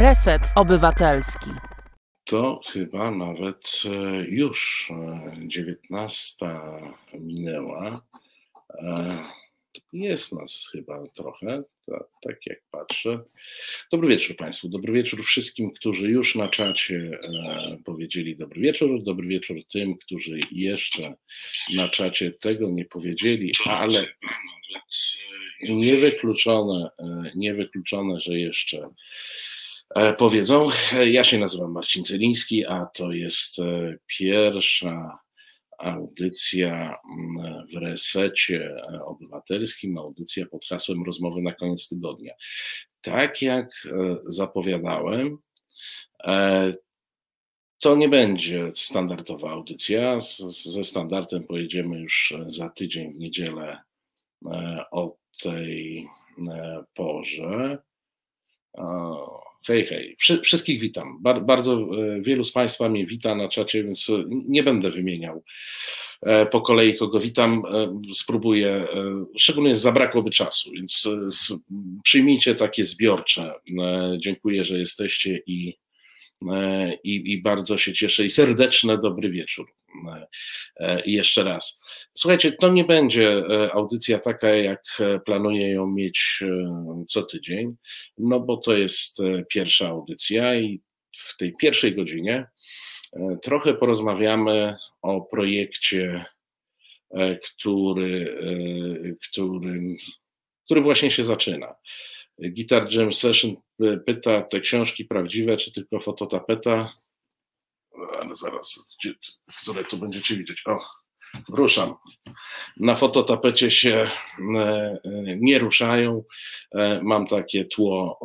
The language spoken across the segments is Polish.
Reset Obywatelski. To chyba nawet e, już 19 e, minęła. E, jest nas chyba trochę, tak jak patrzę. Dobry wieczór Państwu, dobry wieczór wszystkim, którzy już na czacie powiedzieli dobry wieczór, dobry wieczór tym, którzy jeszcze na czacie tego nie powiedzieli, ale niewykluczone, niewykluczone że jeszcze powiedzą. Ja się nazywam Marcin Celiński, a to jest e, pierwsza audycja mm, w resecie obywatelskim, audycja pod hasłem Rozmowy na koniec tygodnia. Tak jak e, zapowiadałem, to nie będzie standardowa audycja. Ze standardem pojedziemy już za tydzień w niedzielę o tej porze. Hej, hej. Wszystkich witam. bardzo e, wielu z Państwa mnie wita na czacie, więc e, nie będę wymieniał e, po kolei, kogo witam. Spróbuję, szczególnie zabrakłoby czasu, więc przyjmijcie takie zbiorcze. Dziękuję, że jesteście i i, i bardzo się cieszę i serdeczny dobry wieczór. E, e, jeszcze raz. Słuchajcie, to nie będzie audycja taka, jak planuję ją mieć co tydzień, no bo to jest pierwsza audycja i w tej pierwszej godzinie trochę porozmawiamy o projekcie, który, który, który właśnie się zaczyna. Guitar Jam Session pyta, te książki prawdziwe, czy tylko fototapeta? Ale zaraz, które tu będziecie widzieć? O, ruszam. Na fototapecie się e, e, nie ruszają. E, mam takie tło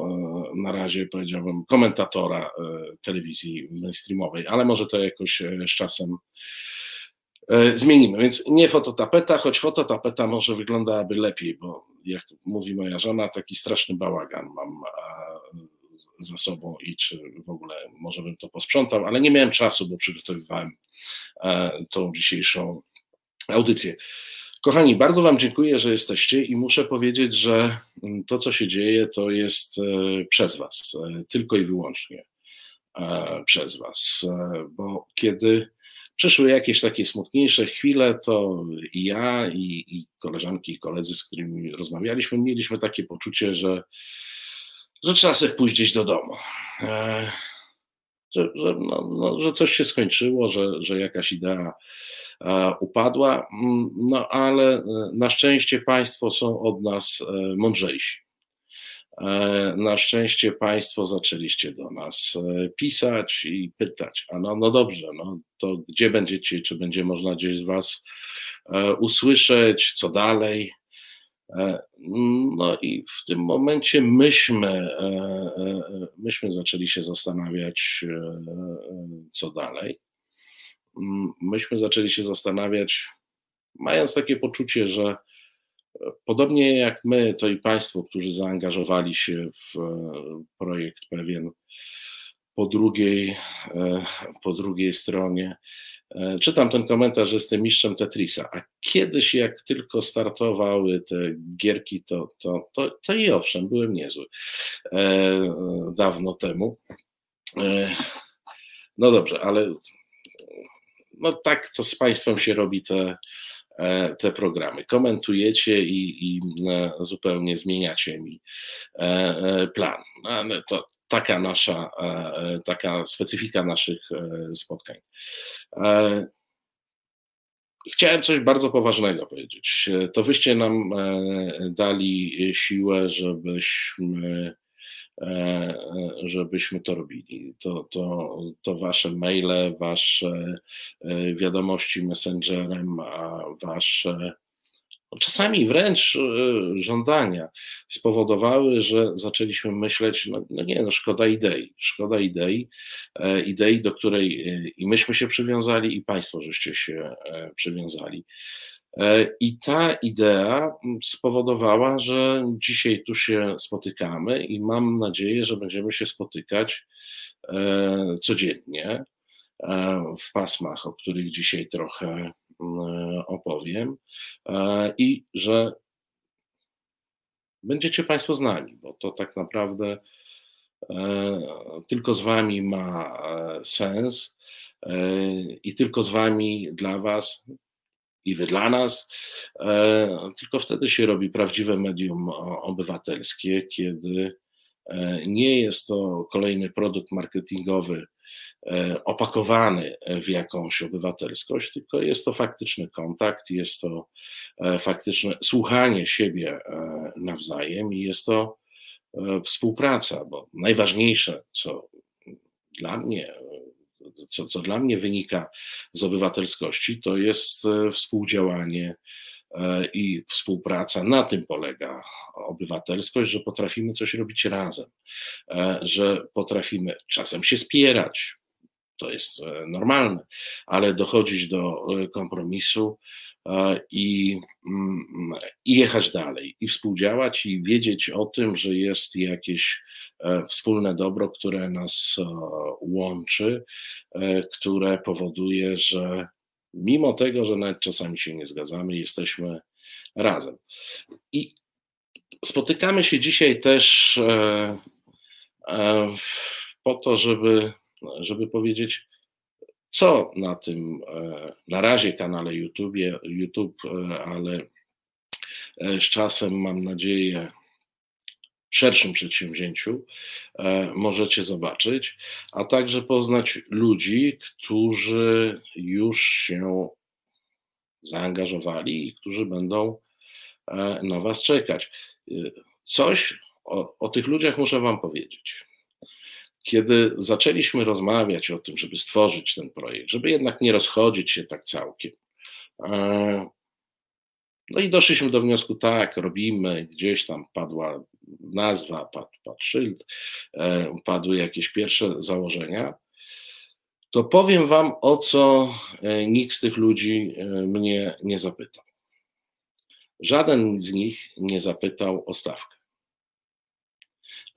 na razie, powiedziałbym, komentatora telewizji mainstreamowej, ale może to jakoś z czasem zmienimy. Więc nie fototapeta, choć fototapeta może wyglądałaby lepiej, bo jak mówi moja żona, taki straszny bałagan mam za sobą i czy w ogóle może bym to posprzątał, ale nie miałem czasu, bo przygotowywałem e, tą dzisiejszą audycję. Kochani, bardzo Wam dziękuję, że jesteście i muszę powiedzieć, że to, co się dzieje, to jest e, przez Was, e, tylko i wyłącznie przez Was, bo kiedy przyszły jakieś takie smutniejsze chwile, to i ja, i, i koleżanki, i koledzy, z którymi rozmawialiśmy, mieliśmy takie poczucie, że że trzeba sobie pójść gdzieś do domu. E, że, że, no, no, że coś się skończyło, że, że jakaś idea e, upadła, mm, no ale e, na szczęście Państwo są od nas mądrzejsi. Na szczęście Państwo zaczęliście do nas pisać i pytać, a no, no dobrze, no to gdzie będziecie, czy będzie można gdzieś z Was usłyszeć, co dalej, E, no i w tym momencie myśmy, e, e, myśmy zaczęli się zastanawiać, co dalej. Myśmy zaczęli się zastanawiać, mając takie poczucie, że podobnie jak my, to i Państwo, którzy zaangażowali się w projekt pewien po drugiej, po drugiej stronie, E, czytam ten komentarz, że jestem mistrzem Tetrisa, a kiedyś jak tylko startowały te gierki, to, to, to, to i owszem, byłem niezły e, dawno temu. E, no dobrze, ale no tak to z Państwem się robi te, e, te programy. Komentujecie i, i e, zupełnie zmieniacie mi e, plan. No, ale to, taka nasza, e, e, taka specyfika naszych e, spotkań. Chciałem coś bardzo poważnego powiedzieć. To wyście nam dali siłę, żebyśmy, żebyśmy to robili. To, to, to wasze maile, wasze wiadomości messengerem, a wasze czasami wręcz e, żądania spowodowały, że zaczęliśmy myśleć, no, no nie, no szkoda idei, szkoda idei, e, idei, do której e, i myśmy się przywiązali, i Państwo żeście się przywiązali. I ta idea spowodowała, że dzisiaj tu się spotykamy i mam nadzieję, że będziemy się spotykać codziennie w pasmach, o których dzisiaj trochę E, opowiem e, i że będziecie Państwo znani, bo to tak naprawdę tylko z Wami ma sens i tylko z Wami, dla Was i Wy dla nas. Tylko wtedy się robi prawdziwe medium obywatelskie, kiedy nie jest to kolejny produkt marketingowy E, opakowany w jakąś obywatelskość, tylko jest to faktyczny kontakt, jest to e, faktyczne słuchanie siebie e, nawzajem i jest to współpraca, bo najważniejsze, co dla mnie, co, co dla mnie wynika z obywatelskości, to jest współdziałanie i współpraca. Na tym polega obywatelskość, że potrafimy coś robić razem, że potrafimy czasem się spierać, to jest e, normalne, ale dochodzić do e, kompromisu e, i, mm, i jechać dalej, i współdziałać, i wiedzieć o tym, że jest jakieś wspólne dobro, które nas łączy, które powoduje, że mimo tego, że nawet czasami się nie zgadzamy, jesteśmy razem. I spotykamy się dzisiaj też po to, żeby żeby powiedzieć, co na tym e, na razie kanale YouTube, YouTube e, ale e, z czasem mam nadzieję szerszym przedsięwzięciu możecie zobaczyć, a także poznać ludzi, którzy już się zaangażowali i którzy będą na Was czekać. Coś o, o tych ludziach muszę Wam powiedzieć kiedy zaczęliśmy rozmawiać o tym, żeby stworzyć ten projekt, żeby jednak nie rozchodzić się tak całkiem. E, no i doszliśmy do wniosku, tak, robimy, gdzieś tam padła nazwa, padł, padł szyld, e, padły jakieś pierwsze założenia, to powiem Wam, o co e, nikt z tych ludzi mnie nie zapytał. Żaden z nich nie zapytał o stawkę.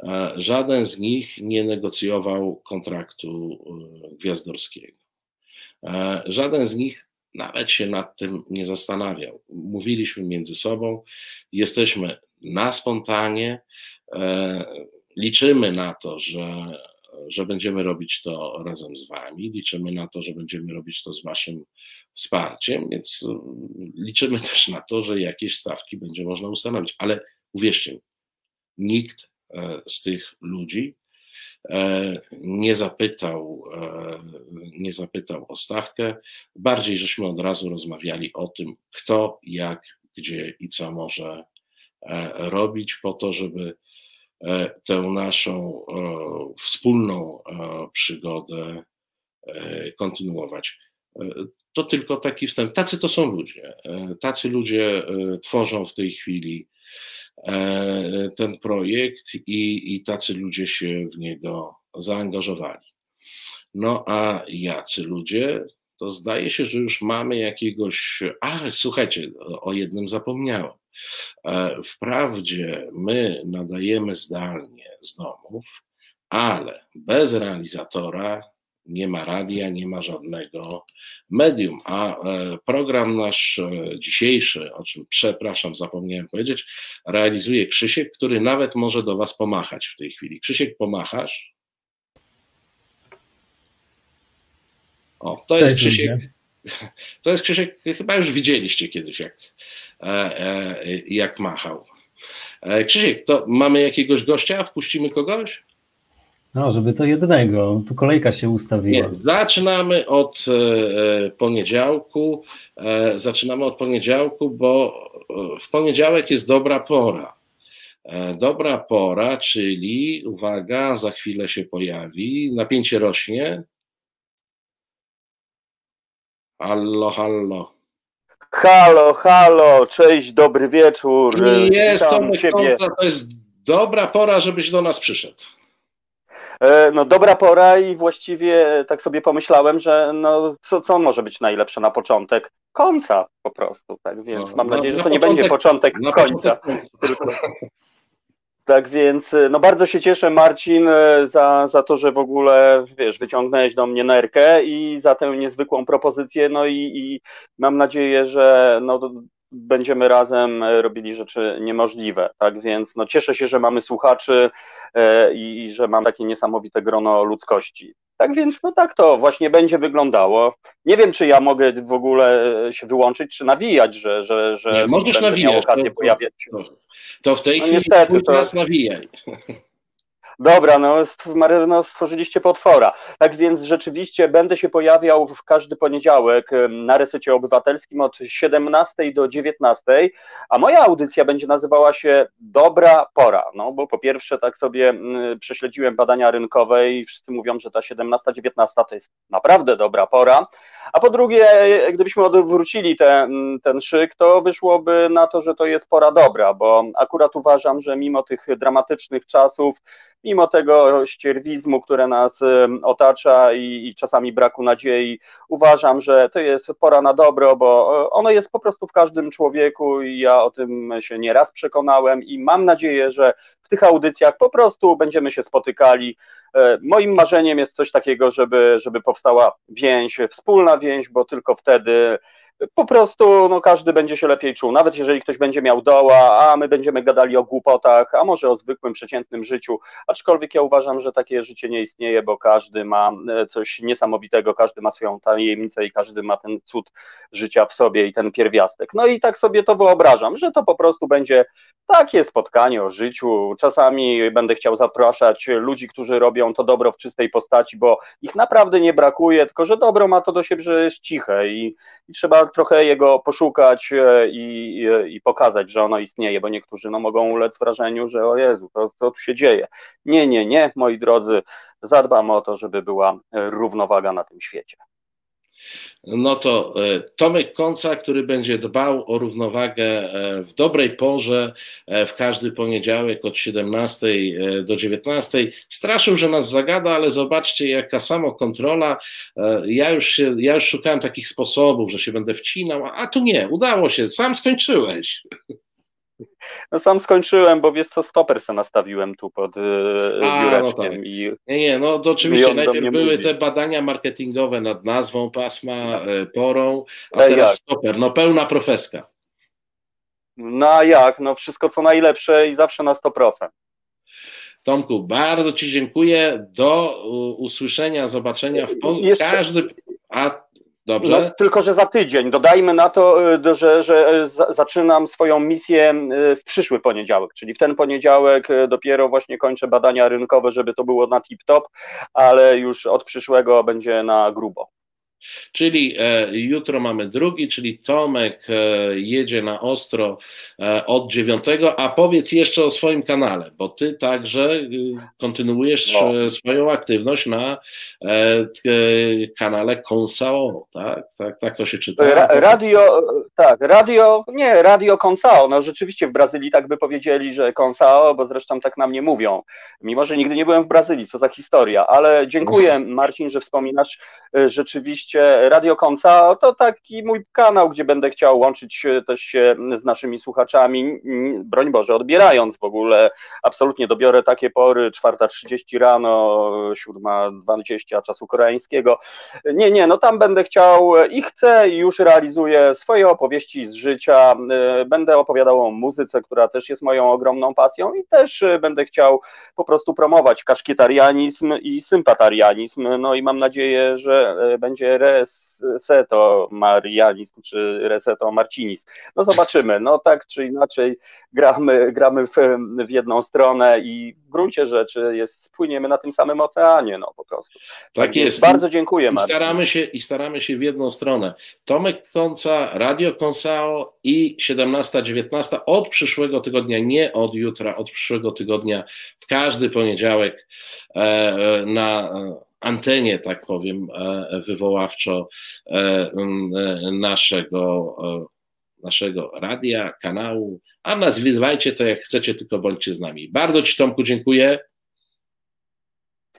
E, żaden z nich nie negocjował kontraktu e, gwiazdorskiego. E, żaden z nich nawet się nad tym nie zastanawiał. Mówiliśmy między sobą, jesteśmy na spontanie, liczymy na to, że, że będziemy robić to razem z Wami, liczymy na to, że będziemy robić to z Waszym wsparciem, więc liczymy też na to, że jakieś stawki będzie można ustanowić. Ale uwierzcie mi, nikt E, z tych ludzi. E, nie zapytał, e, nie zapytał o stawkę. Bardziej żeśmy od razu rozmawiali o tym, kto, jak, gdzie i co może robić, po to, żeby tę naszą wspólną przygodę kontynuować. To tylko taki wstęp. Tacy to są ludzie. Tacy ludzie tworzą w tej chwili E, ten projekt i, i tacy ludzie się w niego zaangażowali. No a jacy ludzie? To zdaje się, że już mamy jakiegoś. A, słuchajcie, o jednym zapomniałem. E, wprawdzie my nadajemy zdalnie z domów, ale bez realizatora nie ma radia, nie ma żadnego medium. A e, program nasz e, dzisiejszy, o czym przepraszam, zapomniałem powiedzieć, realizuje Krzysiek, który nawet może do Was pomachać w tej chwili. Krzysiek, pomachasz? O, to jest Krzysiek. To jest Krzysiek, chyba już widzieliście kiedyś, jak, e, jak machał. Krzysiek, to mamy jakiegoś gościa? Wpuścimy kogoś? No, żeby to jednego. Tu kolejka się ustawiła. Nie, zaczynamy od e, poniedziałku. E, zaczynamy od poniedziałku, bo e, w poniedziałek jest dobra pora. E, dobra pora, czyli uwaga, za chwilę się pojawi. Napięcie rośnie. Hallo, hallo. Halo, halo, cześć, dobry wieczór. Jest to, to jest dobra pora, żebyś do nas przyszedł. E, no dobra pora i właściwie tak sobie pomyślałem, że no co, co może być najlepsze na początek? Końca po prostu, tak więc no, mam no, nadzieję, że to nie będzie początek końca. Początek tak więc no bardzo się cieszę Marcin za, za to, że w ogóle wiesz, wyciągnąłeś do mnie nerkę i za tę niezwykłą propozycję, no i, i mam nadzieję, że no, będziemy razem robili rzeczy niemożliwe. Tak więc no, cieszę się, że mamy słuchaczy i, i że mam takie niesamowite grono ludzkości. Tak więc, no tak to właśnie będzie wyglądało. Nie wiem, czy ja mogę w ogóle się wyłączyć, czy nawijać, że, że, że nie, możesz nawijać. Okazję to, pojawiać się. To, to w tej no chwili niestety, to... nas nawijaj. Dobra, no, no stworzyliście potwora. Tak więc rzeczywiście będę się pojawiał w każdy poniedziałek na resecie obywatelskim od 17 do 19, a moja audycja będzie nazywała się Dobra Pora. No bo po pierwsze tak sobie prześledziłem badania rynkowe i wszyscy mówią, że ta 17-19 to jest naprawdę dobra pora. A po drugie, gdybyśmy odwrócili ten, ten szyk, to wyszłoby na to, że to jest pora dobra, bo akurat uważam, że mimo tych dramatycznych czasów, mimo tego ścierwizmu, które nas otacza i, i, czasami braku nadziei, uważam, że to jest pora na dobro, bo ono jest po prostu w każdym człowieku i ja o tym się nieraz przekonałem i mam nadzieję, że w tych audycjach po prostu będziemy się spotykali. E, moim marzeniem jest coś takiego, żeby, żeby powstała więź, wspólna więź, bo tylko wtedy po prostu no, każdy będzie się lepiej czuł. Nawet jeżeli ktoś będzie miał doła, a my będziemy gadali o głupotach, a może o zwykłym, przeciętnym życiu. Aczkolwiek ja uważam, że takie życie nie istnieje, bo każdy ma e, coś niesamowitego, każdy ma swoją tajemnicę i każdy ma ten cud życia w sobie i ten pierwiastek. No i tak sobie to wyobrażam, że to po prostu będzie takie spotkanie o życiu. Czasami będę chciał zapraszać ludzi, którzy robią to dobro w czystej postaci, bo ich naprawdę nie brakuje, tylko że dobro ma to do siebie, że jest ciche i, i trzeba trochę jego poszukać e, i, i, i, pokazać, że ono istnieje, bo niektórzy no, mogą ulec wrażeniu, że o Jezu, to, to tu się dzieje. Nie, nie, nie, moi drodzy, zadbam o to, żeby była równowaga na tym świecie no to e, Tomek Konca, który będzie dbał o równowagę e, w dobrej porze e, w każdy poniedziałek od 17 do 19. Straszył, że nas zagada, ale zobaczcie, jaka samokontrola. Ja już, się, ja już szukałem takich sposobów, że się będę wcinał, a tu nie, udało się, sam skończyłeś. No sam skończyłem, bo wiesz co, stoper se nastawiłem tu pod yy, biureczkiem. No tak. i, nie, nie, no to oczywiście najpierw były mówi. te badania marketingowe nad nazwą pasma, e, porą, a e, teraz jak? stoper, no pełna profeska. No a jak, no wszystko co najlepsze i zawsze na 100%. Tomku, bardzo Ci dziękuję. Do usłyszenia, zobaczenia w, w każdy. A Dobrze. No, tylko, że za tydzień. Dodajmy na to, y, że, że y, zaczynam swoją misję y, w przyszły poniedziałek, czyli w ten poniedziałek dopiero właśnie kończę badania rynkowe, żeby to było na tip-top, ale już od przyszłego będzie na grubo. Czyli e, jutro mamy drugi, czyli Tomek e, jedzie na ostro e, od dziewiątego, a powiedz jeszcze o swoim kanale, bo ty także kontynuujesz no. swoją aktywność na kanale Consao, tak? tak? Tak to się czyta. Ra radio, tak, radio, nie, radio Consao, no rzeczywiście w Brazylii tak by powiedzieli, że Consao, bo zresztą tak nam nie mówią, mimo że nigdy nie byłem w Brazylii, co za historia, ale dziękuję Marcin, że wspominasz rzeczywiście oczywiście Radio Konca to taki mój kanał, gdzie będę chciał łączyć też się z naszymi słuchaczami, broń Boże, odbierając w ogóle, absolutnie dobiorę takie pory, 4.30 rano, 7.20 czasu koreańskiego. Nie, nie, no tam będę chciał i chcę i już realizuję swoje opowieści z życia, będę opowiadał o muzyce, która też jest moją ogromną pasją i też będę chciał po prostu promować kaszkietarianizm i sympatarianizm, no i mam nadzieję, że będzie reseto marianizm, czy reseto marcinizm. No zobaczymy, no tak czy inaczej gramy, gramy w, w jedną stronę i w gruncie rzeczy jest, spłyniemy na tym samym oceanie, no po prostu. Tak, tak jest. Bardzo dziękuję, I staramy, się, I staramy się w jedną stronę. Tomek Konca, Radio Konsao i 17-19 od przyszłego tygodnia, nie od jutra, od przyszłego tygodnia, w każdy poniedziałek e, e na antenie, tak powiem, e, wywoławczo e, naszego, naszego radia, kanału, a nazywajcie to jak chcecie, tylko bądźcie z nami. Bardzo Ci Tomku dziękuję.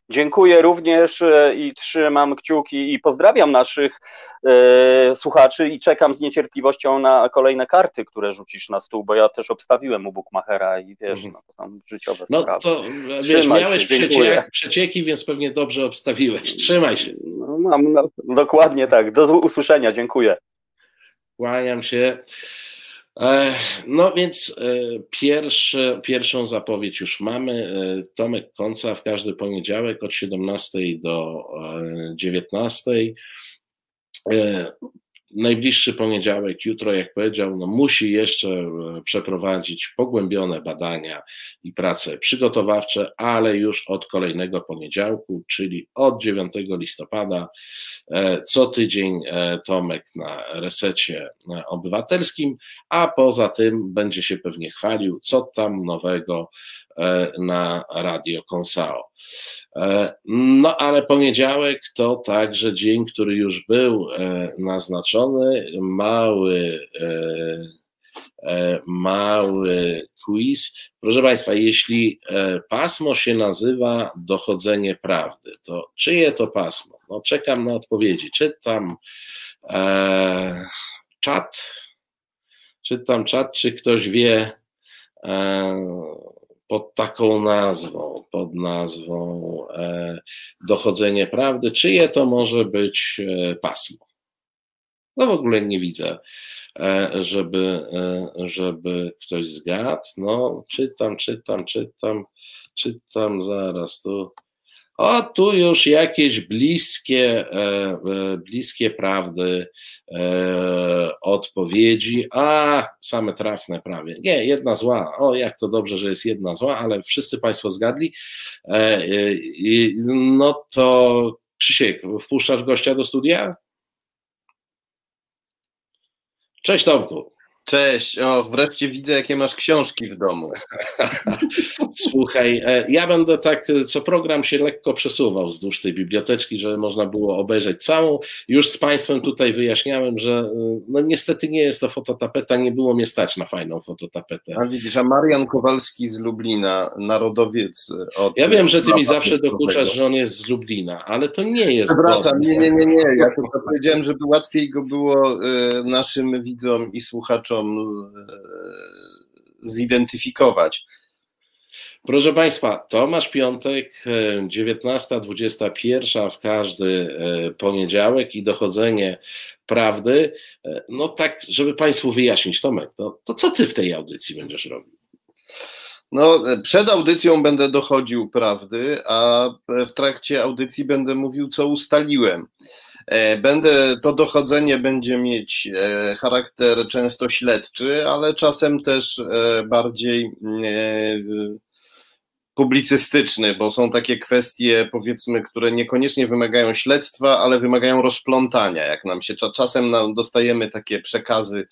Dziękuję również e, i trzymam kciuki i pozdrawiam naszych e, słuchaczy i czekam z niecierpliwością na kolejne karty, które rzucisz na stół, bo ja też obstawiłem u Bookmachera i wiesz, mhm. no to są życiowe no sprawy. To, wiesz, miałeś przecieki, przecieki, więc pewnie dobrze obstawiłeś. Trzymaj się. No, mam, no, dokładnie tak. Do usłyszenia. Dziękuję. Kłaniam się. No więc pierwszy, pierwszą zapowiedź już mamy. Tomek Końca w każdy poniedziałek od 17 do 19 najbliższy poniedziałek, jutro, jak powiedział, no musi jeszcze e, przeprowadzić pogłębione badania i prace przygotowawcze, ale już od kolejnego poniedziałku, czyli od 9 listopada, e, co tydzień e, Tomek na resecie obywatelskim, a poza tym będzie się pewnie chwalił, co tam nowego na Radio Konsao. No ale poniedziałek to także dzień, który już był naznaczony, mały mały quiz. Proszę Państwa, jeśli pasmo się nazywa dochodzenie prawdy, to czyje to pasmo? No, czekam na odpowiedzi. Czytam e, czat, czytam czat, czy ktoś wie, e, pod taką nazwą, pod nazwą e, dochodzenie prawdy, czyje to może być e, pasmo. No w ogóle nie widzę, e, żeby, żeby ktoś zgadł. No, czytam, czytam, czytam, czytam zaraz tu. O, tu już jakieś bliskie, e, e, bliskie prawdy e, odpowiedzi, a same trafne prawie. Nie, jedna zła. O, jak to dobrze, że jest jedna zła, ale wszyscy Państwo zgadli. No to Krzysiek, wpuszczasz gościa do studia? Cześć Tomku. Cześć, o, wreszcie widzę, jakie masz książki w domu. Słuchaj, e, ja będę tak e, co program się lekko przesuwał wzdłuż tej biblioteczki, żeby można było obejrzeć całą. Już z Państwem tutaj wyjaśniałem, że e, no niestety nie jest to fototapeta, nie było mnie stać na fajną fototapetę. A widzisz, a Marian Kowalski z Lublina, narodowiec od... Ja wiem, że Ty mi zawsze dokuczasz, że on jest z Lublina, ale to nie jest... Przepraszam, nie, nie, nie, nie, ja tylko powiedziałem, żeby łatwiej go było naszym widzom i słuchaczom E, zidentyfikować. Proszę Państwa, Tomasz Piątek, 19.21 e, w każdy e, poniedziałek i dochodzenie prawdy. No tak, żeby Państwu wyjaśnić, Tomek, to, to co Ty w tej audycji będziesz robił? No, przed audycją będę dochodził prawdy, a w trakcie audycji będę mówił, co ustaliłem. E, będę, to dochodzenie będzie mieć e, charakter często śledczy, ale czasem też e, bardziej publicystyczny, bo są takie kwestie, powiedzmy, które niekoniecznie wymagają śledztwa, ale wymagają rozplątania. Jak nam się czasem dostajemy takie przekazy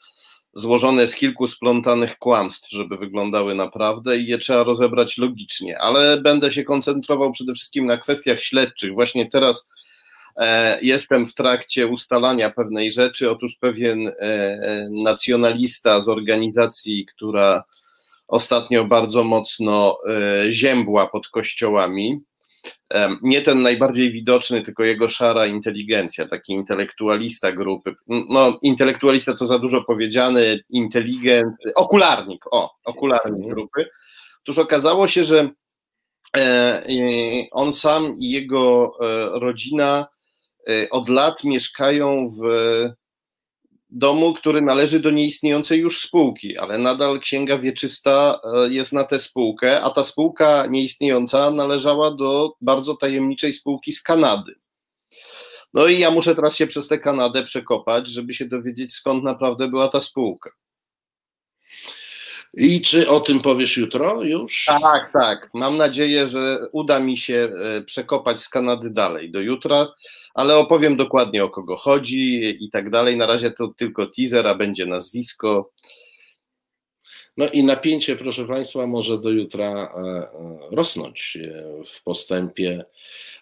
złożone z kilku splątanych kłamstw, żeby wyglądały naprawdę i je trzeba rozebrać logicznie, ale będę się koncentrował przede wszystkim na kwestiach śledczych. Właśnie teraz jestem w trakcie ustalania pewnej rzeczy. Otóż pewien e, e, nacjonalista z organizacji, która ostatnio bardzo mocno ziębła pod kościołami, nie ten najbardziej widoczny, tylko jego szara inteligencja, taki intelektualista grupy. No, intelektualista to za dużo powiedziane, inteligent, okularnik, o, okularnik mhm. grupy. Otóż okazało się, że on sam i jego rodzina od lat mieszkają w domu, który należy do nieistniejącej już spółki, ale nadal księga wieczysta y, jest na tę spółkę, a ta spółka nieistniejąca należała do bardzo tajemniczej spółki z Kanady. No i ja muszę teraz się przez tę Kanadę przekopać, żeby się dowiedzieć, skąd naprawdę była ta spółka. I czy o tym powiesz jutro już? Tak, tak. Mam nadzieję, że uda mi się e, przekopać z Kanady dalej do jutra, ale opowiem dokładnie o kogo chodzi i tak dalej. Na razie to tylko teaser, a będzie nazwisko. No i napięcie, proszę Państwa, może do jutra e, e, rosnąć w postępie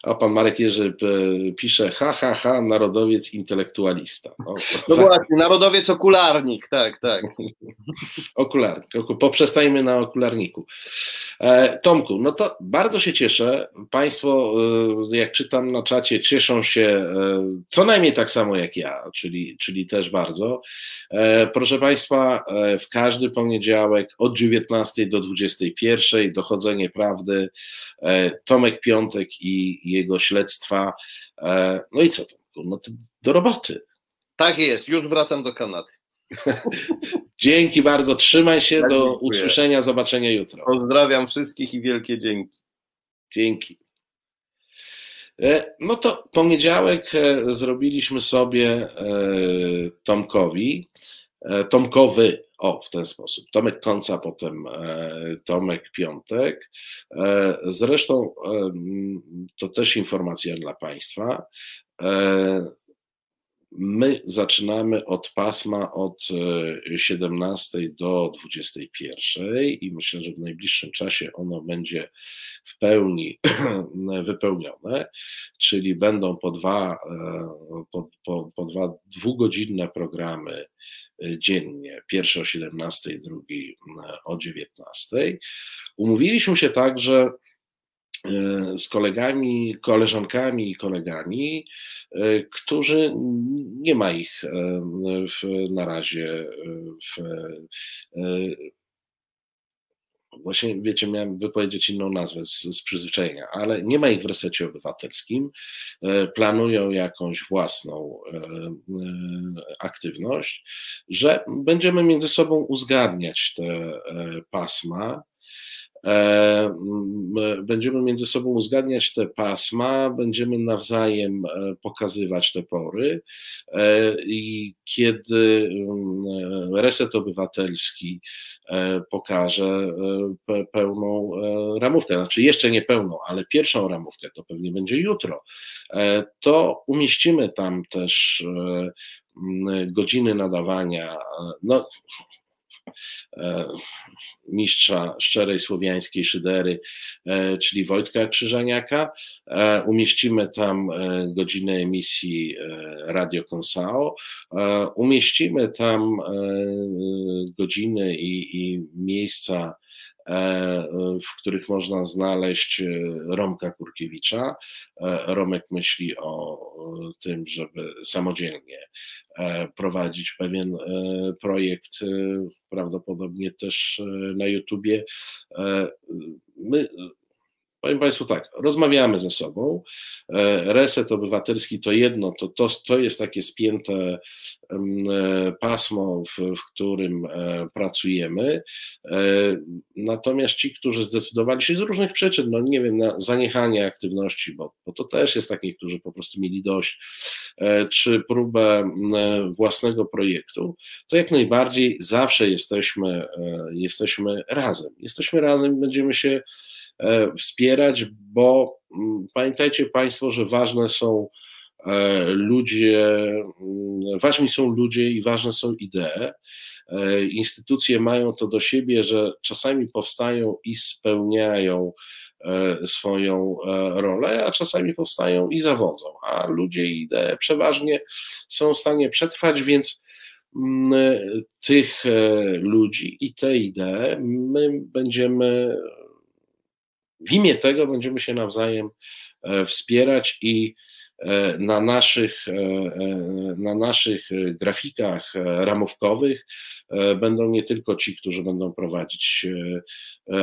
a pan Marek Jerzy e, pisze, ha, ha, ha, narodowiec intelektualista. No, no właśnie, narodowiec okularnik, tak, tak. okularnik, poprzestajmy na okularniku. E, Tomku, no to bardzo się cieszę. Państwo, e, jak czytam na czacie, cieszą się co najmniej tak samo jak ja, czyli, czyli też bardzo. Proszę Państwa, w każdy poniedziałek od 19 do 21 dochodzenie prawdy, Tomek Piątek i jego śledztwa. E, no i co to? No do roboty. Tak jest, już wracam do Kanady. Dzięki bardzo, trzymaj się, do dziękuję. usłyszenia, zobaczenia jutro. Pozdrawiam wszystkich i wielkie dzięki. Dzięki. E, no to poniedziałek e, zrobiliśmy sobie Tomkowi, Tomkowy, o w ten sposób, Tomek Końca, potem Tomek Piątek. Zresztą to też informacja dla Państwa. My zaczynamy od pasma od 17 e, do 21 i myślę, że w najbliższym czasie ono będzie w pełni wypełnione, czyli będą po dwa, e, po, po, po dwa dwugodzinne programy e, dziennie, pierwszy o 17, drugi o 19. Umówiliśmy się tak, że E, z kolegami, koleżankami i kolegami, którzy nie ma ich w, na razie w, właśnie wiecie, miałem wypowiedzieć inną nazwę z, z przyzwyczajenia, ale nie ma ich w resecie obywatelskim. Planują jakąś własną aktywność, że będziemy między sobą uzgadniać te pasma E, będziemy między sobą uzgadniać te pasma, będziemy nawzajem e, pokazywać te pory e, i kiedy reset obywatelski pokaże pełną ramówkę, znaczy jeszcze nie pełną, ale pierwszą ramówkę, to pewnie będzie jutro, to umieścimy tam też godziny nadawania. No, E, mistrza szczerej słowiańskiej szydery, e, czyli Wojtka Krzyżaniaka. E, umieścimy tam godzinę emisji Radio Konsao. Umieścimy tam godziny i, i miejsca w których można znaleźć Romka Kurkiewicza. Romek myśli o tym, żeby samodzielnie E, prowadzić pewien e, projekt, e, prawdopodobnie też na YouTubie. My Powiem Państwu tak, rozmawiamy ze sobą. E, reset obywatelski to jedno, to, to, to jest takie spięte e, pasmo, w, w którym e, pracujemy. Natomiast ci, którzy zdecydowali się z różnych przyczyn, no nie wiem, na zaniechanie aktywności, bo, bo to też jest takich, którzy po prostu mieli dość, czy próbę własnego projektu, to jak najbardziej zawsze jesteśmy, jesteśmy razem. Jesteśmy razem, będziemy się wspierać, bo mm, pamiętajcie Państwo, że ważne są e, ludzie, mm, ważni są ludzie i ważne są idee. E, instytucje mają to do siebie, że czasami powstają i spełniają swoją rolę, a czasami powstają i zawodzą, a ludzie i idee przeważnie są w stanie przetrwać, więc mm, tych ludzi i te idee my będziemy w imię tego będziemy się nawzajem e, wspierać i e, na naszych, e, na naszych grafikach ramówkowych będą nie tylko ci, którzy będą prowadzić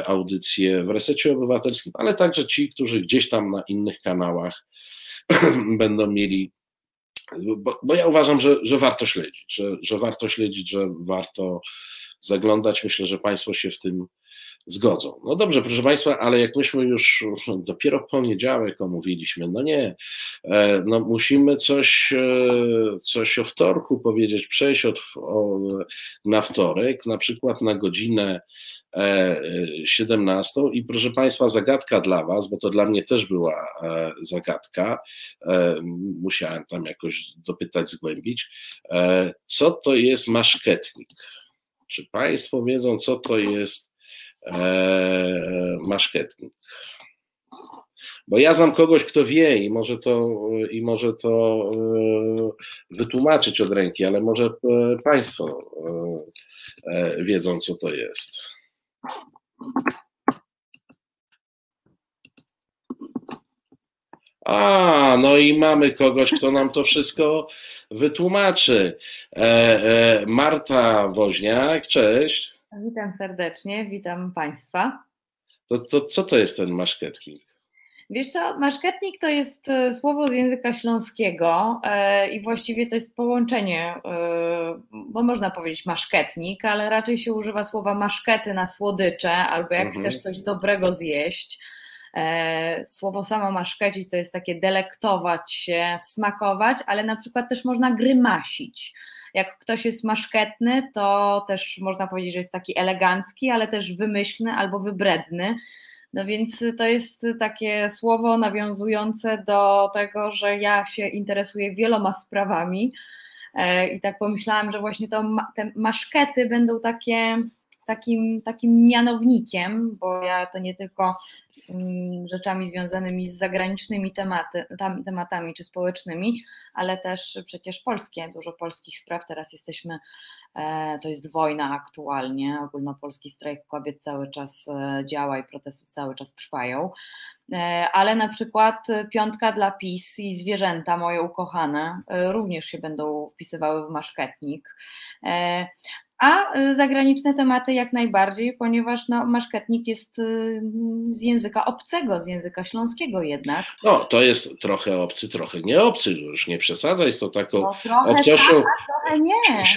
audycje w resecie obywatelskim, ale także ci, którzy gdzieś tam na innych kanałach będą mieli. Bo, bo ja uważam, że, że warto śledzić, że, że warto śledzić, że warto zaglądać. Myślę, że Państwo się w tym zgodzą. No dobrze, proszę Państwa, ale jak myśmy już dopiero poniedziałek omówiliśmy, no nie, e, no musimy coś, e, coś o wtorku powiedzieć, przejść od, o, na wtorek, na przykład na godzinę 17 e, i proszę Państwa, zagadka dla Was, bo to dla mnie też była zagadka, musiałem tam jakoś dopytać, zgłębić, co to jest maszketnik? Czy Państwo wiedzą, co to jest maszketnik. Bo ja znam kogoś, kto wie i może to, i może to e, wytłumaczyć od ręki, ale może e, Państwo e, wiedzą, co to jest. A, no i mamy kogoś, kto nam to wszystko wytłumaczy. Marta Woźniak, cześć. Witam serdecznie, witam Państwa. To, to co to jest ten maszketking? Wiesz co, maszketnik to jest e, słowo z języka śląskiego e, i właściwie to jest połączenie, e, bo można powiedzieć maszketnik, ale raczej się używa słowa maszkety na słodycze albo jak Mhm. chcesz coś dobrego zjeść. Słowo samo maszkecić to jest takie delektować się, smakować, ale na przykład też można grymasić. Jak ktoś jest maszketny, to też można powiedzieć, że jest taki elegancki, ale też wymyślny albo wybredny. No więc to jest takie słowo nawiązujące do tego, że ja się interesuję wieloma sprawami e, i tak pomyślałam, że właśnie to, te maszkety będą takie, takim, takim mianownikiem, bo ja to nie tylko mm, rzeczami związanymi z zagranicznymi tematy, tam, tematami czy społecznymi, ale też przecież polskie, dużo polskich spraw. Teraz jesteśmy, e, to jest wojna aktualnie, ogólnopolski strajk kobiet cały czas e, działa i protesty cały czas trwają. E, Ale na przykład piątka dla PiS i zwierzęta moje ukochane również się będą wpisywały w maszketnik. A e, zagraniczne tematy jak najbardziej, ponieważ no, maszketnik jest e, z języka obcego, z języka śląskiego jednak. No, to jest trochę obcy, trochę nie obcy, już nie przesadzaj z tą taką No, trochę tak,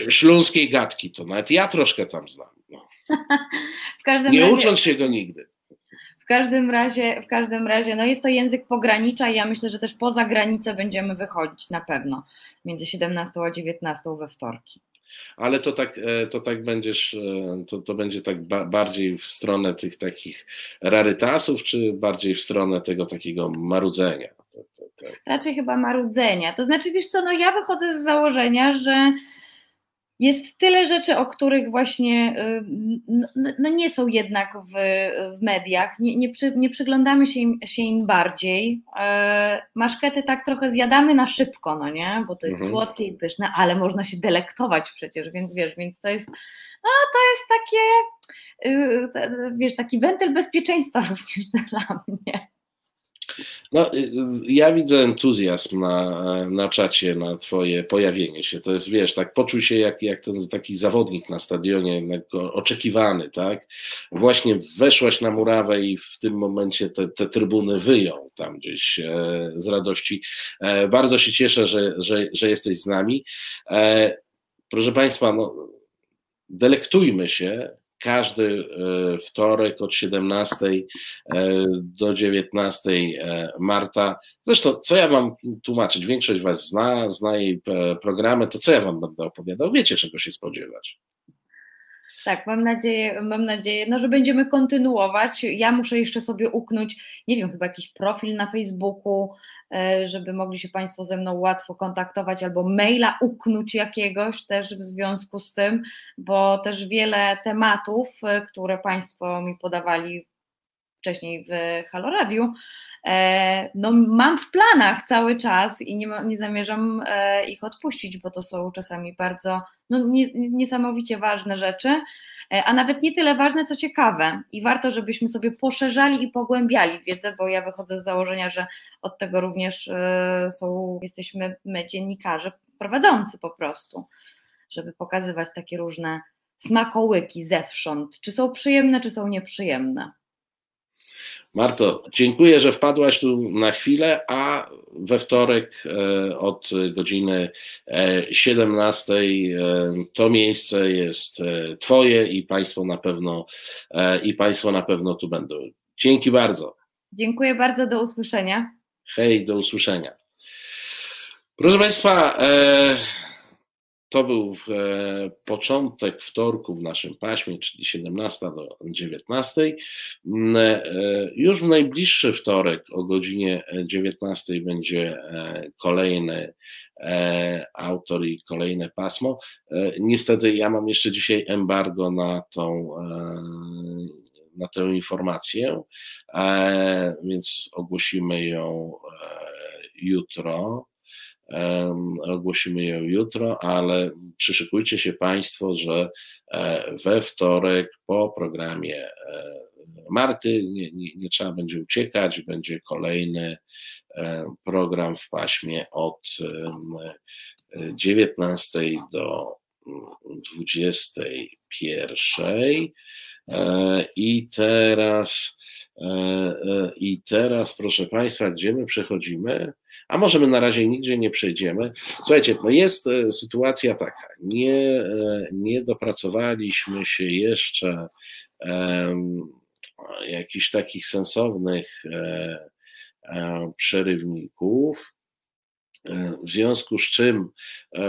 śląskiej gadki, to nawet ja troszkę tam znam. No. Nie razie, ucząc się go nigdy. W każdym razie, w każdym razie, no jest to język pogranicza i ja myślę, że też poza granicę będziemy wychodzić na pewno między 17 a 19 we wtorki. Ale to tak, e, to tak będziesz, e, to, to będzie tak ba bardziej w stronę tych takich rarytasów, czy bardziej w stronę tego takiego marudzenia? Raczej chyba marudzenia. To znaczy, wiesz co, no ja wychodzę z założenia, że jest tyle rzeczy, o których właśnie no, no nie są jednak w, w mediach, nie, nie, przy, nie przyglądamy się im, się im bardziej. E, Maszkety tak trochę zjadamy na szybko, no nie, bo to jest Mhm. słodkie i pyszne, ale można się delektować przecież, więc wiesz, więc to jest, no to jest takie, y, wiesz, taki wentyl bezpieczeństwa również dla mnie. No, y, ja widzę entuzjazm na, na czacie, na twoje pojawienie się. To jest, wiesz, tak poczuj się jak, jak ten taki zawodnik na stadionie, oczekiwany, tak? Właśnie weszłaś na murawę i w tym momencie te, te trybuny wyją tam gdzieś e, z radości. E, bardzo się cieszę, że, że, że jesteś z nami. E, proszę Państwa, no, delektujmy się każdy e, wtorek od 17 e, do 19 e, marta. Zresztą, co ja mam tłumaczyć? Większość Was zna, zna jej programy, to co ja Wam będę opowiadał? Wiecie, czego się spodziewać. Tak, mam nadzieję, mam nadzieję, no, że będziemy kontynuować. Ja muszę jeszcze sobie uknąć, nie wiem, chyba jakiś profil na Facebooku, e, żeby mogli się Państwo ze mną łatwo kontaktować, albo maila uknąć jakiegoś też w związku z tym, bo też wiele tematów, e, które Państwo mi podawali wcześniej w Halo Radiu, e, no mam w planach cały czas i nie, nie zamierzam e, ich odpuścić, bo to są czasami bardzo no, nie, niesamowicie ważne rzeczy, e, a nawet nie tyle ważne, co ciekawe. I warto, żebyśmy sobie poszerzali i pogłębiali wiedzę, bo ja wychodzę z założenia, że od tego również e, są, jesteśmy my, dziennikarze prowadzący po prostu, żeby pokazywać takie różne smakołyki zewsząd, czy są przyjemne, czy są nieprzyjemne. Marto, dziękuję, że wpadłaś tu na chwilę, a we wtorek e, od godziny e, 17 e, to miejsce jest e, Twoje i Państwo na pewno e, i Państwo na pewno tu będą. Dzięki bardzo. Dziękuję bardzo, do usłyszenia. Hej, do usłyszenia. Proszę Państwa, e, to był e, początek wtorku w naszym paśmie, czyli 17 do 19. Mm, e, Już w najbliższy wtorek o godzinie 19 będzie e, kolejny autor i kolejne pasmo. Niestety ja mam jeszcze dzisiaj embargo na tą na tę informację, więc ogłosimy ją jutro. Ogłosimy ją jutro, ale przyszykujcie się Państwo, że e, we wtorek po programie e, Marty nie, nie, nie trzeba będzie uciekać, będzie kolejny e, program w paśmie od em, 19 do mm, 21. E, I teraz I teraz, proszę Państwa, gdzie my przechodzimy? A może my na razie nigdzie nie przejdziemy. Słuchajcie, no jest sytuacja taka, nie, nie dopracowaliśmy się jeszcze um, jakichś takich sensownych e, e, przerywników. E, w związku z czym,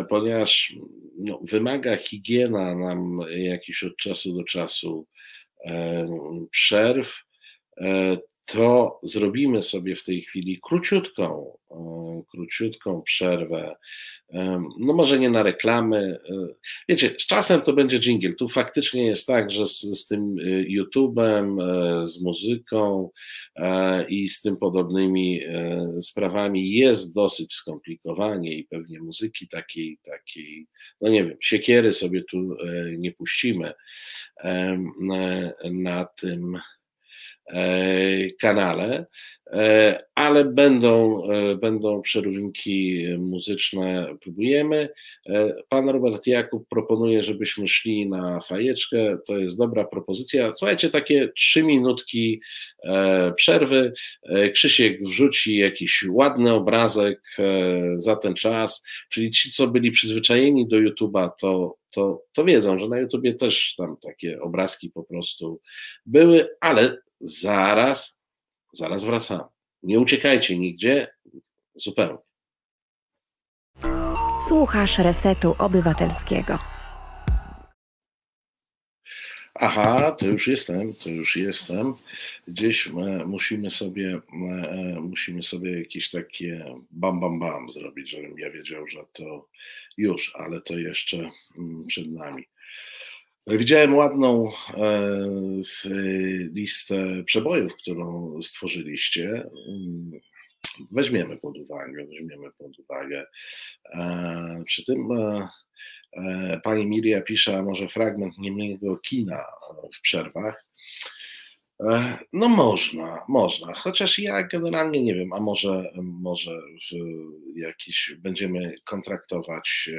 ponieważ no, wymaga higiena nam jakiś od czasu do czasu przerw, to zrobimy sobie w tej chwili króciutką, e, króciutką przerwę. No może nie na reklamy. E, wiecie, czasem to będzie jingle. Tu faktycznie jest tak, że z, z tym e, YouTube'em, z muzyką i z tym podobnymi sprawami jest dosyć skomplikowanie i pewnie muzyki takiej, takiej, no nie wiem, siekiery sobie tu nie puścimy na tym E, kanale, e, ale będą, e, będą przerywki muzyczne, próbujemy. Pan Robert Jakub proponuje, żebyśmy szli na fajeczkę, to jest dobra propozycja. Słuchajcie, takie trzy minutki przerwy. Krzysiek wrzuci jakiś ładny obrazek za ten czas, czyli ci, co byli przyzwyczajeni do YouTube'a, to to, to wiedzą, że na YouTubie też tam takie obrazki po prostu były, ale Zaraz, zaraz wracamy. Nie uciekajcie nigdzie, zupełnie. Słuchasz Resetu Obywatelskiego. Aha, to już jestem, to już jestem. Gdzieś e, musimy sobie, e, musimy sobie jakieś takie bam, bam, bam zrobić, żebym ja wiedział, że to już, ale to jeszcze mm, przed nami. Widziałem ładną e, listę przebojów, którą stworzyliście. Weźmiemy pod uwagę, weźmiemy pod uwagę. E, przy tym e, pani Miria pisze, a może fragment niemieckiego kina w przerwach. No można, można, chociaż ja generalnie nie wiem, a może, może jakiś będziemy kontraktować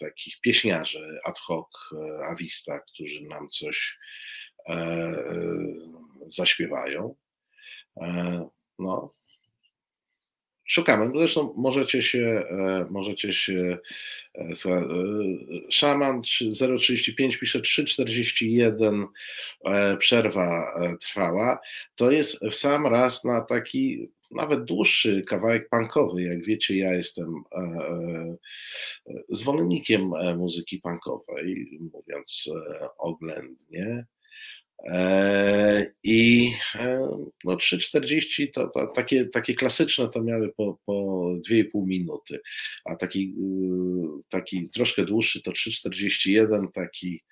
takich pieśniarzy ad hoc, e, awista, którzy nam coś e, e, zaśpiewają. No, szukamy. Zresztą możecie się, możecie się szaman 035 pisze 341 przerwa trwała. To jest w sam raz na taki nawet dłuższy kawałek punkowy. Jak wiecie, ja jestem e, e, zwolennikiem e, muzyki punkowej, mówiąc oględnie. I no 3,40 to, to, takie, takie klasyczne to miały po, po 2,5 minuty, a taki, taki troszkę dłuższy to 3,41, taki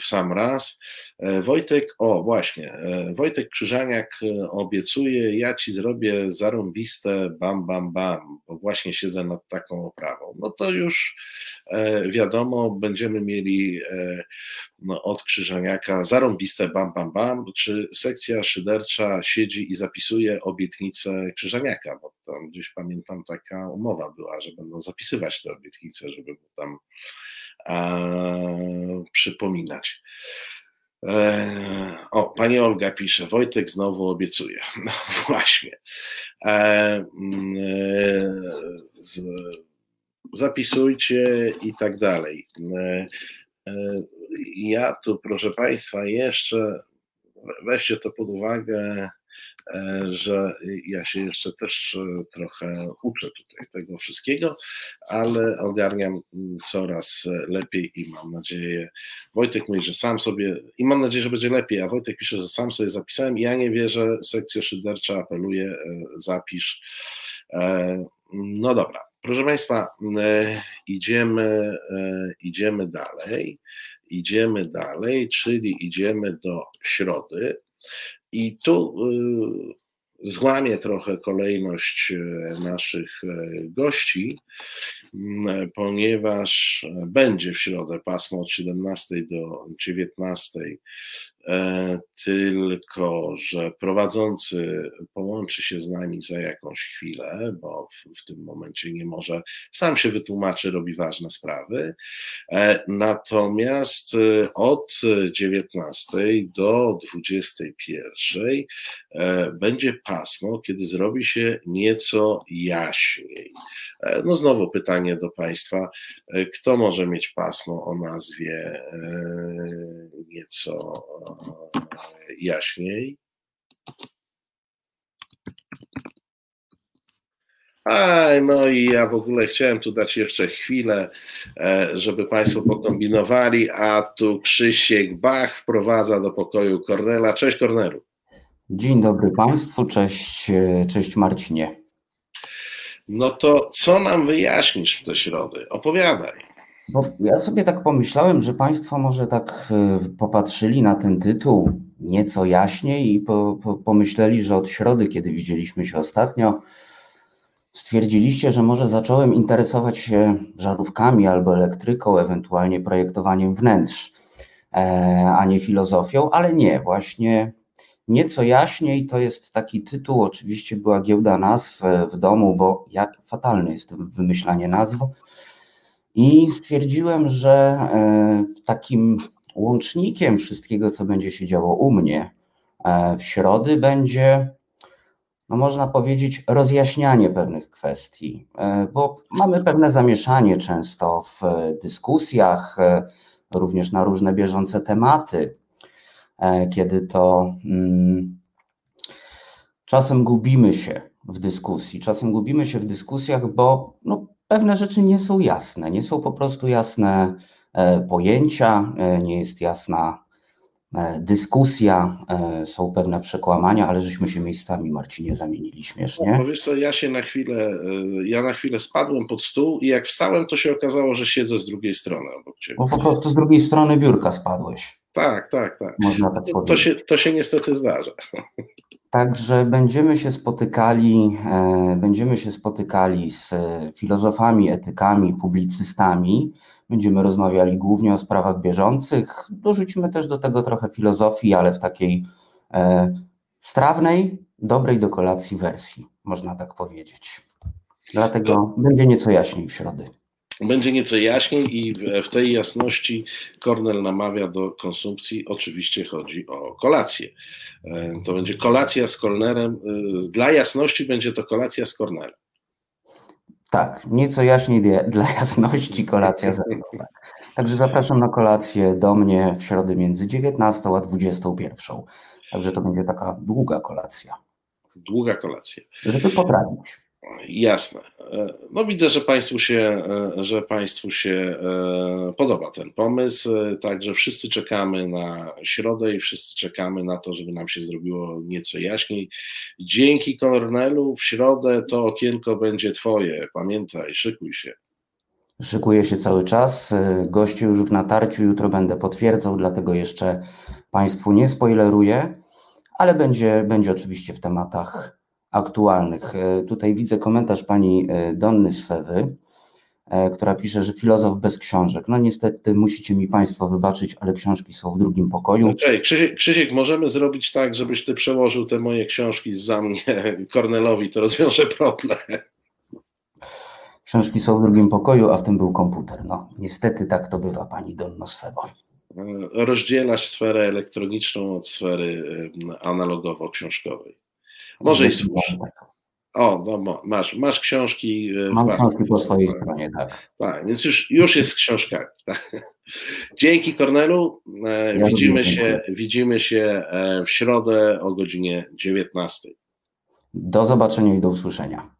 w sam raz. E, Wojtek, o właśnie, e, Wojtek Krzyżaniak e, obiecuje, ja ci zrobię zarąbiste bam, bam, bam, bo właśnie siedzę nad taką oprawą. No to już wiadomo, będziemy mieli no, od Krzyżaniaka zarąbiste bam, bam, bam, czy sekcja szydercza siedzi i zapisuje obietnicę Krzyżaniaka, bo tam gdzieś pamiętam taka umowa była, że będą zapisywać te obietnice, żeby tam przypominać. E, o, pani Olga pisze, Wojtek znowu obiecuje. No właśnie. E, mm, e, z, zapisujcie i tak dalej. Ja tu, proszę Państwa, jeszcze weźcie to pod uwagę. E, że ja się jeszcze też e, trochę uczę tutaj tego wszystkiego, ale ogarniam mm, coraz lepiej i mam nadzieję, Wojtek mówi, że sam sobie, i mam nadzieję, że będzie lepiej, a Wojtek pisze, że sam sobie zapisałem i ja nie wierzę, sekcja szydercza apeluje, e, zapisz. No dobra, proszę Państwa, idziemy, idziemy dalej, idziemy dalej, czyli idziemy do środy. I tu y, złamię trochę kolejność y, naszych y, gości, mm, ponieważ będzie w środę pasmo od 17 do 19 e, tylko że prowadzący połączy się z nami za jakąś chwilę, bo w, w tym momencie nie może, sam się wytłumaczy, robi ważne sprawy. E, natomiast e, od 19 do 21 będzie pasmo, kiedy zrobi się nieco jaśniej. No znowu pytanie do Państwa, kto może mieć pasmo o nazwie nieco jaśniej. Aj, no i ja w ogóle chciałem tu dać jeszcze chwilę, e, żeby Państwo pokombinowali, a tu Krzysiek Bach wprowadza do pokoju Kornela. Cześć Kornelu. Dzień dobry Państwu, cześć, e, cześć Marcinie. No to co nam wyjaśnisz w te środy? Opowiadaj. Bo ja sobie tak pomyślałem, że Państwo może tak e, popatrzyli na ten tytuł nieco jaśniej i po, po, pomyśleli, że od środy, kiedy widzieliśmy się ostatnio, stwierdziliście, że może zacząłem interesować się żarówkami albo elektryką, ewentualnie projektowaniem wnętrz, e, a nie filozofią, ale nie, właśnie nieco jaśniej to jest taki tytuł. Oczywiście była giełda nazw w domu, bo ja fatalny jestem w wymyślanie nazw i stwierdziłem, że e, takim łącznikiem wszystkiego, co będzie się działo u mnie e, w środy, będzie, no można powiedzieć, rozjaśnianie pewnych kwestii, e, bo mamy pewne zamieszanie często w dyskusjach, również na różne bieżące tematy, kiedy to mm, czasem gubimy się w dyskusji, czasem gubimy się w dyskusjach, bo no, pewne rzeczy nie są jasne, nie są po prostu jasne e, pojęcia, e, nie jest jasna e, dyskusja, są pewne przekłamania, ale żeśmy się miejscami, Marcinie, zamienili śmiesznie. No, wiesz co, ja się na chwilę, ja na chwilę spadłem pod stół i jak wstałem, to się okazało, że siedzę z drugiej strony obok ciebie. Bo po prostu z drugiej strony biurka spadłeś. Tak, tak, tak. Można tak to, to, się, to się niestety zdarza. Także będziemy się spotykali, e, będziemy się spotykali z filozofami, etykami, publicystami. Będziemy rozmawiali głównie o sprawach bieżących. Dorzucimy też do tego trochę filozofii, ale w takiej e, strawnej, dobrej do kolacji wersji, można tak powiedzieć. Dlatego będzie nieco jaśniej w środę będzie nieco jaśniej i w tej jasności Kornel namawia do konsumpcji. Oczywiście chodzi o kolację. E, to będzie kolacja z Kornerem. E, dla jasności będzie to kolacja z Kornelem. Tak, nieco jaśniej dla jasności kolacja z Także zapraszam na kolację do mnie w środę między 19 a 21. Także to będzie taka długa kolacja. Długa kolacja. Żeby poprawić. Jasne. E, no widzę, że Państwu się, e, że Państwu się e, podoba ten pomysł, także wszyscy czekamy na środę i wszyscy czekamy na to, żeby nam się zrobiło nieco jaśniej. Dzięki Kornelu, w środę to okienko będzie Twoje. Pamiętaj, szykuj się. Szykuję się cały czas. Goście już w natarciu, jutro będę potwierdzał, dlatego jeszcze Państwu nie spoileruję, ale będzie, będzie oczywiście w tematach aktualnych. E, tutaj widzę komentarz pani e, Donny Swewy, e, która pisze, że filozof bez książek. No niestety musicie mi Państwo wybaczyć, ale książki są w drugim pokoju. Okay. Krzysiek, Krzysiek, możemy zrobić tak, żebyś Ty przełożył te moje książki za mnie Kornelowi, to rozwiąże problem. Książki są w drugim pokoju, a w tym był komputer. No niestety tak to bywa, pani Donno Swewo. Rozdzielasz sferę elektroniczną od sfery analogowo-książkowej. Może i słusznie. O, no, masz, masz książki. E, Mam książki po swojej stronie, tak. Tak, więc już, już jest z książkami. Tak. Dzięki Kornelu. E, ja widzimy, się, widzimy się e, w środę o godzinie 19. Do zobaczenia i do usłyszenia.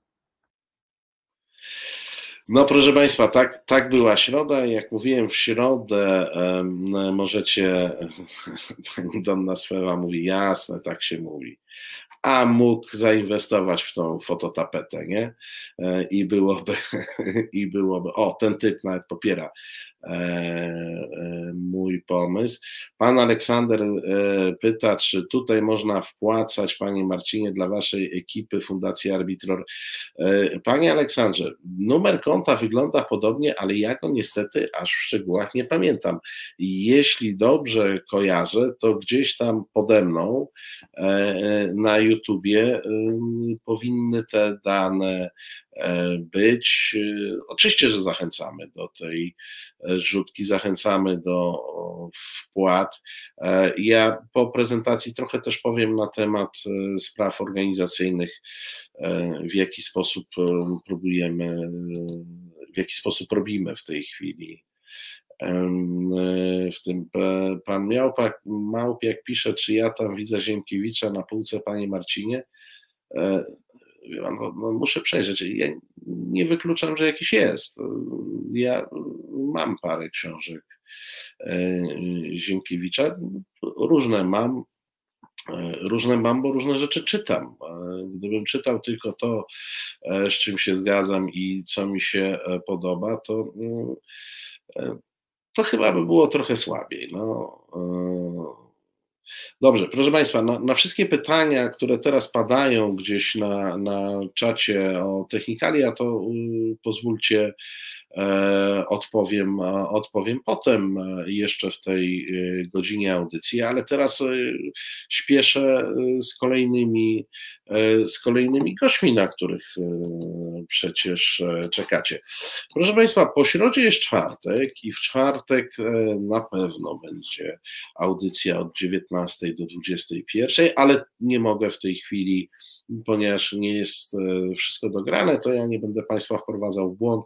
No proszę Państwa, tak, tak była środa. Jak mówiłem, w środę um, możecie, pani Donna Sfera mówi, jasne, tak się mówi a mógł zainwestować w tą fototapetę, nie? E, I byłoby, i byłoby, o, ten typ nawet popiera mój pomysł. Pan Aleksander pyta, czy tutaj można wpłacać, Panie Marcinie, dla Waszej ekipy Fundacji Arbitror. Panie Aleksandrze, numer konta wygląda podobnie, ale ja go niestety aż w szczegółach nie pamiętam. Jeśli dobrze kojarzę, to gdzieś tam pode mną na YouTubie powinny te dane E, być. E, oczywiście, że zachęcamy do tej e, rzutki, zachęcamy do wpłat. Ja po prezentacji trochę też powiem na temat spraw organizacyjnych, w jaki sposób próbujemy, w jaki sposób robimy w tej chwili w tym pan Miałpak, Małpiak pisze, czy ja tam widzę Ziemkiewicza na półce, panie Marcinie no, no, muszę przejrzeć. Ja nie wykluczam, że jakiś jest. Ja mam parę książek e, Ziemkiewicza, różne mam, e, różne mam, bo różne rzeczy czytam. E, gdybym czytał tylko to, z czym się zgadzam i co mi się podoba, to, to chyba by było trochę słabiej. No, Dobrze, proszę Państwa, na, na, wszystkie pytania, które teraz padają gdzieś na, na czacie o technikalia, to y, pozwólcie odpowiem, odpowiem potem, e, jeszcze w tej e, godzinie audycji, ale teraz śpieszę z kolejnymi, z kolejnymi gośćmi, na których przecież czekacie. Proszę Państwa, po środzie jest czwartek i w czwartek na pewno będzie audycja od 19 do 21, ale nie mogę w tej chwili ponieważ nie jest wszystko dograne, to ja nie będę Państwa wprowadzał w błąd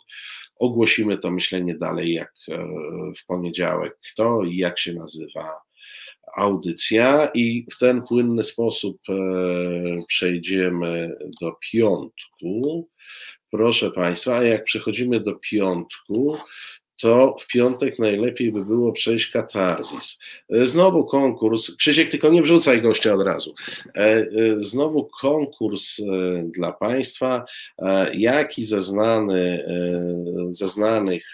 ogłosimy to myślenie dalej, jak e, w poniedziałek, kto i jak się nazywa audycja, i w ten płynny sposób e, przejdziemy do piątku. Proszę Państwa, jak przechodzimy do piątku, to w piątek najlepiej by było przejść katarzis. E, znowu konkurs, Krzysiek, tylko nie wrzucaj gościa od razu. E, e, znowu konkurs dla Państwa, jaki ze, znany, ze znanych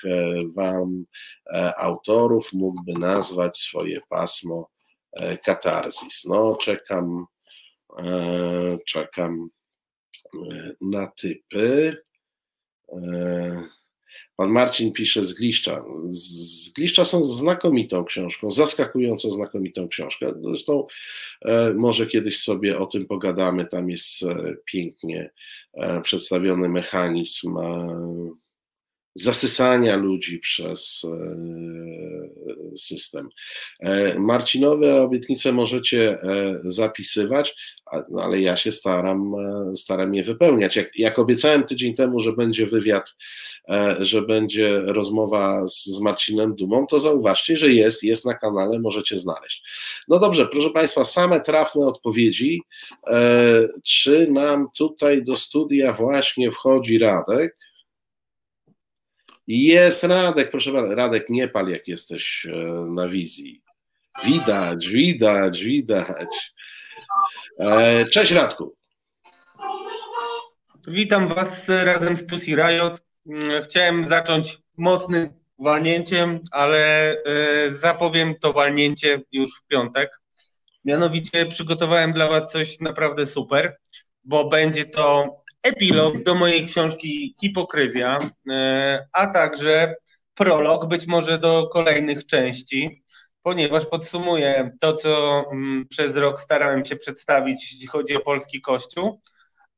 Wam autorów mógłby nazwać swoje pasmo katarzis. No, czekam, czekam na typy. Pan Marcin pisze z Gliszcza. Z Gliszcza są znakomitą książką, zaskakująco znakomitą książkę. Zresztą e, może kiedyś sobie o tym pogadamy. Tam jest e, pięknie e, przedstawiony mechanizm zasysania ludzi przez system. Marcinowe obietnice możecie zapisywać, no ale ja się staram, e, staram je wypełniać. Jak, jak obiecałem tydzień temu, że będzie wywiad, e, że będzie rozmowa z, z Marcinem Dumą, to zauważcie, że jest, jest na kanale, możecie znaleźć. No dobrze, proszę Państwa, same trafne odpowiedzi. E, czy nam tutaj do studia właśnie wchodzi Radek? Jest Radek, proszę bardzo. Radek, nie pal, jak jesteś na wizji. Widać, widać, widać. E, cześć Radku. Witam Was razem z Pussy Riot. Mm, chciałem zacząć mocnym walnięciem, ale e, zapowiem to walnięcie już w piątek. Mianowicie przygotowałem dla Was coś naprawdę super, bo będzie to epilog do mojej książki Hipokryzja, e, a także prolog być może do kolejnych części ponieważ podsumuję to, co mm, przez rok starałem się przedstawić, jeśli chodzi o polski kościół,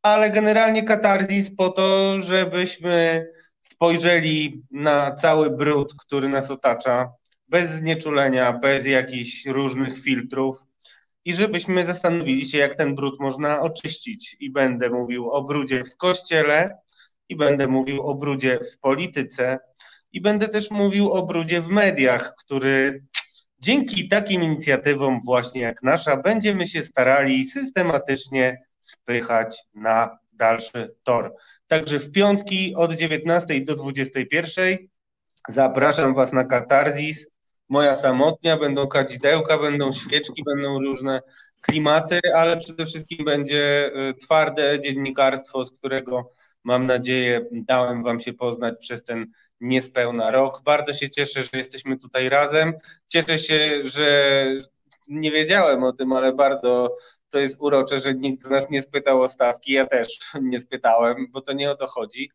ale generalnie katarzis po to, żebyśmy spojrzeli na cały brud, który nas otacza, bez znieczulenia, bez jakichś różnych filtrów i żebyśmy zastanowili się, jak ten brud można oczyścić. I będę mówił o brudzie w kościele, i będę mówił o brudzie w polityce, i będę też mówił o brudzie w mediach, który Dzięki takim inicjatywom właśnie jak nasza będziemy się starali systematycznie spychać na dalszy tor. Także w piątki od 19 do 21 zapraszam Was na katarzis. Moja samotnia, będą kadzidełka, będą świeczki, będą różne klimaty, ale przede wszystkim będzie y, twarde dziennikarstwo, z którego mam nadzieję dałem Wam się poznać przez ten niespełna rok. Bardzo się cieszę, że jesteśmy tutaj razem. Cieszę się, że nie wiedziałem o tym, ale bardzo to jest urocze, że nikt z nas nie spytał o stawki. Ja też nie spytałem, bo to nie o to chodzi.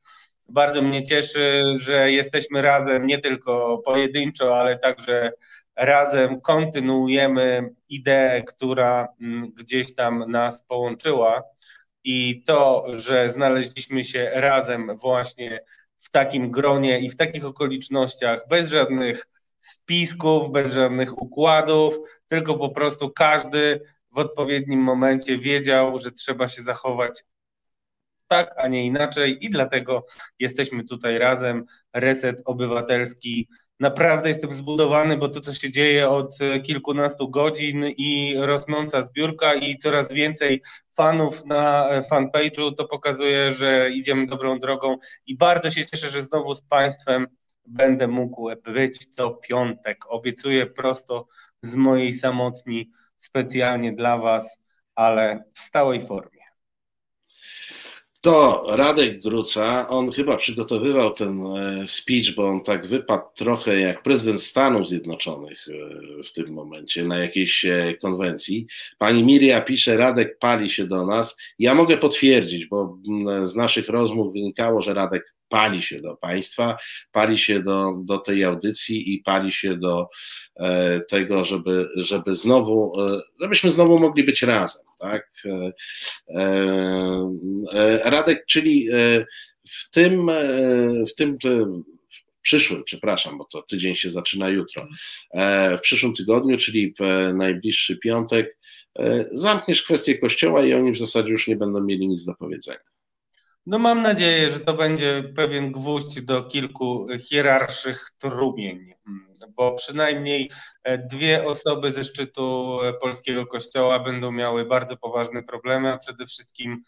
Bardzo mnie cieszy, że jesteśmy razem nie tylko pojedynczo, ale także razem kontynuujemy ideę, która mm, gdzieś tam nas połączyła. I to, że znaleźliśmy się razem właśnie w takim gronie i w takich okolicznościach, bez żadnych spisków, bez żadnych układów, tylko po prostu każdy w odpowiednim momencie wiedział, że trzeba się zachować tak, a nie inaczej, i dlatego jesteśmy tutaj razem. Reset Obywatelski. Naprawdę jestem zbudowany, bo to, co się dzieje od kilkunastu godzin i rosnąca zbiórka i coraz więcej fanów na fanpage'u, to pokazuje, że idziemy dobrą drogą i bardzo się cieszę, że znowu z Państwem będę mógł być to piątek. Obiecuję prosto z mojej samotni specjalnie dla Was, ale w stałej formie. To Radek Gruca, on chyba przygotowywał ten e, speech, bo on tak wypadł trochę jak prezydent Stanów Zjednoczonych e, w tym momencie na jakiejś e, konwencji. Pani Miria pisze, Radek pali się do nas. Ja mogę potwierdzić, bo z naszych rozmów wynikało, że Radek pali się do państwa, pali się do, do tej audycji i pali się do e, tego, żeby, żeby znowu, e, żebyśmy znowu mogli być razem, tak? E, Radek, czyli w tym, w tym przyszłym, przepraszam, bo to tydzień się zaczyna jutro, w przyszłym tygodniu, czyli najbliższy piątek, zamkniesz kwestię kościoła i oni w zasadzie już nie będą mieli nic do powiedzenia. No mam nadzieję, że to będzie pewien gwóźdź do kilku hierarszych trumień, bo przynajmniej e, dwie osoby ze szczytu e, polskiego kościoła będą miały bardzo poważne problemy, a przede wszystkim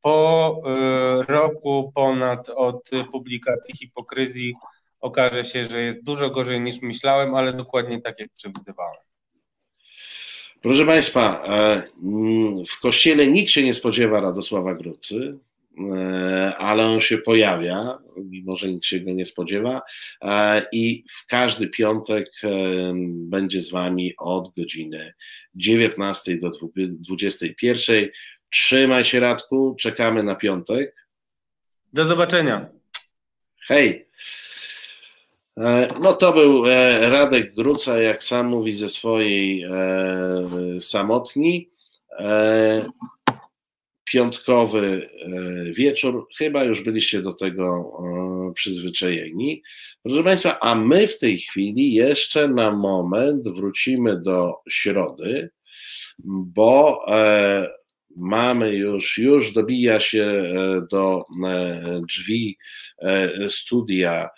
po e, roku ponad od publikacji hipokryzji okaże się, że jest dużo gorzej niż myślałem, ale dokładnie tak jak przewidywałem. Proszę Państwa, w kościele nikt się nie spodziewa Radosława Grucy. E, ale on się pojawia, mimo że nikt się go nie spodziewa. E, I w każdy piątek e, będzie z Wami od godziny 19 do 21. Trzymaj się, Radku, czekamy na piątek. Do zobaczenia. Hej. No to był Radek Gruca, jak sam mówi, ze swojej samotni piątkowy e, wieczór. Chyba już byliście do tego e, przyzwyczajeni. Proszę Państwa, a my w tej chwili jeszcze na moment wrócimy do środy, bo e, mamy już, już dobija się e, do e, drzwi e, studia,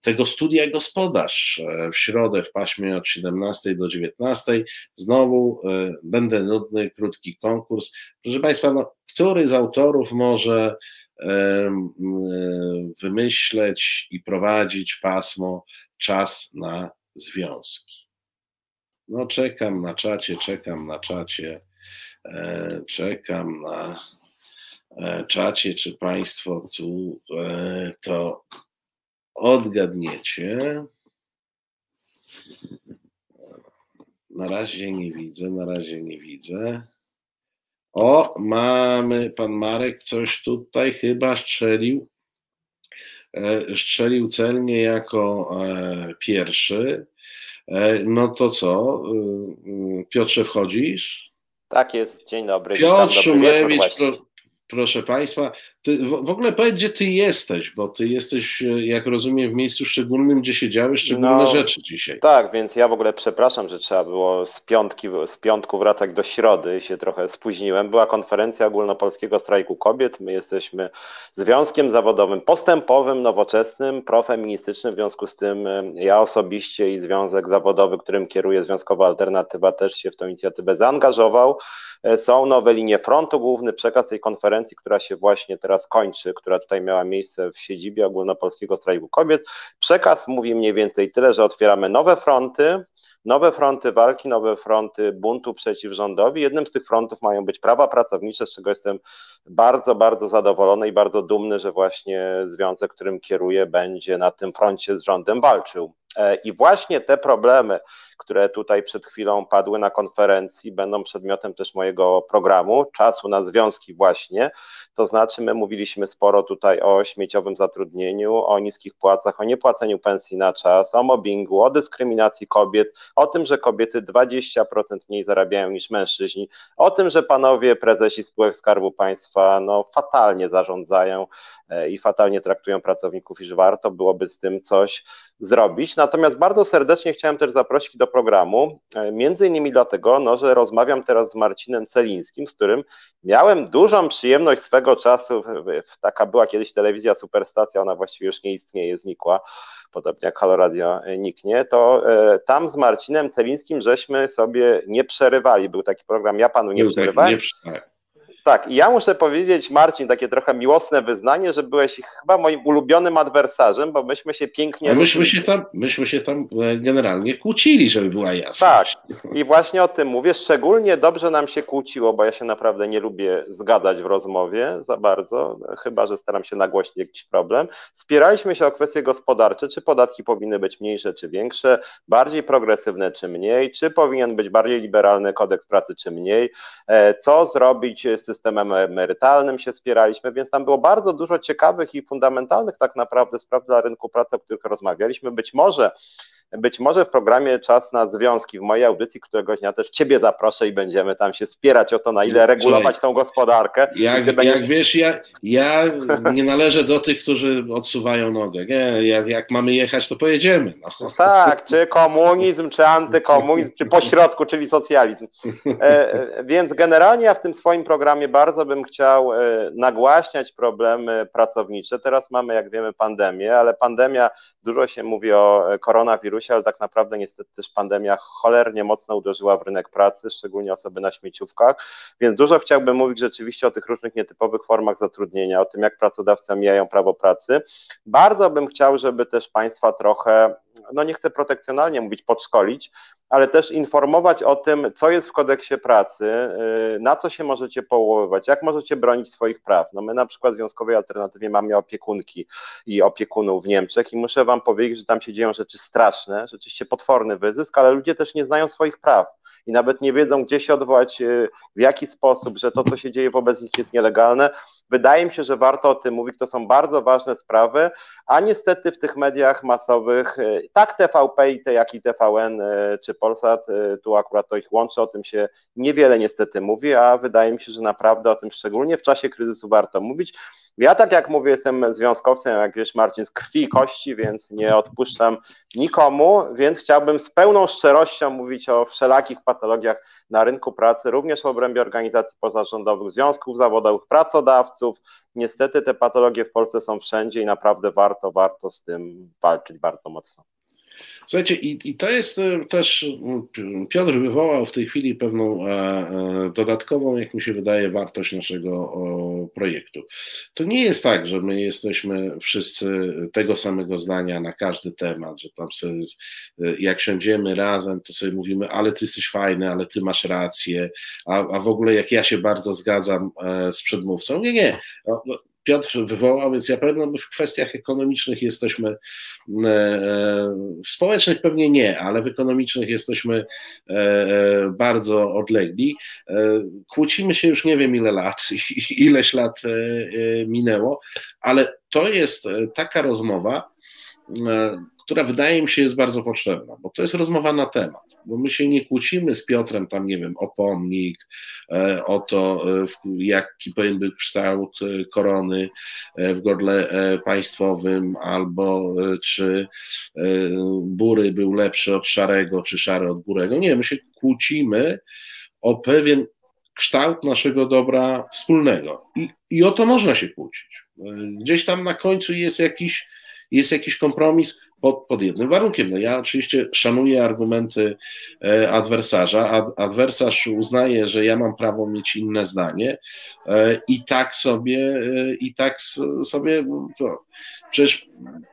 tego studia gospodarz w środę w paśmie od 17 do 19. Znowu będę nudny, krótki konkurs. Proszę Państwa, no, który z autorów może wymyśleć i prowadzić pasmo czas na związki? No czekam na czacie, czekam na czacie. E, czekam na e, czacie, czy Państwo tu e, to odgadniecie. Na razie nie widzę, na razie nie widzę. O, mamy, pan Marek coś tutaj chyba strzelił. Strzelił celnie jako pierwszy. No to co? Piotrze, wchodzisz? Tak jest, dzień dobry. Piotr Szumlewicz, pro, proszę Państwa. W, ogóle powiedz, gdzie Ty jesteś, bo Ty jesteś, e, jak rozumiem, w miejscu szczególnym, gdzie się działy szczególne no, rzeczy dzisiaj. Tak, więc ja w ogóle przepraszam, że trzeba było z, piątki, z piątku wracać do środy, się trochę spóźniłem. Była konferencja ogólnopolskiego strajku kobiet. My jesteśmy związkiem zawodowym postępowym, nowoczesnym, profeministycznym. W związku z tym e, ja osobiście i związek zawodowy, którym kieruje Związkowa Alternatywa, też się w tę inicjatywę zaangażował. E, są nowe linie frontu. Główny przekaz tej konferencji która się właśnie teraz kończy, która tutaj miała miejsce w siedzibie Ogólnopolskiego Strajku Kobiet. Przekaz mówi mniej więcej tyle, że otwieramy nowe fronty, nowe fronty walki, nowe fronty buntu przeciw rządowi. Jednym z tych frontów mają być prawa pracownicze, z czego jestem bardzo, bardzo zadowolony i bardzo dumny, że właśnie związek, którym kieruję, będzie na tym froncie z rządem walczył. E, I właśnie te problemy, które tutaj przed chwilą padły na konferencji, będą przedmiotem też mojego programu, czasu na związki właśnie. To znaczy, my mówiliśmy sporo tutaj o śmieciowym zatrudnieniu, o niskich płacach, o niepłaceniu pensji na czas, o mobbingu, o dyskryminacji kobiet, o tym, że kobiety 20% mniej zarabiają niż mężczyźni, o tym, że panowie prezesi spółek Skarbu Państwa no, fatalnie zarządzają e, i fatalnie traktują pracowników, iż warto byłoby z tym coś zrobić. Natomiast bardzo serdecznie chciałem też zaprosić do programu, e, między innymi dlatego, no, że rozmawiam teraz z Marcinem Celińskim, z którym miałem dużą przyjemność swego czasu, taka była kiedyś telewizja Superstacja, ona właściwie już nie istnieje, znikła, podobnie jak Halo Radio e, niknie, to e, tam z Marcinem Celińskim żeśmy sobie nie przerywali, był taki program Ja Panu nie był przerywałem. Tak, tak, i ja muszę powiedzieć, Marcin, takie trochę miłosne wyznanie, że byłeś chyba moim ulubionym adwersarzem, bo myśmy się pięknie. myśmy się, tam, myśmy się tam e, generalnie kłócili, żeby była jasność. Tak, i właśnie o tym mówię. Szczególnie dobrze nam się kłóciło, bo ja się naprawdę nie lubię zgadać w rozmowie za bardzo, chyba że staram się nagłośnić jakiś problem. Spieraliśmy się o kwestie gospodarcze, czy podatki powinny być mniejsze, czy większe, bardziej progresywne, czy mniej, czy powinien być bardziej liberalny kodeks pracy, czy mniej, e, co zrobić z systemem emerytalnym się spieraliśmy, więc tam było bardzo dużo ciekawych i fundamentalnych tak naprawdę spraw dla rynku pracy, o których rozmawialiśmy. Być może być może w programie Czas na Związki, w mojej audycji któregoś dnia też Ciebie zaproszę i będziemy tam się spierać o to, na ile regulować Słuchaj, tą gospodarkę. Jak, będziesz... jak wiesz, ja, ja nie należę do tych, którzy odsuwają nogę. Nie, jak mamy jechać, to pojedziemy. No. Tak, czy komunizm, czy antykomunizm, czy pośrodku, czyli socjalizm. E, e, więc generalnie ja w tym swoim programie bardzo bym chciał e, nagłaśniać problemy pracownicze. Teraz mamy, jak wiemy, pandemię, ale pandemia, dużo się mówi o koronawirusie, wirusie, ale tak naprawdę niestety też pandemia cholernie mocno uderzyła w rynek pracy, szczególnie osoby na śmieciówkach, więc dużo chciałbym mówić rzeczywiście o tych różnych nietypowych formach zatrudnienia, o tym jak pracodawcy mijają prawo pracy. Bardzo bym chciał, żeby też Państwa trochę, no nie chcę protekcjonalnie mówić, podszkolić, ale też informować o tym, co jest w kodeksie pracy, y, na co się możecie powoływać, jak możecie bronić swoich praw. No my na przykład w Związkowej Alternatywie mamy opiekunki i opiekunów w Niemczech i muszę Wam powiedzieć, że tam się dzieją rzeczy straszne, rzeczywiście potworny wyzysk, ale ludzie też nie znają swoich praw i nawet nie wiedzą, gdzie się odwołać, y, w jaki sposób, że to, co się dzieje wobec nich jest nielegalne. Wydaje mi się, że warto o tym mówić, to są bardzo ważne sprawy, a niestety w tych mediach masowych, y, tak TVP, jak i TVN czy Polsat, tu akurat to ich łączy, o tym się niewiele niestety mówi, a wydaje mi się, że naprawdę o tym szczególnie w czasie kryzysu warto mówić. Ja tak jak mówię, jestem związkowcem, jak wiesz Marcin, z krwi i kości, więc nie odpuszczam nikomu, więc chciałbym z pełną szczerością mówić o wszelakich patologiach na rynku pracy, również w obrębie organizacji pozarządowych, związków zawodowych, pracodawców. Niestety te patologie w Polsce są wszędzie i naprawdę warto, warto z tym walczyć bardzo mocno. Słuchajcie, i, i to jest e, też, Piotr wywołał w tej chwili pewną e, e, dodatkową, jak mi się wydaje, wartość naszego projektu. To nie jest tak, że my jesteśmy wszyscy tego samego zdania na każdy temat, że tam sobie, jak siądziemy razem, to sobie mówimy, ale ty jesteś fajny, ale ty masz rację, a, a w ogóle jak ja się bardzo zgadzam z przedmówcą. Nie, nie. Piotr wywołał, więc ja pewno w kwestiach ekonomicznych jesteśmy, e, e, w społecznych pewnie nie, ale w ekonomicznych jesteśmy e, bardzo odlegli. Kłócimy się już nie wiem ile lat, ileś lat minęło, ale to jest taka rozmowa, która wydaje mi się jest bardzo potrzebna, bo to jest rozmowa na temat, bo my się nie kłócimy z Piotrem tam, nie wiem, o pomnik, e, o to, e, jaki powinien być kształt e, korony w godle państwowym, albo czy bury był lepszy od szarego, czy szary od burego. Nie, my się kłócimy o pewien kształt naszego dobra wspólnego. I, I o to można się kłócić. Gdzieś tam na końcu jest jakiś jest jakiś kompromis. Pod, pod jednym warunkiem. No ja oczywiście szanuję argumenty e, adwersarza. Ad, adwersarz uznaje, że ja mam prawo mieć inne zdanie e, i tak sobie, e, i tak sobie to, Przecież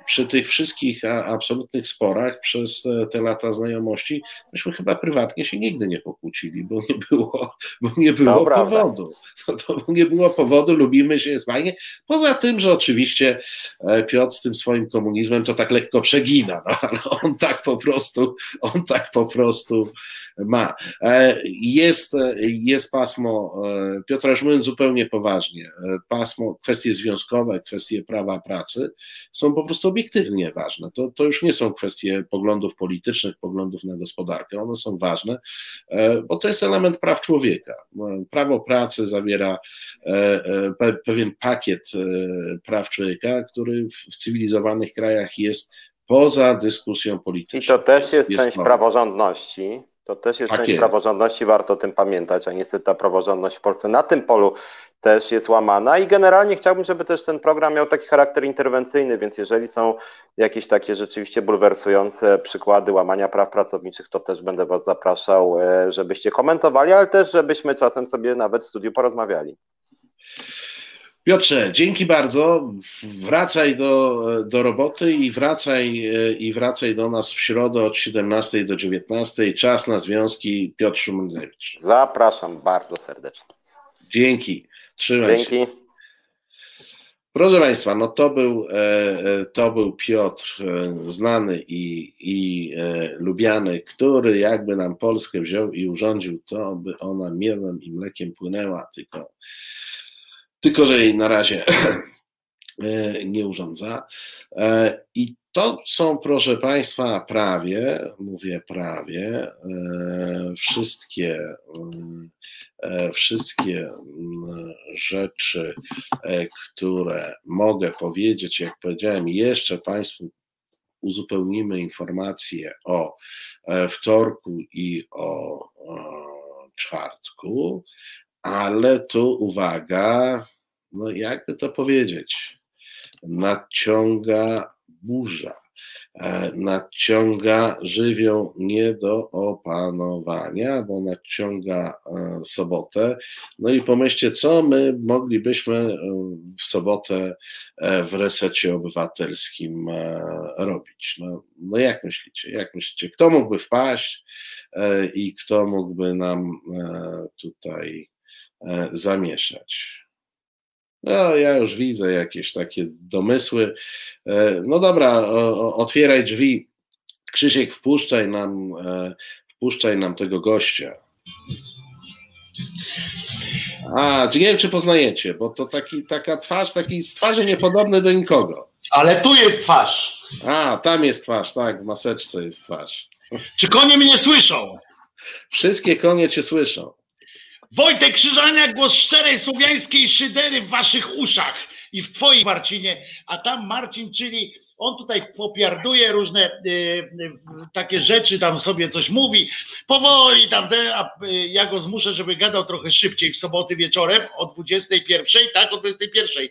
przy tych wszystkich absolutnych sporach przez te lata znajomości, myśmy chyba prywatnie się nigdy nie pokłócili, bo nie było, bo nie było powodu. To, to nie było powodu, lubimy się, jest fajnie. Poza tym, że oczywiście e, Piotr z tym swoim komunizmem to tak lekko przegina, no, ale on tak po prostu, on tak po prostu ma. E, jest, jest pasmo, e, Piotr już mówiąc zupełnie poważnie, pasmo, kwestie związkowe, kwestie prawa pracy, są po prostu obiektywnie ważne. To, to już nie są kwestie poglądów politycznych, poglądów na gospodarkę, one są ważne, e, bo to jest element praw człowieka. Prawo pracy zawiera e, e, pewien pakiet praw człowieka, który w cywilizowanych krajach jest poza dyskusją polityczną. I to też jest, jest część praworządności. To też jest tak część jest. praworządności, warto o tym pamiętać, a niestety ta praworządność w Polsce na tym polu też jest łamana i generalnie chciałbym, żeby też ten program miał taki charakter interwencyjny, więc jeżeli są jakieś takie rzeczywiście bulwersujące przykłady łamania praw pracowniczych, to też będę Was zapraszał, e, żebyście komentowali, ale też żebyśmy czasem sobie nawet w studiu porozmawiali. Piotrze, dzięki bardzo. Wracaj do, do roboty i wracaj, i wracaj do nas w środę od 17 do 19. Czas na związki Piotr Szumlewicz. Zapraszam bardzo serdecznie. Dzięki. Trzymaj Dzięki. się. Proszę Państwa, no to był, e, e, to był Piotr, e, znany i, i lubiany, który jakby nam Polskę wziął i urządził to, by ona miedem i mlekiem płynęła, tylko, tylko że jej na razie nie urządza. I to są, proszę Państwa, prawie, mówię prawie, wszystkie E, wszystkie mm, rzeczy, e, które mogę powiedzieć, jak powiedziałem, jeszcze Państwu uzupełnimy informacje o e, wtorku i o, czwartku, ale tu uwaga, no jakby to powiedzieć, nadciąga burza. E, nadciąga żywioł nie do opanowania, bo nadciąga e, sobotę. No i pomyślcie, co my moglibyśmy e, w sobotę w resecie obywatelskim robić. No, no jak myślicie? Jak myślicie? Kto mógłby wpaść i kto mógłby nam tutaj zamieszać? No, ja już widzę jakieś takie domysły. E, no dobra, otwieraj drzwi. Krzysiek, wpuszczaj nam, e, wpuszczaj nam tego gościa. A, nie wiem, czy poznajecie, bo to taki, taka twarz, taki z twarzy niepodobny do nikogo. Ale tu jest twarz. A, tam jest twarz, tak, w maseczce jest twarz. Czy konie mnie słyszą? Wszystkie konie cię słyszą. Wojtek Krzyżania, głos szczerej słowiańskiej szydery w waszych uszach i w twoich Marcinie, a tam Marcin, czyli on tutaj popiarduje różne y, y, takie rzeczy, tam sobie coś mówi, powoli tam, a y, ja go zmuszę, żeby gadał trochę szybciej w soboty wieczorem o 21, tak? O 21.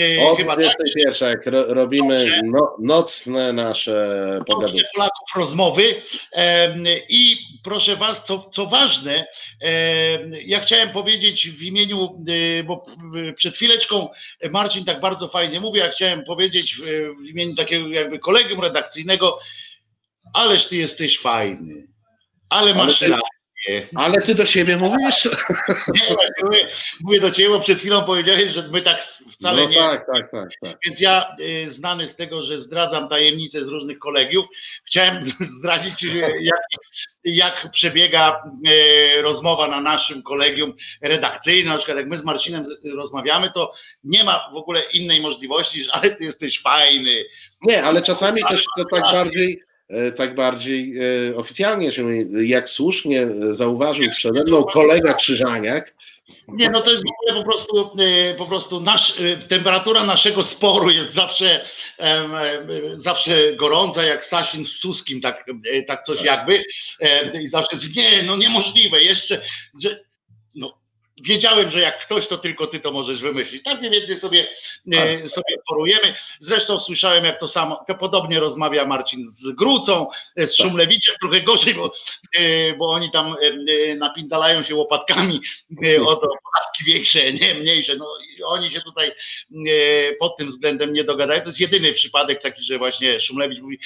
Y, o chyba 21, tak? jak robimy no, nocne nasze pogadania. Polaków rozmowy i proszę was, co, co ważne, ja chciałem powiedzieć w imieniu, bo przed chwileczką Marcin tak bardzo fajnie mówi, ja chciałem powiedzieć w imieniu takiego jakby kolegium redakcyjnego, ależ ty jesteś fajny, ale masz ale ty, rację. Ale ty do siebie mówisz? Nie, mówię, mówię do ciebie, bo przed chwilą powiedziałeś, że my tak wcale no nie. Tak, tak, tak, tak. Więc ja y, znany z tego, że zdradzam tajemnice z różnych kolegiów, chciałem zdradzić, jak, jak przebiega y, rozmowa na naszym kolegium redakcyjnym. Na przykład jak my z Marcinem rozmawiamy, to nie ma w ogóle innej możliwości, że ale ty jesteś fajny, nie, ale czasami też to tak bardziej tak bardziej e, oficjalnie, jak słusznie zauważył przede mną kolega Krzyżaniak. Nie, no to jest po prostu, e, po prostu nasz, temperatura naszego sporu jest zawsze, zawsze gorąca, jak Sasin z Suskim, tak, tak coś jakby. I zawsze jest, nie, no niemożliwe, jeszcze, że, wiedziałem, że jak ktoś, to tylko ty to możesz wymyślić. Tak mniej więcej sobie, e, sobie porujemy. Zresztą słyszałem, jak to samo, to podobnie rozmawia Marcin z Grucą, e, z tak. Szumlewiczem, trochę gorzej, bo, e, bo oni tam napindalają się łopatkami o to podatki większe, nie mniejsze. No oni się tutaj pod tym względem nie dogadają. To jest jedyny przypadek taki, że właśnie Szumlewicz mówi,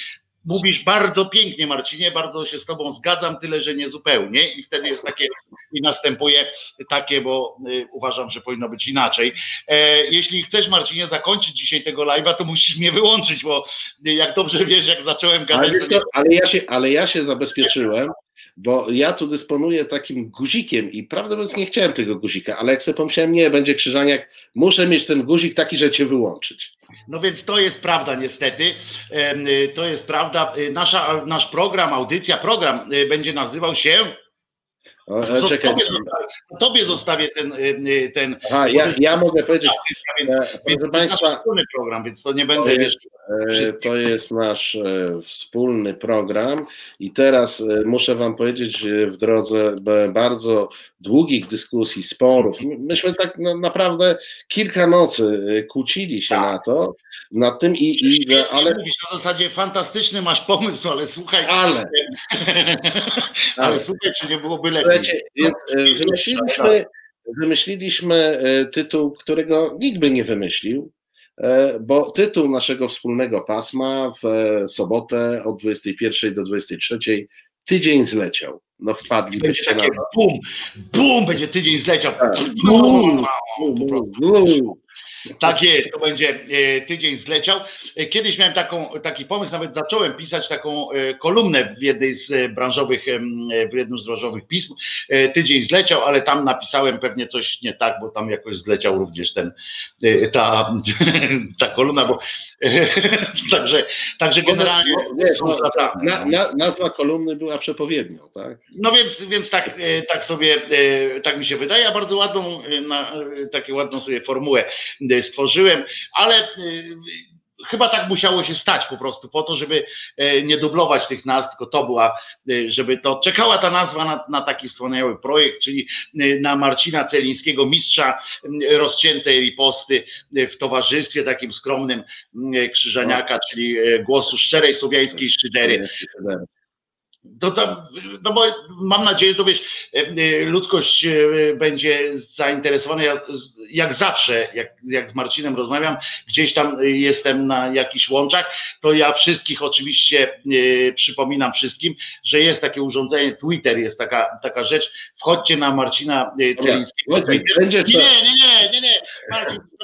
Mówisz bardzo pięknie, Marcinie, bardzo się z Tobą zgadzam, tyle że nie zupełnie. I wtedy jest takie, i następuje takie, bo y, uważam, że powinno być inaczej. E, jeśli chcesz, Marcinie, zakończyć dzisiaj tego live'a, to musisz mnie wyłączyć, bo jak dobrze wiesz, jak zacząłem gadać. Ale, to, ale, ja, się, ale ja się zabezpieczyłem, bo ja tu dysponuję takim guzikiem i prawdę mówiąc nie chciałem tego guzika, ale jak sobie pomyślałem, nie, będzie krzyżaniak, muszę mieć ten guzik taki, że cię wyłączyć. No więc to jest prawda niestety, to jest prawda. Nasza, nasz program, audycja, program y, będzie nazywał się e, czekaj. Tobie zostawię, tobie zostawię ten. Y, y, ten Aha, ja, ja mogę powiedzieć. Więc, e, więc proszę Państwa, wspólny program, więc to nie będę. To jest, e, to jest nasz wspólny program i teraz muszę Wam powiedzieć w drodze bardzo długich dyskusji, sporów. Myśmy tak naprawdę kilka nocy kłócili się tak. na to, nad tym i. i ale mówisz na zasadzie fantastyczny masz pomysł, ale słuchaj. Ale. ale, ale słuchaj, czy nie byłoby lepiej. Słuchajcie, więc e, wymyśliliśmy, wymyśliliśmy e, tytuł, którego nikt by nie wymyślił, e, bo tytuł naszego wspólnego pasma w sobotę od 21 do 23 tydzień zleciał. No wpadlibyście na to. Bum, bum, będzie tydzień zleciał. Tak. Bum, bum, bum, tak jest, to będzie e, tydzień zleciał. E, kiedyś miałem taką, taki pomysł, nawet zacząłem pisać taką e, kolumnę w jednej z branżowych, w jednym z branżowych pism. Tydzień zleciał, ale tam napisałem pewnie coś nie tak, bo tam jakoś zleciał również ten, ta, ta kolumna, bo także, także generalnie. No, wiesz, no, na, na, nazwa kolumny była przepowiednią, tak? No więc, więc tak, tak sobie, tak mi się wydaje, a bardzo ładną, na, takie ładną sobie formułę stworzyłem, ale y, chyba tak musiało się stać po prostu po to, żeby e, nie dublować tych nazw, tylko to była, e, żeby to czekała ta nazwa na, na taki wspaniały projekt, czyli e, na Marcina Celińskiego, mistrza rozciętej riposty w towarzystwie takim skromnym Krzyżaniaka, czyli głosu szczerej słowiańskiej szydery. To, to, no bo mam nadzieję, że wiesz, e, e, ludzkość e, będzie zainteresowana. Ja, jak zawsze, jak, jak z Marcinem rozmawiam, gdzieś tam jestem na jakichś łączach, to ja wszystkich oczywiście przypominam wszystkim, że jest takie urządzenie, Twitter jest taka, taka rzecz. Wchodźcie na Marcina Celińskiego. Nie, nie, nie, nie, nie.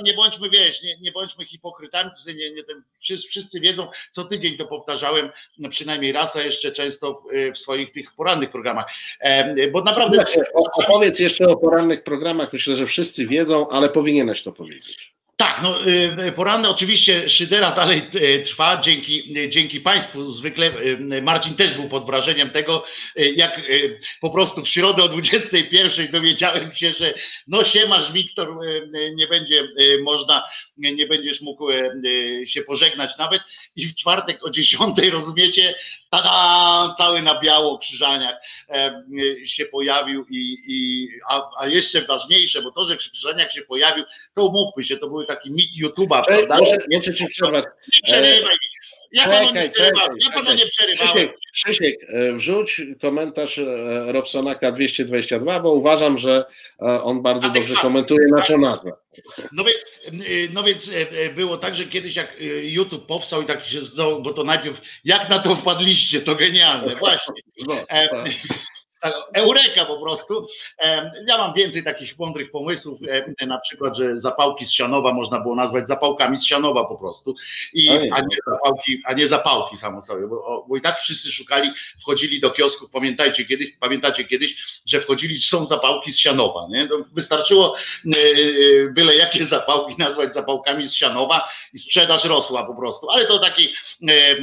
Nie bądźmy, wiesz, nie, nie bądźmy hipokrytami, nie, nie, wszyscy, wszyscy wiedzą, co tydzień to powtarzałem, no przynajmniej raz, a jeszcze często w swoich tych porannych programach. Bo naprawdę. Opowiedz jeszcze o porannych programach. Myślę, że wszyscy wiedzą, ale powinieneś to powiedzieć. Tak, no y, poranne oczywiście Szydera dalej y, trwa dzięki, y, dzięki Państwu. Zwykle Marcin też był pod wrażeniem tego, jak po prostu w środę o 21 dowiedziałem się, że no siemasz Wiktor, nie będzie można, nie będziesz mógł się pożegnać nawet i w czwartek o 10 rozumiecie, tada, cały na biało krzyżaniak się pojawił i, i a, a jeszcze ważniejsze, bo to, że krzyżaniak się pojawił, to umówmy się, to były taki mit YouTube'a, prawda? Muszę, muszę ci przerwać. Nie przerywaj. Ja panu nie przerywam. Ja panu nie przerywałem. Krzysiek, e, wrzuć komentarz e, Robsonaka 222, bo uważam, że e, on bardzo dobrze tak, komentuje naszą nazwę. No więc, no więc było tak, że kiedyś jak YouTube powstał i tak się bo to najpierw jak na to wpadliście, to genialne, właśnie. No, tak. Tak, eureka po prostu. Ja mam więcej takich mądrych pomysłów, na przykład, że zapałki z Sianowa można było nazwać zapałkami z Sianowa po prostu, I, a, nie zapałki, a nie zapałki samo sobie, bo, bo i tak wszyscy szukali, wchodzili do kiosków, pamiętajcie kiedyś, pamiętacie kiedyś, że wchodzili, są zapałki z Sianowa, nie? To wystarczyło e, e, byle jakie zapałki nazwać zapałkami z Sianowa i sprzedaż rosła po prostu, ale to taki e,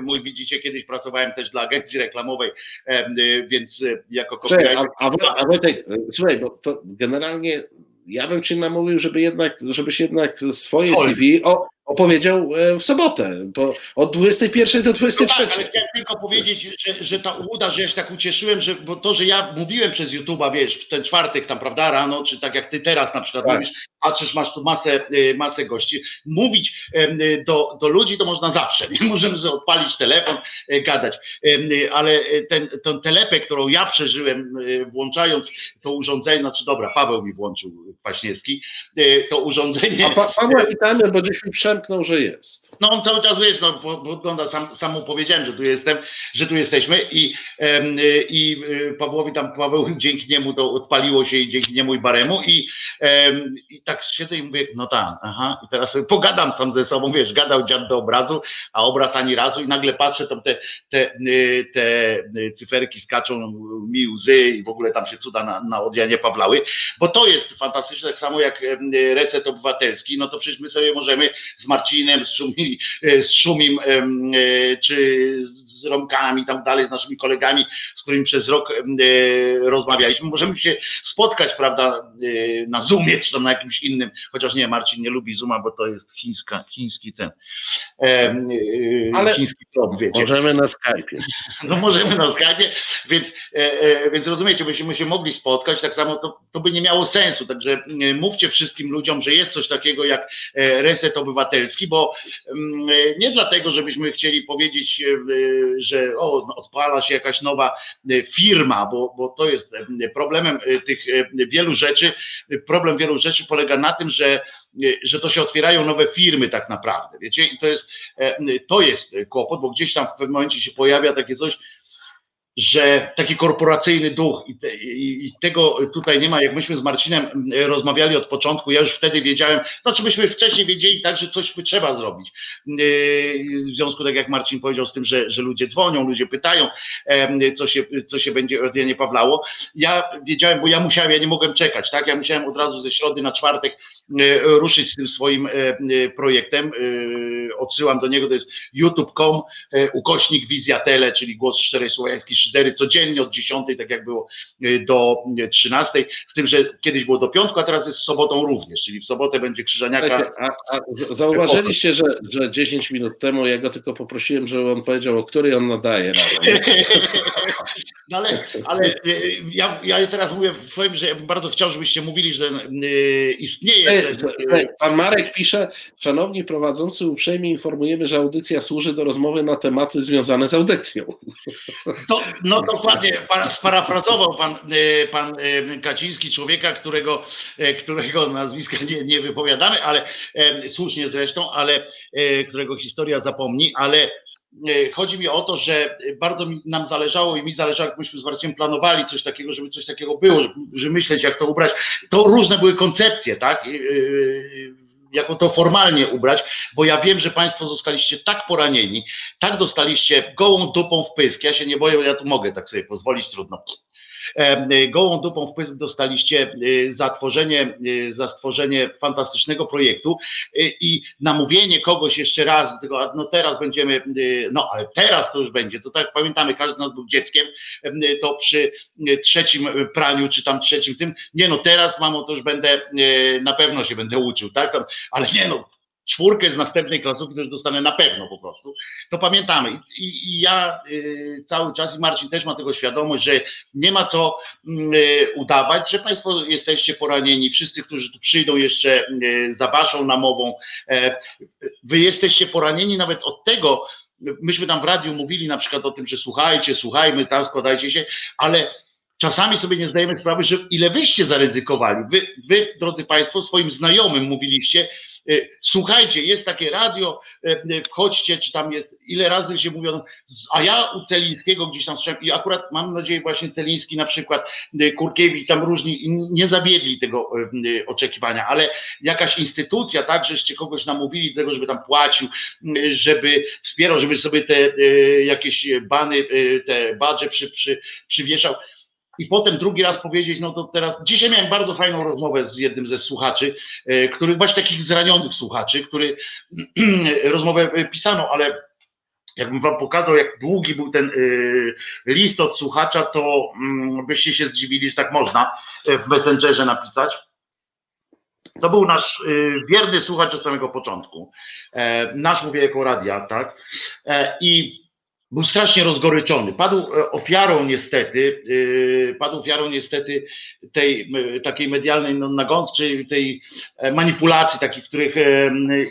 mój, widzicie, kiedyś pracowałem też dla agencji reklamowej, więc jako copywriter. A, a, a Wojtek, słuchaj, bo to generalnie ja bym ci namówił, żeby jednak, żebyś jednak swoje CV, o, opowiedział w sobotę, bo od 21 do 23. No tak, ale chciałem tylko powiedzieć, że, że ta uda, że ja się tak ucieszyłem, że bo to, że ja mówiłem przez YouTube'a, wiesz, w ten czwartek tam, prawda, rano, czy tak jak ty teraz na przykład tak. mówisz, patrzysz, masz tu masę, masę gości. Mówić do, do ludzi to można zawsze, nie możemy sobie odpalić telefon, gadać, ale ten, ten telepę, którą ja przeżyłem, włączając to urządzenie, znaczy dobra, Paweł mi włączył Kwaśniewski, to urządzenie. A pa, Paweł witamy, bo gdzieś mi przemknął, że jest. No on cały czas wiesz, no, podgląda, sam, sam mu powiedziałem, że tu jestem, że tu jesteśmy i, i Pawłowi tam, Paweł dzięki niemu to odpaliło się i dzięki niemu i Baremu i, i tak siedzę i mówię, no tak, aha, i teraz pogadam sam ze sobą, wiesz, gadał dziad do obrazu, a obraz ani razu i nagle patrzę, tam te, te, te cyferki skaczą mi łzy i w ogóle tam się cuda na, na odjanie Pawlały, bo to jest fantastyczne, tak samo jak reset obywatelski, no to przecież my sobie możemy z Marcinem, z, Szumi, z Szumim, czy z Romkami i tak dalej, z naszymi kolegami, z którymi przez rok rozmawialiśmy, możemy się spotkać, prawda, na Zoomie, czy tam na jakimś innym, chociaż nie, Marcin nie lubi Zooma, bo to jest chińska, chiński ten, Ale chiński prób, wiecie. Możemy na Skype'ie. No możemy na Skype'ie, więc, więc rozumiecie, byśmy się mogli spotkać, tak samo to, to by nie miało sensu, także mówcie wszystkim ludziom, że jest coś takiego jak reset obywatelski, bo nie dlatego, żebyśmy chcieli powiedzieć, że o, no, odpala się jakaś nowa firma, bo, bo to jest problemem tych wielu rzeczy, problem wielu rzeczy polega na tym, że że to się otwierają nowe firmy tak naprawdę, wiecie, i to jest, to jest kłopot, bo gdzieś tam w pewnym momencie się pojawia takie coś, że taki korporacyjny duch i, te, i, tego tutaj nie ma. Jak myśmy z Marcinem mm, rozmawiali od początku, ja już wtedy wiedziałem, znaczy myśmy wcześniej wiedzieli tak, że coś trzeba zrobić. Yy, w związku tak jak Marcin powiedział z tym, że, że ludzie dzwonią, ludzie pytają, co się, co się będzie nie Pawlało. Ja wiedziałem, bo ja musiałem, ja nie mogłem czekać, tak? Ja musiałem od razu ze środy na czwartek yy, ruszyć z tym swoim yy, projektem. Odsyłam do niego, to jest youtube.com ukośnik wizja tele, czyli głos szczerej słowiańskiej szydery codziennie od 10, tak jak było y, do 13, y, z tym, że kiedyś było do piątku, a teraz jest sobotą również, czyli w sobotę będzie Krzyżaniaka. A, a zauważyliście, że, że 10 minut temu ja go tylko poprosiłem, żeby on powiedział, o której on nadaje. No ale, ale y, ja, ja teraz mówię swoim, że ja bym bardzo chciał, żebyście mówili, że istnieje. Ej, że... Pan Marek pisze, szanowni prowadzący, uprzejmie informujemy, że audycja służy do rozmowy na tematy związane z audycją. To, no dokładnie, sparafrazował pan, e, pan e, Kaciński, człowieka, którego, e, którego nazwiska nie, nie wypowiadamy, ale słusznie zresztą, ale którego historia zapomni, ale chodzi mi o to, że bardzo nam zależało i mi zależało, jak myśmy z Marciem planowali coś takiego, żeby coś takiego było, żeby, żeby myśleć, jak to ubrać. To różne były koncepcje, tak? Jako to formalnie ubrać, bo ja wiem, że Państwo zostaliście tak poranieni, tak dostaliście gołą dupą w pysk. Ja się nie boję, ja tu mogę tak sobie pozwolić, trudno. Y, gołą dupą w pysk dostaliście y, za tworzenie, za stworzenie fantastycznego projektu i namówienie kogoś jeszcze raz, tego, no teraz będziemy, no ale teraz to już będzie, to tak pamiętamy, każdy z nas był dzieckiem, to przy trzecim praniu, czy tam trzecim tym, nie no teraz mamo to już będę, na pewno się będę uczył, tak, ale nie no, czwórkę z następnej klasówki też dostanę na pewno po prostu, to pamiętamy. I, i ja y, cały czas, i Marcin też ma tego świadomość, że nie ma co y, udawać, że Państwo jesteście poranieni, wszyscy, którzy tu przyjdą jeszcze y, za Waszą namową, e, Wy jesteście poranieni nawet od tego, myśmy tam w radiu mówili na przykład o tym, że słuchajcie, słuchajmy, tam składajcie się, ale czasami sobie nie zdajemy sprawy, że ile wyście zaryzykowali. Wy, wy drodzy Państwo, swoim znajomym mówiliście, słuchajcie, jest takie radio, y, y, wchodźcie, czy tam jest, ile razy się mówią, a ja u Celińskiego gdzieś tam słyszałem i akurat mam nadzieję właśnie Celiński na przykład, Kurkiewicz, tam różni nie zawiedli tego oczekiwania, ale jakaś instytucja, tak, żeście kogoś namówili tego, żeby tam płacił, żeby wspierał, żeby sobie te jakieś bany, te badże przy, przy, przywieszał, i potem drugi raz powiedzieć, no to teraz, dzisiaj miałem bardzo fajną rozmowę z jednym ze słuchaczy, e, który, właśnie takich zranionych słuchaczy, który rozmowę e, pisano, ale jakbym wam pokazał, jak długi był ten e, list od słuchacza, to mm, byście się zdziwili, że tak można w Messengerze napisać. To był nasz wierny słuchacz od samego początku. Nasz, mówię jako radia, tak? I był strasznie rozgoryczony. Padł ofiarą niestety, padł ofiarą niestety tej takiej medialnej no, nagonczej, tej manipulacji takich, których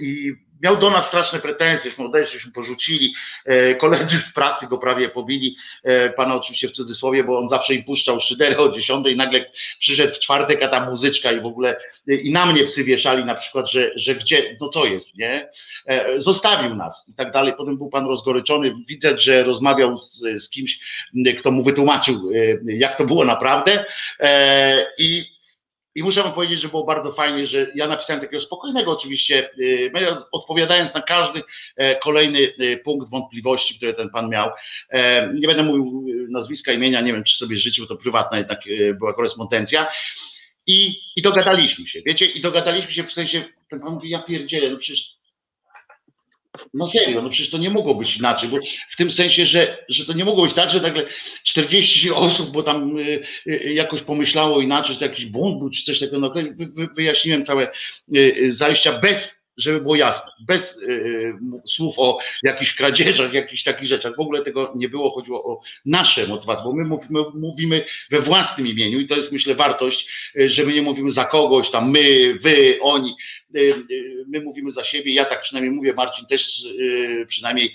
i miał do nas straszne pretensje, odeszliśmy, porzucili, e, koledzy z pracy go prawie pobili, e, pana oczywiście w cudzysłowie, bo on zawsze im puszczał szyderę o 10 i nagle przyszedł w czwartek, a ta muzyczka i w ogóle e, i na mnie psy wieszali na przykład, że, że gdzie, no co jest, nie? Zostawił nas i tak dalej. Potem był pan rozgoryczony, widzę, że rozmawiał z, z kimś, kto mu wytłumaczył, jak to było naprawdę i i muszę wam powiedzieć, że było bardzo fajnie, że ja napisałem takiego spokojnego oczywiście, y, odpowiadając na każdy e, kolejny y, punkt wątpliwości, które ten pan miał. E, nie będę mówił y, nazwiska, imienia, nie wiem, czy sobie życzył, to prywatna jednak była korespondencja. I, I dogadaliśmy się, wiecie, i dogadaliśmy się w sensie, ten pan mówi, ja pierdzielę, no przecież no serio, no przecież to nie mogło być inaczej, bo w tym sensie, że, że to nie mogło być tak, że nagle 40 osób, bo tam y, y, jakoś pomyślało inaczej, że to jakiś bunt był, czy coś takiego, no, wy, wy, wyjaśniłem całe y, zajścia bez żeby było jasne, bez y, słów o jakichś kradzieżach, jakichś takich rzeczach. W ogóle tego nie było, chodziło o nasze motywacje, bo my mówimy, mówimy we własnym imieniu i to jest myślę wartość, y, że my nie mówimy za kogoś, tam my, wy, oni. Y, my mówimy za siebie, ja tak przynajmniej mówię, Marcin też przynajmniej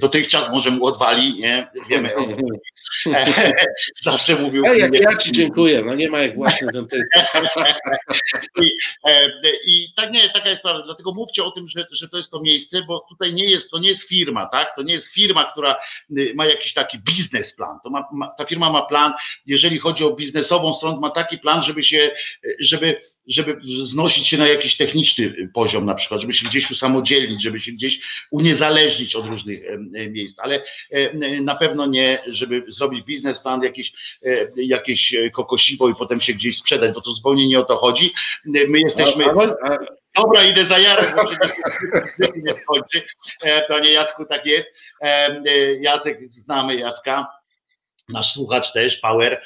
dotychczas może mu odwali, nie? Wiemy. Zawsze mówił. Ej, jak ja ci dziękuję, no nie ma jak własny ten I, e, I tak nie, taka jest prawda dlatego mówcie o tym, że, że to jest to miejsce, bo tutaj nie jest, to nie jest firma, tak? To nie jest firma, która y, ma jakiś taki biznesplan. To ma, ma, ta firma ma plan, jeżeli chodzi o biznesową stronę, ma taki plan, żeby się, żeby żeby znosić się na jakiś techniczny poziom, na przykład, żeby się gdzieś usamodzielnić, żeby się gdzieś uniezależnić od różnych miejsc, ale na pewno nie, żeby zrobić biznesplan, jakiś, jakieś kokosiwo i potem się gdzieś sprzedać, bo to zupełnie nie o to chodzi. My jesteśmy. Dobra, idę za Jarek, bo się nie skończy. E, panie Jacku, tak jest. E, Jacek, znamy Jacka nasz słuchacz też, Power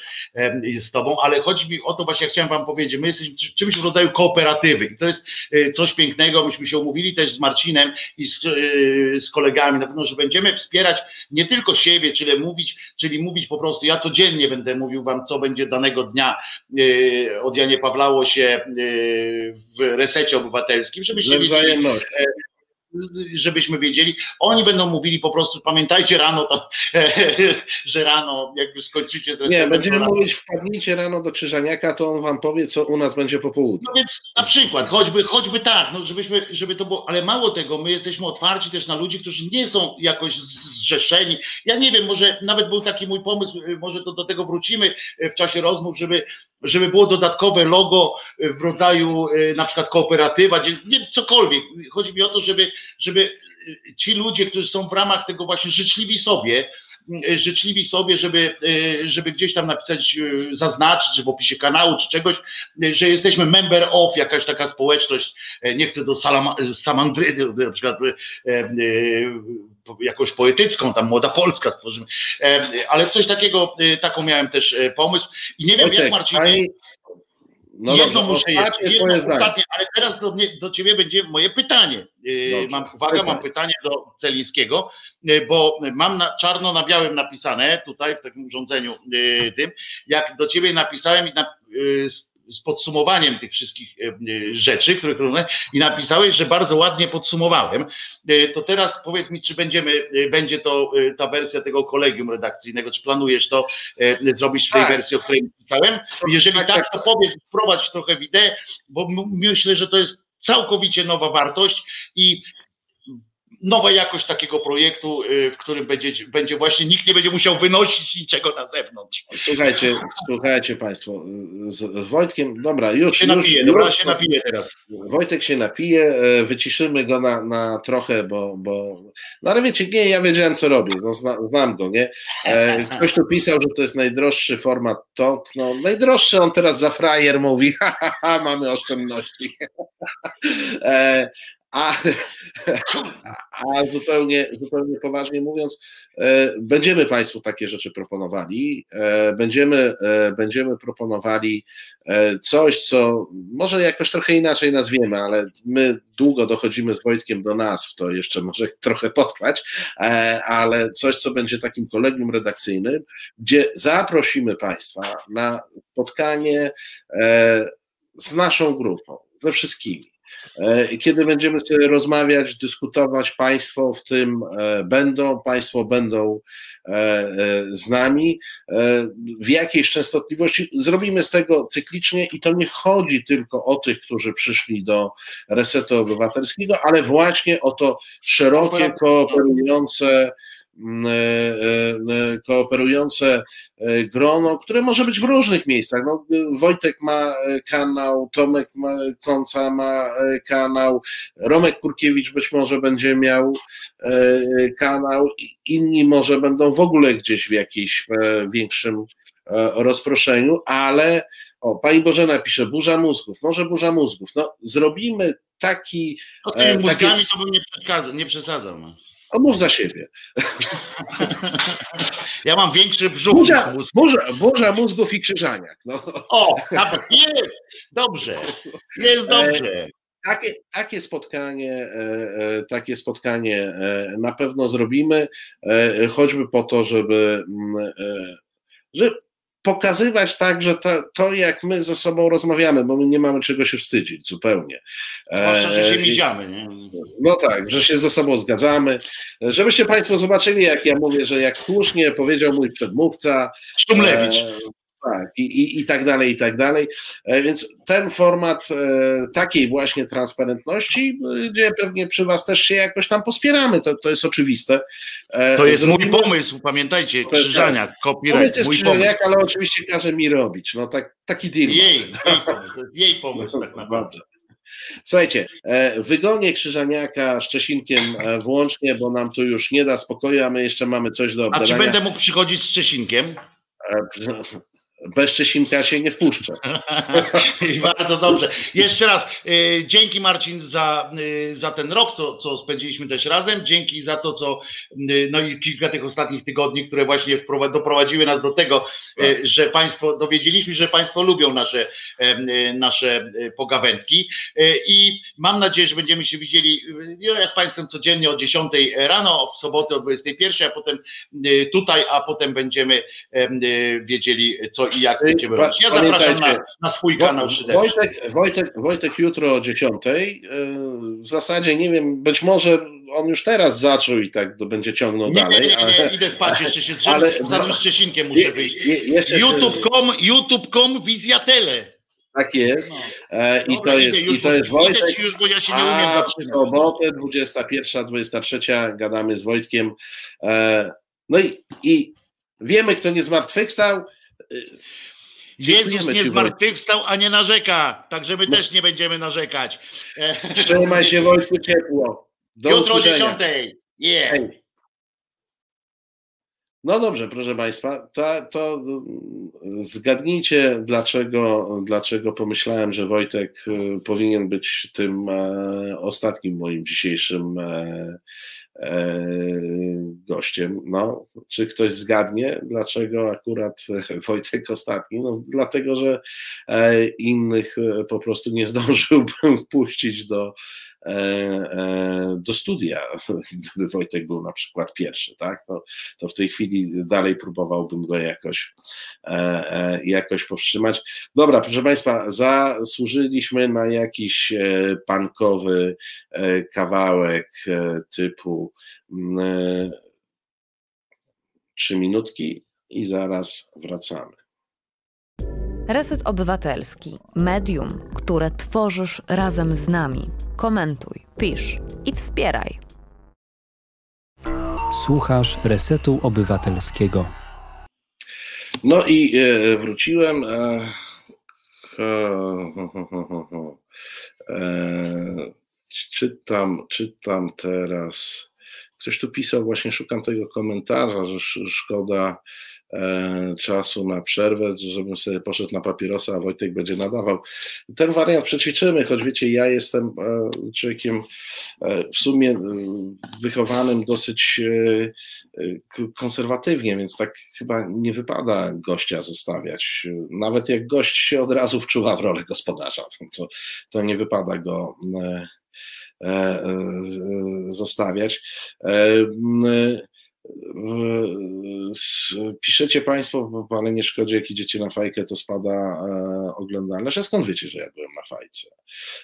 jest z Tobą, ale chodzi mi o to właśnie, chciałem Wam powiedzieć, my jesteśmy czymś w rodzaju kooperatywy. I to jest e, coś pięknego, myśmy się umówili też z Marcinem i z, e, z kolegami, na pewno, że będziemy wspierać nie tylko siebie, czyli mówić, czyli mówić po prostu, ja codziennie będę mówił Wam, co będzie danego dnia e, od Janie Pawlało się w resecie obywatelskim, żebyście wiedzieli, żebyśmy wiedzieli. Oni będą mówili po prostu, pamiętajcie rano, to, że rano jakby skończycie z Nie, będziemy rano. mówić, wpadnijcie rano do Krzyżaniaka, to on wam powie, co u nas będzie po południu. No więc na przykład, choćby, choćby tak, no żebyśmy, żeby to było, ale mało tego, my jesteśmy otwarci też na ludzi, którzy nie są jakoś zrzeszeni. Ja nie wiem, może nawet był taki mój pomysł, może to do tego wrócimy w czasie rozmów, żeby żeby było dodatkowe logo w rodzaju e, na przykład kooperatywa, nie, cokolwiek. Chodzi mi o to, żeby, żeby e, ci ludzie, którzy są w ramach tego właśnie życzliwi sobie, życzliwi sobie, żeby, żeby gdzieś tam napisać, zaznaczyć, czy w opisie kanału, czy czegoś, że jesteśmy member of, jakaś taka społeczność, nie chcę do Samandry, na przykład jakoś poetycką, tam Młoda Polska stworzymy, ale coś takiego, taką miałem też pomysł i nie wiem Ojciec, jak Marcin, no jedno dobrze, muszę jeszcze, jedno ostatnie, ale teraz do, mnie, do ciebie będzie moje pytanie. Dobrze, mam, uwaga, pytaj. mam pytanie do Celińskiego, bo mam na, czarno na białym napisane tutaj w takim urządzeniu tym, jak do ciebie napisałem i na, z podsumowaniem tych wszystkich e, e, rzeczy, których i napisałeś, że bardzo ładnie podsumowałem. E, to teraz powiedz mi, czy będziemy, będzie to ta wersja tego kolegium redakcyjnego, czy planujesz to zrobić w tej tak. wersji, o której napisałem? Jeżeli tak, tak, tak to powiedz, wprowadź trochę wideo, bo myślę, że to jest całkowicie nowa wartość i nowa jakość takiego projektu, y, w którym będzie, będzie właśnie nikt nie będzie musiał wynosić niczego na zewnątrz. Słuchajcie, słuchajcie Państwo, z, z Wojtkiem, dobra, już. Się napije, już, dobra, się napije teraz. Wojtek się napije, e, wyciszymy go na, na trochę, bo, bo. No ale wiecie, nie, ja wiedziałem, co robię, no, zna, znam go, nie? E, ktoś tu pisał, że to jest najdroższy format talk. No, najdroższy on teraz za frajer mówi, ha, ha, ha mamy oszczędności. A, a zupełnie, zupełnie poważnie mówiąc, e, będziemy Państwu takie rzeczy proponowali. E, będziemy, e, będziemy proponowali coś, co może jakoś trochę inaczej nazwiemy, ale my długo dochodzimy z Wojtkiem do nazw, to jeszcze może trochę potrwać, ale coś, co będzie takim kolegium redakcyjnym, gdzie zaprosimy Państwa na spotkanie z naszą grupą, ze wszystkimi kiedy będziemy sobie rozmawiać, dyskutować, Państwo w tym e, będą, Państwo będą e, z nami. W jakiejś częstotliwości zrobimy z tego cyklicznie i to nie chodzi tylko o tych, którzy przyszli do resetu obywatelskiego, ale właśnie o to szerokie, kooperujące E, e, kooperujące e, grono, które może być w różnych miejscach. No, Wojtek ma kanał, Tomek ma, Konca ma kanał, Romek Kurkiewicz być może będzie miał kanał, inni może będą w ogóle gdzieś w jakimś większym rozproszeniu, ale o, pani Bożena pisze, burza mózgów, może burza mózgów. No, zrobimy taki. No, tymi mózgami takie... to bym nie, nie przesadzał. No. A mów za siebie. Ja mam większy brzuch. Burza, burza, burza mózgów i krzyżaniak. No. O, tak jest. Dobrze. Jest dobrze. Takie, takie spotkanie, e, e, takie spotkanie e, na pewno zrobimy, choćby po to, żeby, mm, żeby pokazywać tak, że to, to, jak my ze sobą rozmawiamy, bo my nie mamy czego się wstydzić zupełnie. Zwłaszcza, że się miziamy, nie? No tak, że się ze sobą zgadzamy. Żebyście Państwo zobaczyli, jak ja mówię, że jak słusznie powiedział mój przedmówca. Sztumlewicz. E, tak, i, i, i tak dalej, i tak dalej. E, więc ten format e, takiej właśnie transparentności, gdzie pewnie przy Was też się jakoś tam pospieramy, to, to jest oczywiste. E, to jest Zrobimy... mój pomysł, pamiętajcie, Krzyżaniak, tak. copyright. Pomysł jest mój Krzyżaniak, pomysł. ale oczywiście każe mi robić. No tak, taki deal. Jej, jej jej pomysł tak naprawdę. Słuchajcie, wygonię Krzyżaniaka z Czesinkiem włącznie, bo nam tu już nie da spokoju, a my jeszcze mamy coś do obgadania. A czy będę mógł przychodzić z Czesinkiem? Bez Czesinka się nie wpuszczę. Bardzo dobrze. Jeszcze raz, y, dzięki Marcin za, y, za ten rok, co, co spędziliśmy też razem. Dzięki za to, co, y, no i kilka tych ostatnich tygodni, które właśnie doprowadziły nas do tego, tak. że Państwo dowiedzieliśmy, że Państwo lubią nasze, nasze pogawędki. I mam nadzieję, że będziemy się widzieli ja z Państwem codziennie o 10 rano, w sobotę o 21, a potem tutaj, a potem będziemy wiedzieli, co i jak będziemy. Ja zapraszam na, na swój kanał Wojtek, Wojtek, Wojtek jutro o 10. E, w zasadzie nie wiem, być może on już teraz zaczął i tak to będzie ciągnął nie, dalej. Nie, nie, nie, ale, idę spać, jeszcze się zrzem, ale, zaraz z Czesinkiem muszę wyjść. YouTube.com, YouTube.com, Wizja Tele. Tak jest. No. E, I, to jest już, I to jest Wojtek. Już, bo ja się nie umiem A sobotę 21, 23 gadamy z Wojtkiem. E, no i, i wiemy, kto nie zmartwychwstał. Jezus nie zmartwychwstał, a nie narzeka, także my no. też nie będziemy narzekać. Trzymaj się Wojtku ciepło. Do Jutro o 10. Yeah. No dobrze, proszę Państwa, to, to, zgadnijcie, dlaczego, dlaczego pomyślałem, że Wojtek e, powinien być tym e, ostatnim moim dzisiejszym e, E, gościem. No, czy ktoś zgadnie, dlaczego akurat Wojtek ostatni? No, dlatego, że e, innych e, po prostu nie zdążyłbym puścić do, do studia, gdyby Wojtek był na przykład pierwszy, tak? To, to w tej chwili dalej próbowałbym go jakoś, jakoś powstrzymać. Dobra, proszę Państwa, zasłużyliśmy na jakiś pankowy kawałek typu Mm, e, trzy minutki i zaraz wracamy. Reset Obywatelski. Medium, które tworzysz razem z nami. Komentuj, pisz i wspieraj. Słuchasz Resetu Obywatelskiego. No i e, wróciłem. E, czytam, czytam teraz Ktoś tu pisał, właśnie szukam tego komentarza, że szkoda, e, czasu na przerwę, żebym sobie poszedł na papierosa, a Wojtek będzie nadawał. Ten wariant przećwiczymy, choć wiecie, ja jestem e, człowiekiem e, w sumie wychowanym dosyć konserwatywnie, więc tak chyba nie wypada gościa zostawiać. Nawet jak gość się od razu wczuwa w rolę gospodarza, to, to nie wypada go zostawiać. Piszecie Państwo, ale nie szkodzi, jak idziecie na fajkę, to spada e, oglądalność. A skąd wiecie, że ja byłem na fajce?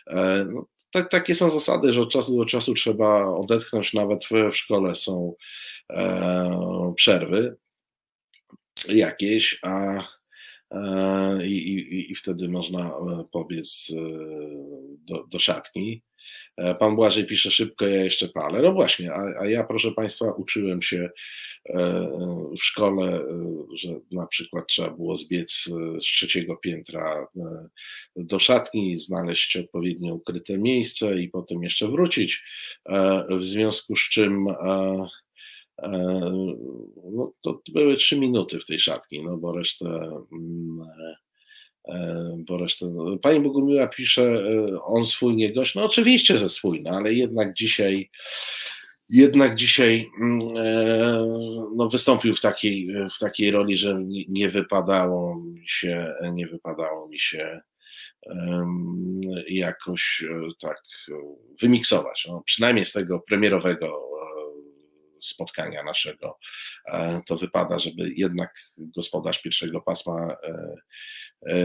E, no, tak, takie są zasady, że od czasu do czasu trzeba odetchnąć, nawet w, w szkole są e, przerwy jakieś, a i, i, i wtedy można pobiec do, do szatni. E, pan Błażej pisze szybko, ja jeszcze palę. No właśnie, a, a ja proszę Państwa uczyłem się e, w szkole, e, że na przykład trzeba było zbiec z trzeciego piętra do szatni, znaleźć odpowiednio ukryte miejsce i potem jeszcze wrócić, w związku z czym no, to były trzy minuty w tej szatni, no bo resztę mm, E, bo resztę. No, pani Bogumiła pisze, e, on swój nie gość. No oczywiście, że swój, no ale jednak dzisiaj jednak dzisiaj mm, e, no, wystąpił w takiej, w takiej roli, że nie wypadało mi się, nie wypadało mi się jakoś tak wymiksować. No, przynajmniej z tego premierowego spotkania naszego, e, to wypada, żeby jednak gospodarz pierwszego pasma e, e,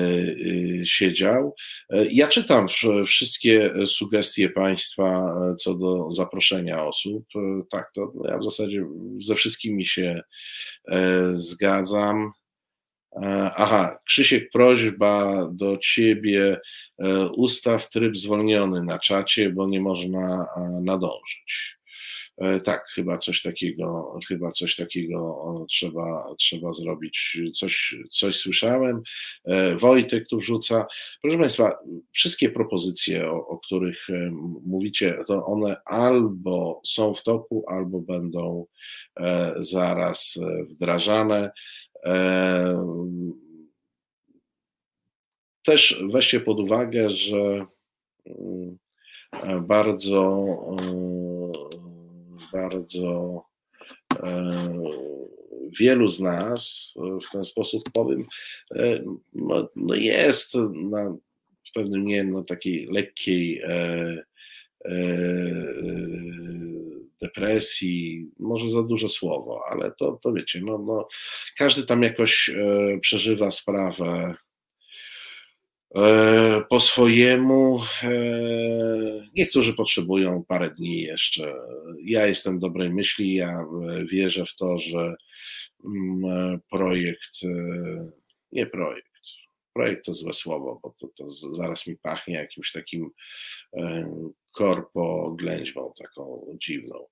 siedział. Ja czytam wszystkie sugestie Państwa co do zaproszenia osób. Tak, to ja w zasadzie ze wszystkimi się zgadzam. Aha, Krzysiek, prośba do ciebie. Ustaw tryb zwolniony na czacie, bo nie można nadążyć. E, tak, chyba coś takiego, chyba coś takiego trzeba, trzeba zrobić. Coś, coś słyszałem. E, Wojtek tu wrzuca. Proszę Państwa, wszystkie propozycje, o, o których e, mówicie, to one albo są w toku, albo będą zaraz wdrażane. Też weźcie pod uwagę, że mm, bardzo bardzo e, wielu z nas, w ten sposób powiem, e, no, no jest na pewnym nie no, takiej lekkiej e, depresji, może za duże słowo, ale to, to wiecie, no, no, każdy tam jakoś przeżywa sprawę E, po swojemu. E, niektórzy potrzebują parę dni jeszcze. Ja jestem dobrej myśli, ja e, wierzę w to, że mm, projekt, nie projekt, projekt to złe słowo, bo to, to zaraz mi pachnie jakimś takim korpo ględźbą taką dziwną,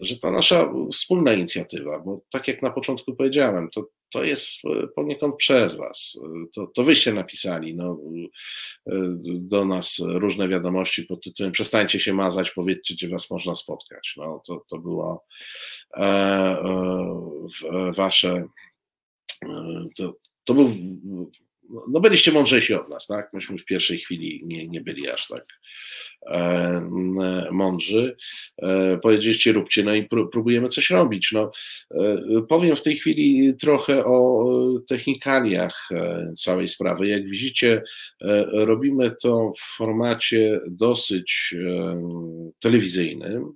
że ta nasza wspólna inicjatywa, bo tak jak na początku powiedziałem, to to jest poniekąd przez Was. To, to wyście napisali no, do nas różne wiadomości pod tytułem Przestańcie się mazać, powiedzcie, gdzie Was można spotkać. No, to, to było e, e, Wasze. E, to, to był no byliście mądrzejsi od nas, tak? Myśmy w pierwszej chwili nie, nie byli aż tak e, mądrzy. E, powiedzieliście, róbcie, no i próbujemy coś robić. No, e, powiem w tej chwili trochę o technikaliach e, całej sprawy. Jak widzicie, e, robimy to w formacie dosyć telewizyjnym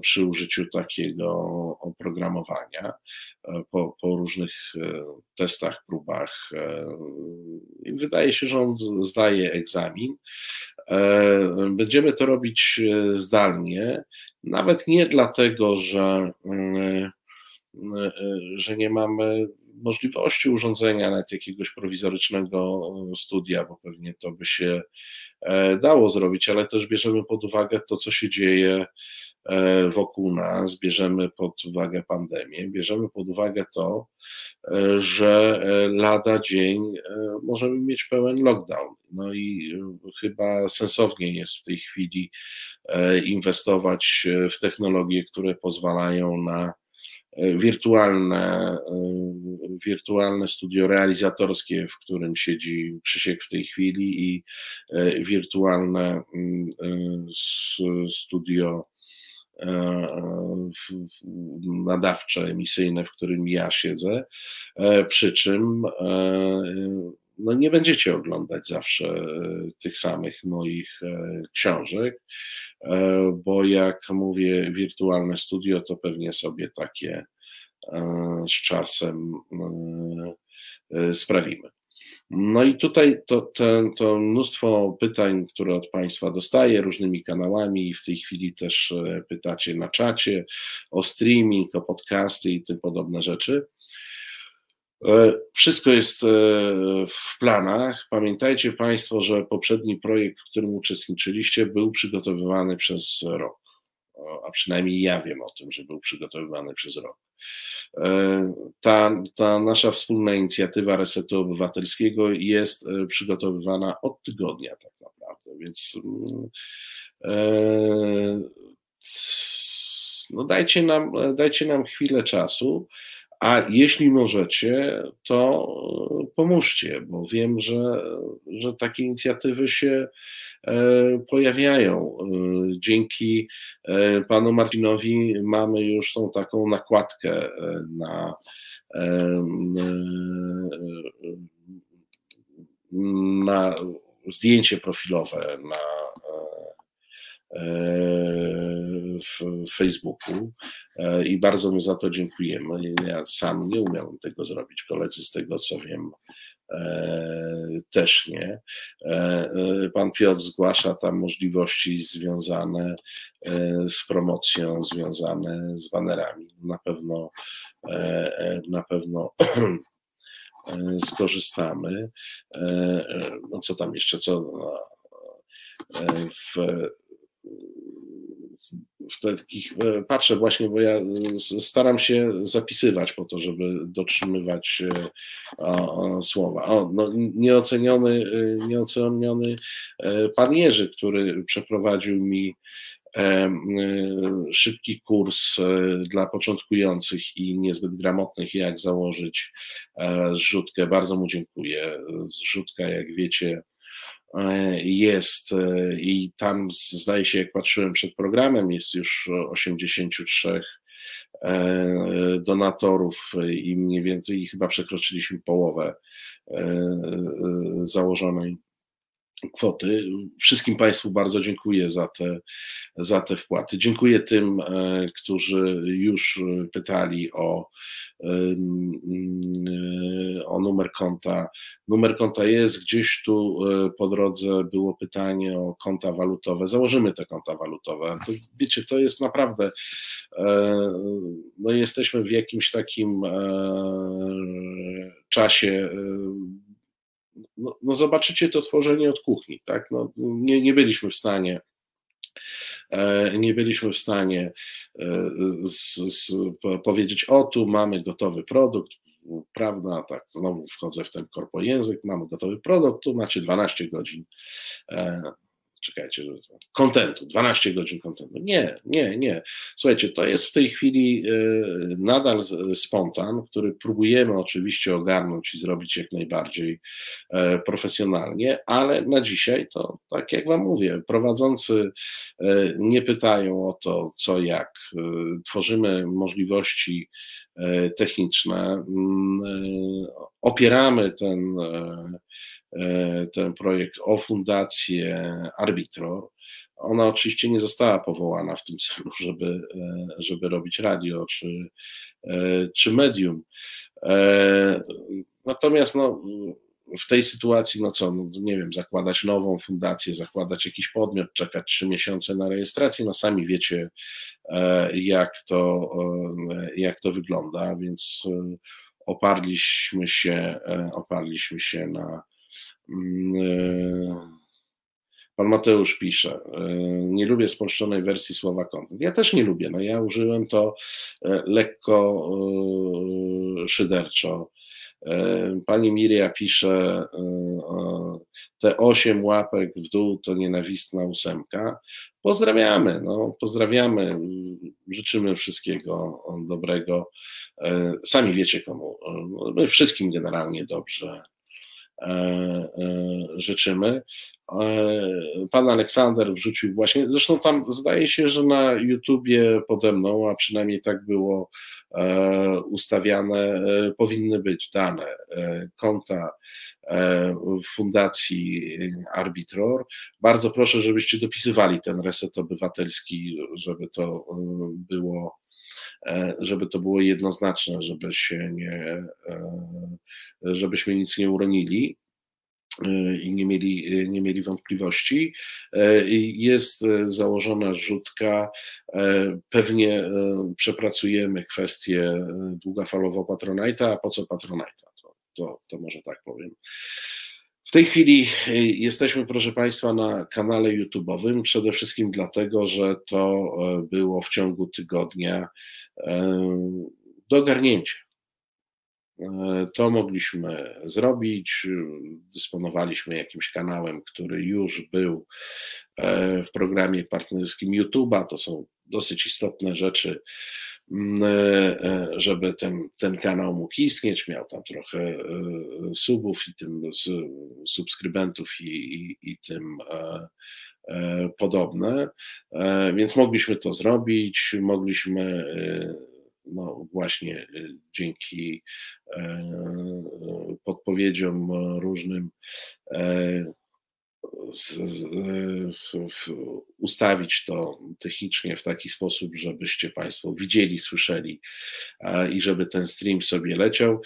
przy użyciu takiego oprogramowania po, po różnych testach, próbach. Wydaje się, że on zdaje egzamin. Będziemy to robić zdalnie, nawet nie dlatego, że, że nie mamy możliwości urządzenia nawet jakiegoś prowizorycznego studia, bo pewnie to by się dało zrobić, ale też bierzemy pod uwagę to, co się dzieje E, wokół nas, bierzemy pod uwagę pandemię, bierzemy pod uwagę to, e, że e, lada dzień możemy mieć pełen lockdown. No i chyba sensownie jest w tej chwili inwestować w technologie, które pozwalają na wirtualne, wirtualne studio realizatorskie, w którym siedzi Krzysiek w tej chwili i wirtualne mm, studio nadawcze, emisyjne, w którym ja siedzę, przy czym no nie będziecie oglądać zawsze tych samych moich książek, bo jak mówię wirtualne studio, to pewnie sobie takie z czasem sprawimy. No i tutaj to, to, to, mnóstwo pytań, które od Państwa dostaję różnymi kanałami, w tej chwili też pytacie na czacie o streaming, o podcasty i tym podobne rzeczy. E, wszystko jest e, w planach. Pamiętajcie Państwo, że poprzedni projekt, w którym uczestniczyliście, był przygotowywany przez rok. A przynajmniej ja wiem o tym, że był przygotowywany przez rok. E, ta, ta nasza wspólna inicjatywa Resetu Obywatelskiego jest przygotowywana od tygodnia, tak naprawdę, więc mm, no dajcie, nam, dajcie nam chwilę czasu. A jeśli możecie, to pomóżcie, bo wiem, że, że takie inicjatywy się e, pojawiają. E, dzięki e, panu Marcinowi mamy już tą taką nakładkę na, na zdjęcie profilowe na w Facebooku e, i bardzo mu za to dziękujemy. Ja sam nie umiałem tego zrobić, koledzy z tego co wiem e, też nie. E, pan Piotr zgłasza tam możliwości związane z promocją, związane z banerami. Na pewno na pewno skorzystamy. No co tam jeszcze, co w w takich, e, patrzę właśnie, bo ja staram się zapisywać po to, żeby dotrzymywać e, słowa. O, no, nieoceniony, e, nieoceniony pan Jerzy, który przeprowadził mi szybki kurs dla początkujących i niezbyt gramotnych, jak założyć zrzutkę. Bardzo mu dziękuję. Zrzutka, jak wiecie, E, jest e, i tam zdaje się, jak patrzyłem przed programem, jest już 83 e, donatorów i mniej więcej i chyba przekroczyliśmy połowę założonej kwoty. Wszystkim Państwu bardzo dziękuję za te, za te wpłaty. Dziękuję tym, e, którzy już pytali o, o numer konta. Numer konta jest gdzieś tu e, po drodze było pytanie o konta walutowe. Założymy te konta walutowe. To, wiecie, to jest naprawdę, e, no jesteśmy w jakimś takim czasie no, no zobaczycie to tworzenie od kuchni, tak? No, nie, nie byliśmy w stanie e, nie byliśmy w stanie e, z, z, powiedzieć, o tu mamy gotowy produkt, prawda, tak, znowu wchodzę w ten korpojęzyk, mamy gotowy produkt, tu macie 12 godzin e, czekajcie, kontentu, 12 godzin kontentu. Nie, nie, nie. Słuchajcie, to jest w tej chwili e, nadal spontan, który próbujemy oczywiście ogarnąć i zrobić jak najbardziej e, profesjonalnie, ale na dzisiaj to, tak jak Wam mówię, prowadzący e, nie pytają o to, co, jak. Tworzymy możliwości techniczne, mm, opieramy ten ten projekt o fundację Arbitro. Ona oczywiście nie została powołana w tym celu, żeby, e, żeby robić radio czy, e, czy medium. Natomiast no, w tej sytuacji, no co, no, nie wiem, zakładać nową fundację, zakładać jakiś podmiot, czekać trzy miesiące na rejestrację, no sami wiecie, jak to, jak to wygląda, więc oparliśmy się, oparliśmy się na, e, pan Mateusz pisze, e, nie lubię spolszczonej wersji słowa content. Ja też nie lubię, no ja użyłem to e, lekko szyderczo. Pani Miria pisze, te osiem łapek w dół to nienawistna ósemka. Pozdrawiamy, no, pozdrawiamy, życzymy wszystkiego dobrego. Sami wiecie komu, my wszystkim generalnie dobrze życzymy. Pan Aleksander wrzucił właśnie, zresztą tam zdaje się, że na YouTubie pode mną, a przynajmniej tak było ustawiane, powinny być dane konta Fundacji Arbitror. Bardzo proszę, żebyście dopisywali ten reset obywatelski, żeby to było żeby to było jednoznaczne, żeby się nie, żebyśmy nic nie uronili i nie mieli, nie mieli wątpliwości. Jest założona rzutka, pewnie przepracujemy kwestię długofalowo Patronite'a, po co Patronite'a? To, to, to może tak powiem. W tej chwili jesteśmy, proszę Państwa, na kanale YouTube'owym, przede wszystkim dlatego, że to było w ciągu tygodnia do ogarnięcia. To mogliśmy zrobić. Dysponowaliśmy jakimś kanałem, który już był w programie partnerskim YouTube'a. To są dosyć istotne rzeczy, żeby ten, ten kanał mógł istnieć. Miał tam trochę subów i tym subskrybentów i, i, i tym podobne, więc mogliśmy to zrobić, mogliśmy no właśnie dzięki podpowiedziom różnym ustawić to technicznie w taki sposób, żebyście Państwo widzieli, słyszeli i żeby ten stream sobie leciał.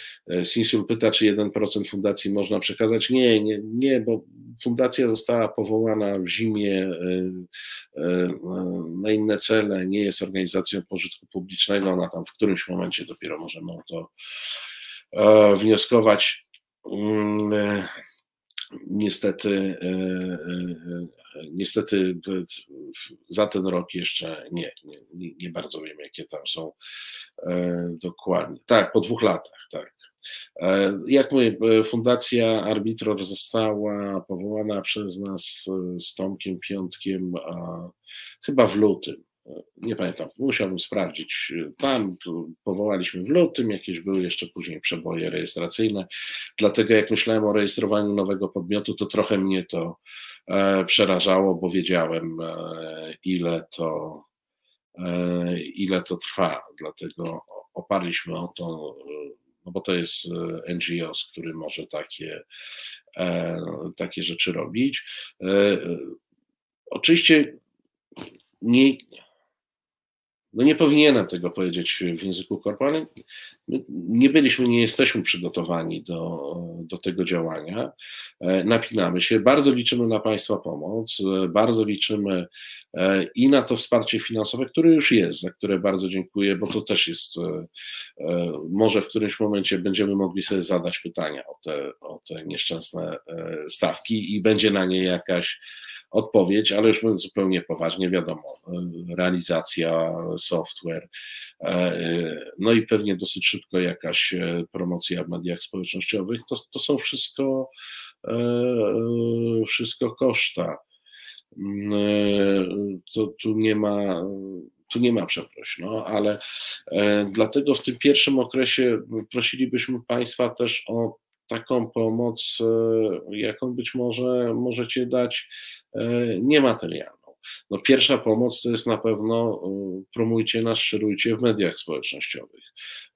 Sinsul pyta, czy 1% fundacji można przekazać? Nie, nie, nie, bo fundacja została powołana w zimie na inne cele, nie jest organizacją pożytku publicznego, ona tam w którymś momencie dopiero możemy o to wnioskować. Niestety, e, e, e, niestety za ten rok jeszcze nie, nie, nie bardzo wiem, jakie tam są dokładnie. Tak, po dwóch latach, tak. Jak mówię, Fundacja Arbitror została powołana przez nas z Tomkiem Piątkiem chyba w lutym nie pamiętam, musiałbym sprawdzić. Tam powołaliśmy w lutym, jakieś były jeszcze później przeboje rejestracyjne. Dlatego jak myślałem o rejestrowaniu nowego podmiotu, to trochę mnie to e, przerażało, bo wiedziałem, e, ile to, e, ile to trwa. Dlatego oparliśmy o to, no bo to jest NGOs, który może takie, takie rzeczy robić. Oczywiście nie, no nie powinienem tego powiedzieć w języku korporalnym. Nie byliśmy, nie jesteśmy przygotowani do, do tego działania. E, napinamy się. Bardzo liczymy na Państwa pomoc. E, bardzo liczymy e, i na to wsparcie finansowe, które już jest, za które bardzo dziękuję, bo to też jest, może w którymś momencie będziemy mogli sobie zadać pytania o te, o te nieszczęsne stawki i będzie na nie jakaś odpowiedź, ale już mówiąc zupełnie poważnie, wiadomo, realizacja, software, no i pewnie dosyć szybko jakaś e, promocja w mediach społecznościowych, to, to są wszystko, e, wszystko koszta. Mm, e, to tu nie ma tu nie ma przeproś, no, ale dlatego w tym pierwszym okresie prosilibyśmy Państwa też o taką pomoc, jaką być może możecie dać niematerialną. No pierwsza pomoc to jest na pewno y, promujcie nas, szerujcie w mediach społecznościowych.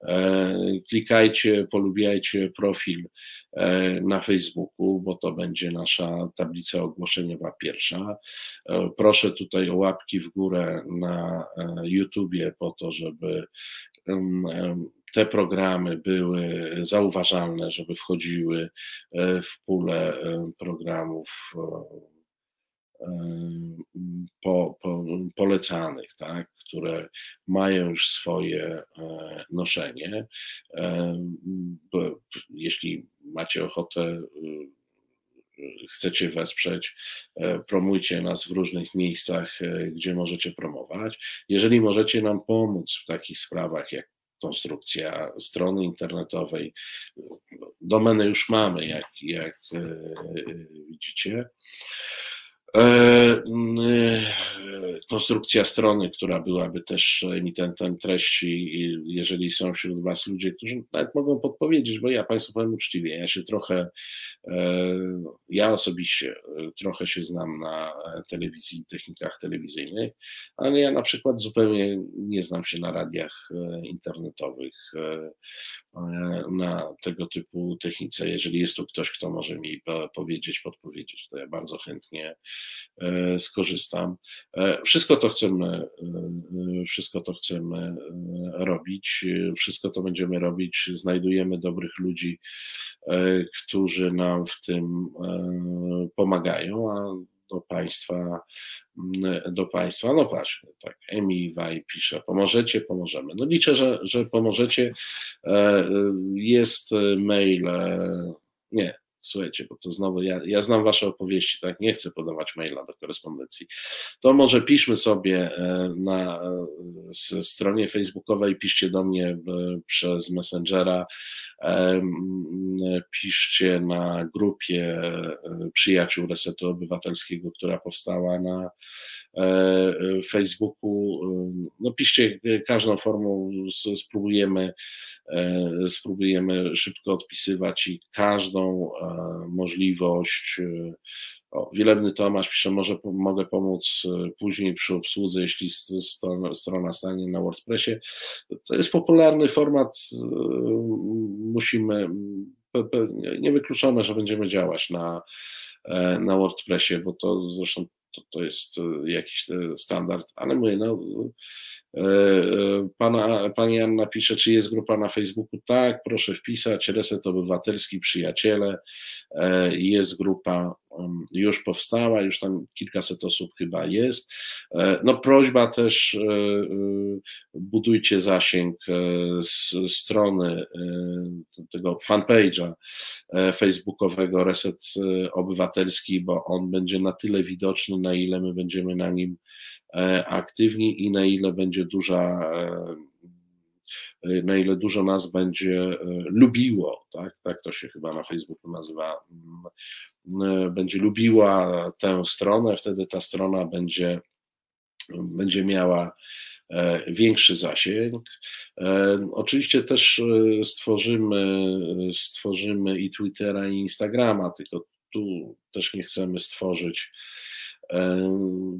E, klikajcie, polubiajcie profil e, na Facebooku, bo to będzie nasza tablica ogłoszeniowa pierwsza. E, proszę tutaj o łapki w górę na YouTubie po to, żeby te programy były zauważalne, żeby wchodziły w pulę programów po, po, polecanych, tak, które mają już swoje e, noszenie. Jeśli macie ochotę, y, chcecie wesprzeć, e, promujcie nas w różnych miejscach, e, gdzie możecie promować. Jeżeli możecie nam pomóc w takich sprawach jak konstrukcja strony internetowej. Domenę już mamy, jak, jak widzicie. E, e, konstrukcja strony, która byłaby też emitentem treści, jeżeli są wśród Was ludzie, którzy nawet mogą podpowiedzieć, bo ja Państwu powiem uczciwie, ja się trochę, e, ja osobiście trochę się znam na telewizji, technikach telewizyjnych, ale ja na przykład zupełnie nie znam się na radiach internetowych, na tego typu technice. Jeżeli jest tu ktoś, kto może mi powiedzieć, podpowiedzieć, to ja bardzo chętnie e, skorzystam. E, wszystko to chcemy, e, wszystko to chcemy robić, wszystko to będziemy robić. Znajdujemy dobrych ludzi, którzy nam w tym pomagają, a do państwa, mm, do państwa. No właśnie, tak, Emi Waj pisze, pomożecie, pomożemy. No liczę, że, że pomożecie. E, jest mail, e, nie, słuchajcie, bo to znowu, ja, ja znam wasze opowieści, tak, nie chcę podawać maila do korespondencji, to może piszmy sobie e, na stronie facebookowej, piszcie do mnie e, przez Messengera, e, piszcie na grupie przyjaciół Resetu Obywatelskiego, która powstała na Facebooku, no piszcie każdą formą, spróbujemy, spróbujemy szybko odpisywać i każdą możliwość. E, o, Wielebny Tomasz pisze, może mogę pomóc e, później przy obsłudze, jeśli strona stanie na WordPressie. To jest popularny format. E, musimy, niewykluczone, że będziemy działać na, na WordPressie, bo to zresztą to, to jest jakiś standard, ale mówię, no, E, e, pana, pani Anna pisze, czy jest grupa na Facebooku? Tak, proszę wpisać. Reset Obywatelski, przyjaciele. E, jest grupa, już powstała, już tam kilkaset osób chyba jest. No prośba też, budujcie zasięg z strony tego fanpage'a facebookowego Reset Obywatelski, bo on będzie na tyle widoczny, na ile my będziemy na nim E, aktywni i na ile będzie duża, e, na ile dużo nas będzie e, lubiło, tak, tak to się chyba na Facebooku nazywa, mm, będzie lubiła tę stronę, wtedy ta strona będzie, będzie miała większy zasięg. Oczywiście też stworzymy, stworzymy i Twittera, i Instagrama, tylko tu też nie chcemy stworzyć E,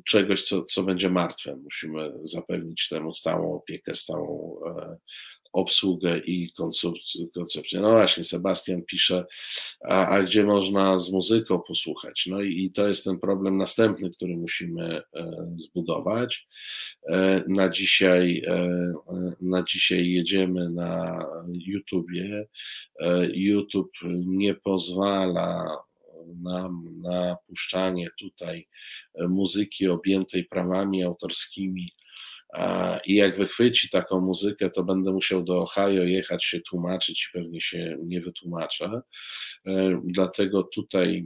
czegoś, co, co będzie martwe. Musimy zapewnić temu stałą opiekę, stałą e, obsługę i koncepcję. No właśnie, Sebastian pisze, a, a, gdzie można z muzyką posłuchać? No i, i, to jest ten problem następny, który musimy e, zbudować. E, na dzisiaj, e, na dzisiaj jedziemy na YouTubie. E, YouTube nie pozwala nam na puszczanie tutaj e, muzyki objętej prawami autorskimi. I jak wychwyci taką muzykę, to będę musiał do Ohio jechać się tłumaczyć i pewnie się nie wytłumaczę. E, dlatego tutaj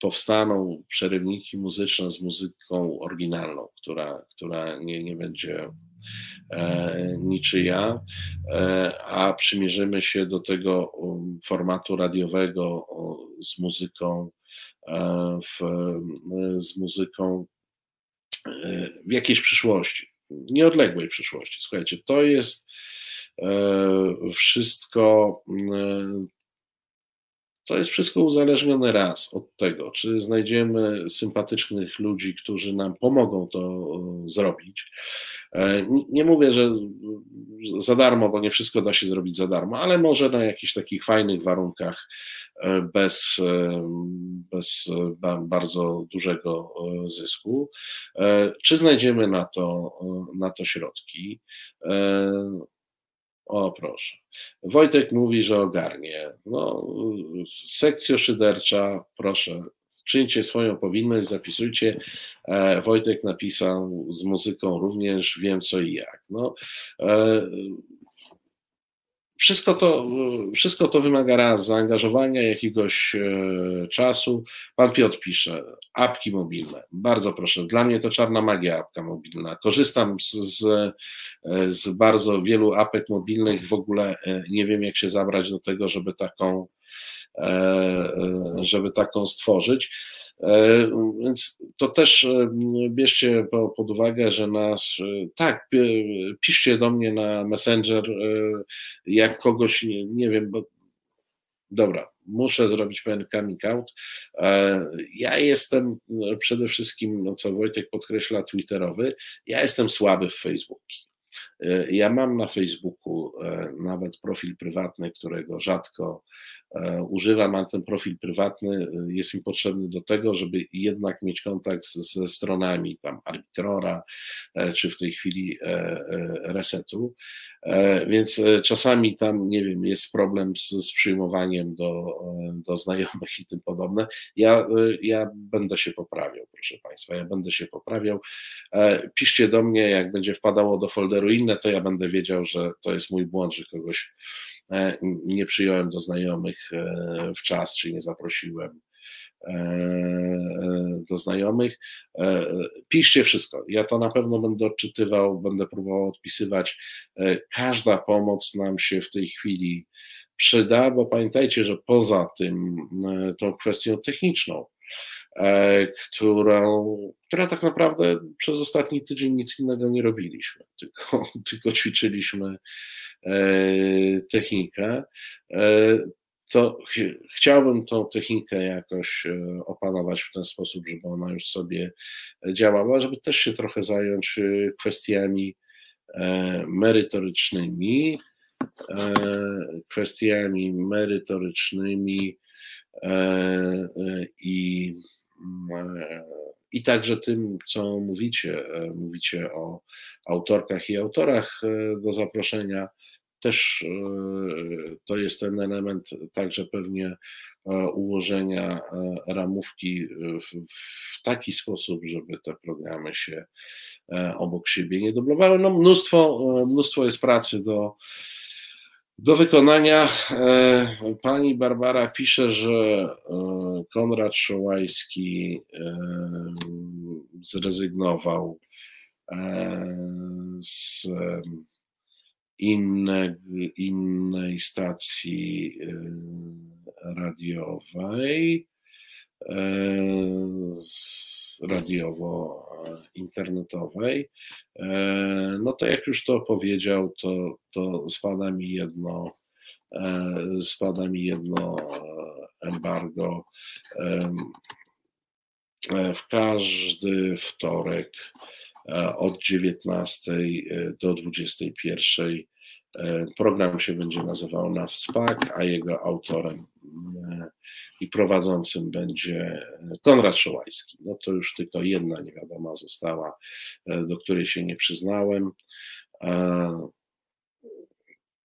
powstaną przerywniki muzyczne z muzyką oryginalną, która, która nie, nie będzie niczyja, e, a przymierzymy się do tego um, formatu radiowego z muzyką, e, w, z muzyką e, w jakiejś przyszłości, nieodległej przyszłości. Słuchajcie, to jest e, wszystko to jest wszystko uzależnione raz od tego, czy znajdziemy sympatycznych ludzi, którzy nam pomogą to zrobić. E, nie mówię, że za darmo, bo nie wszystko da się zrobić za darmo, ale może na jakichś takich fajnych warunkach, e, bez, e, bez bardzo dużego zysku. Czy znajdziemy na to, na to środki? O proszę. Wojtek mówi, że ogarnie. No, sekcja szydercza, proszę, czyńcie swoją powinność, zapisujcie. E, Wojtek napisał z muzyką również wiem co i jak. No, e, wszystko to, wszystko to wymaga raz zaangażowania, jakiegoś e, czasu. Pan Piotr pisze, apki mobilne. Bardzo proszę. Dla mnie to czarna magia apka mobilna. Korzystam z, z, e, z bardzo wielu apek mobilnych. W ogóle e, nie wiem, jak się zabrać do tego, żeby taką, żeby taką stworzyć. E, więc to też e, bierzcie pod uwagę, że nasz, e, tak, piszcie do mnie na Messenger, jak kogoś, nie, nie wiem, bo dobra, muszę zrobić pewien coming out. Ja jestem przede wszystkim, no co Wojtek podkreśla, twitterowy, ja jestem słaby w Facebooku. Ja mam na Facebooku nawet profil prywatny, którego rzadko E, używam, a ten profil prywatny e, jest mi potrzebny do tego, żeby jednak mieć kontakt ze stronami tam Arbitrora, e, czy w tej chwili Resetu, więc czasami tam, nie wiem, jest problem z, z przyjmowaniem do, do znajomych i tym podobne. Ja, ja będę się poprawiał, proszę Państwa, ja będę się poprawiał. Piszcie do mnie, jak będzie wpadało do folderu inne, to ja będę wiedział, że to jest mój błąd, że kogoś E, nie przyjąłem do znajomych e, w czas, czy nie zaprosiłem e, do znajomych. Piszcie wszystko. Ja to na pewno będę odczytywał, będę próbował odpisywać. Każda pomoc nam się w tej chwili przyda, bo pamiętajcie, że poza tym, tą kwestią techniczną, którą, która tak naprawdę przez ostatni tydzień nic innego nie robiliśmy, tylko, tylko ćwiczyliśmy E, technikę, e, to ch chciałbym tą technikę jakoś e, opanować w ten sposób, żeby ona już sobie działała, żeby też się trochę zająć kwestiami merytorycznymi, kwestiami merytorycznymi i i także tym, co mówicie, mówicie o autorkach i autorach do zaproszenia, też e, to jest ten element także pewnie e, ułożenia e, ramówki w taki sposób, żeby te programy się obok siebie nie dublowały. No mnóstwo, mnóstwo jest pracy do, do wykonania. Pani Barbara pisze, że Konrad Szołajski zrezygnował z inne, innej stacji e, radiowej, e, radiowo-internetowej, e, no to jak już to powiedział, to, to spada mi jedno, spada mi jedno embargo. W każdy wtorek od 19 do 21 E, program się będzie nazywał NAWSPAK, a jego autorem e, prowadzącym będzie Konrad Szołajski. No to już tylko jedna niewiadoma została, e, do której się nie przyznałem,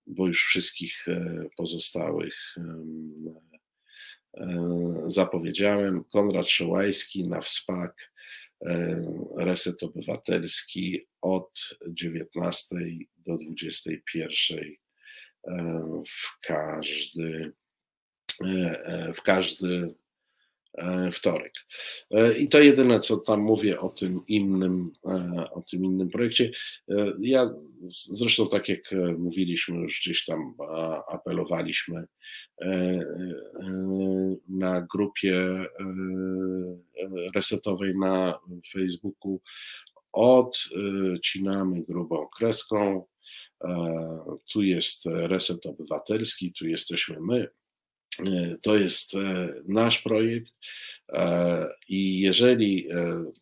bo już wszystkich pozostałych zapowiedziałem. Konrad Szołajski na WSPAK E, reset Obywatelski od 19 do 21 e, w każdy, e, w każdy E, wtorek. E, I to jedyne, co tam mówię o tym innym, e, o tym innym projekcie. Ja zresztą, tak jak mówiliśmy, już gdzieś tam apelowaliśmy na grupie resetowej na Facebooku, odcinamy grubą kreską. Tu jest reset obywatelski, tu jesteśmy my, E, to jest e, nasz projekt e, i jeżeli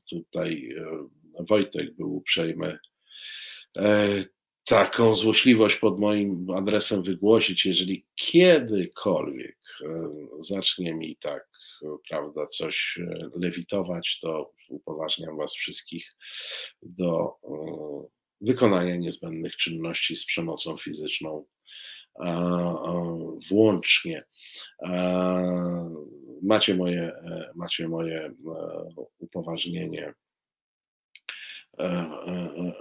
tutaj Wojtek był uprzejmy taką złośliwość pod moim adresem wygłosić, jeżeli kiedykolwiek zacznie mi tak, prawda, coś lewitować, to upoważniam Was wszystkich do wykonania niezbędnych czynności z przemocą fizyczną włącznie. Macie moje, macie moje upoważnienie.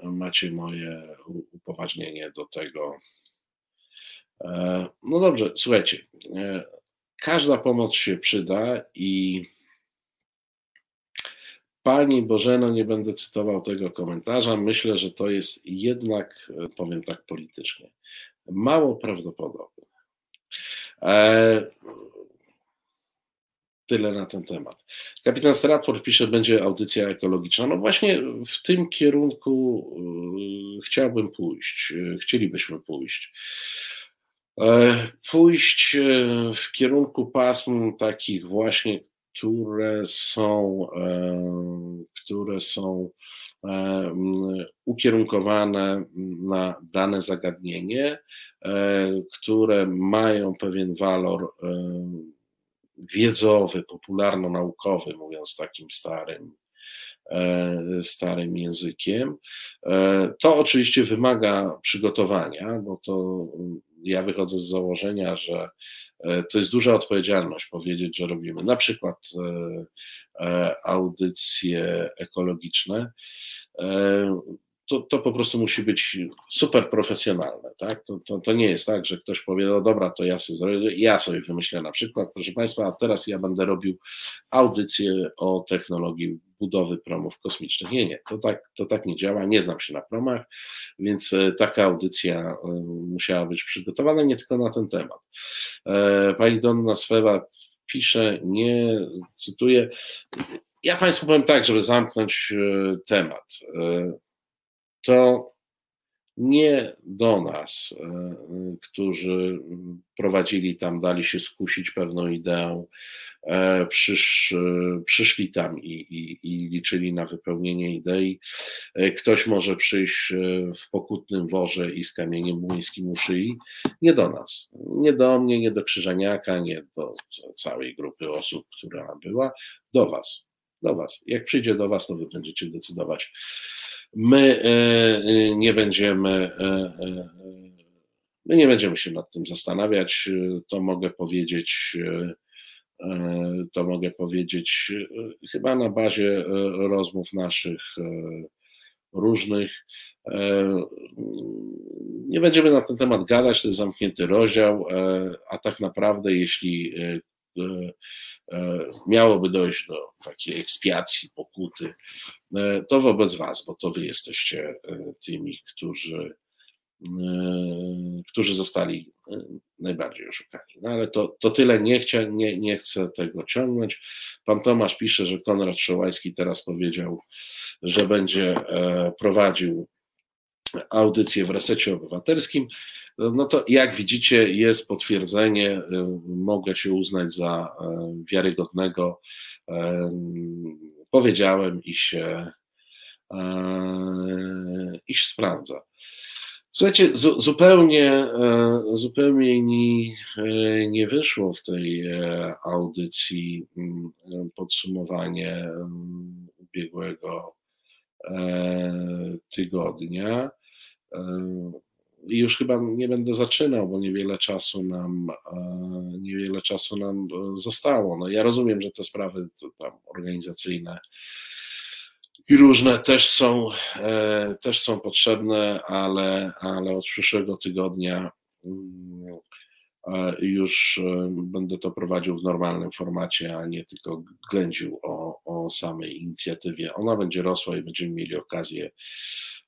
Macie moje upoważnienie do tego, No dobrze, słuchajcie, każda pomoc się przyda i Pani Bożeno, nie będę cytował tego komentarza. Myślę, że to jest jednak, powiem tak politycznie, mało prawdopodobne. E, tyle na ten temat. Kapitan Stratford pisze, będzie audycja ekologiczna. No właśnie w tym kierunku e, chciałbym pójść, e, chcielibyśmy pójść. Pójść w kierunku pasm takich właśnie, które są, które są ukierunkowane na dane zagadnienie, e, które mają pewien walor wiedzowy, popularno-naukowy, mówiąc takim starym, e, starym językiem. E, to oczywiście wymaga przygotowania, bo to ja wychodzę z założenia, że e, to jest duża odpowiedzialność powiedzieć, że robimy na przykład e, e, audycje ekologiczne. To, to po prostu musi być super profesjonalne. Tak? To, to, to nie jest tak, że ktoś powie, no dobra, to ja sobie, zrobię, ja sobie wymyślę na przykład, proszę Państwa, a teraz ja będę robił audycję o technologii budowy promów kosmicznych. Nie, nie, to tak, to tak nie działa, nie znam się na promach, więc e, taka audycja e, musiała być przygotowana nie tylko na ten temat. E, pani Donna Swewa pisze, nie cytuję, ja Państwu powiem tak, żeby zamknąć temat. To nie do nas, którzy prowadzili tam, dali się skusić pewną ideą, E, przysz, e, przyszli tam i, i, i, liczyli na wypełnienie idei. E, ktoś może przyjść w pokutnym worze i z kamieniem młyńskim u szyi. Nie do nas. Nie do mnie, nie do Krzyżaniaka, nie do całej grupy osób, która była. Do was. Do was. Jak przyjdzie do was, to wy będziecie decydować. My nie będziemy My nie będziemy się nad tym zastanawiać. To mogę powiedzieć E, to mogę powiedzieć e, chyba na bazie e, rozmów naszych różnych. Nie będziemy na ten temat gadać, to jest zamknięty rozdział, a tak naprawdę, jeśli miałoby dojść do takiej ekspiacji, pokuty, to wobec Was, bo to Wy jesteście tymi, którzy którzy zostali najbardziej oszukani. No ale to, to tyle, nie, chcia, nie, nie chcę tego ciągnąć. Pan Tomasz pisze, że Konrad Szołajski teraz powiedział, że będzie e, prowadził audycję w resecie obywatelskim. No to jak widzicie, jest potwierdzenie, e, mogę się uznać za e, wiarygodnego. Powiedziałem i się, i się sprawdza. Słuchajcie, zupełnie, zupełnie nie, nie wyszło w tej audycji podsumowanie ubiegłego tygodnia. I już chyba nie będę zaczynał, bo niewiele czasu nam, niewiele czasu nam zostało. No ja rozumiem, że te sprawy tam organizacyjne i różne też są, e, też są potrzebne, ale, ale od przyszłego tygodnia mm, już e, będę to prowadził w normalnym formacie, a nie tylko ględził o, o samej inicjatywie. Ona będzie rosła i będziemy mieli okazję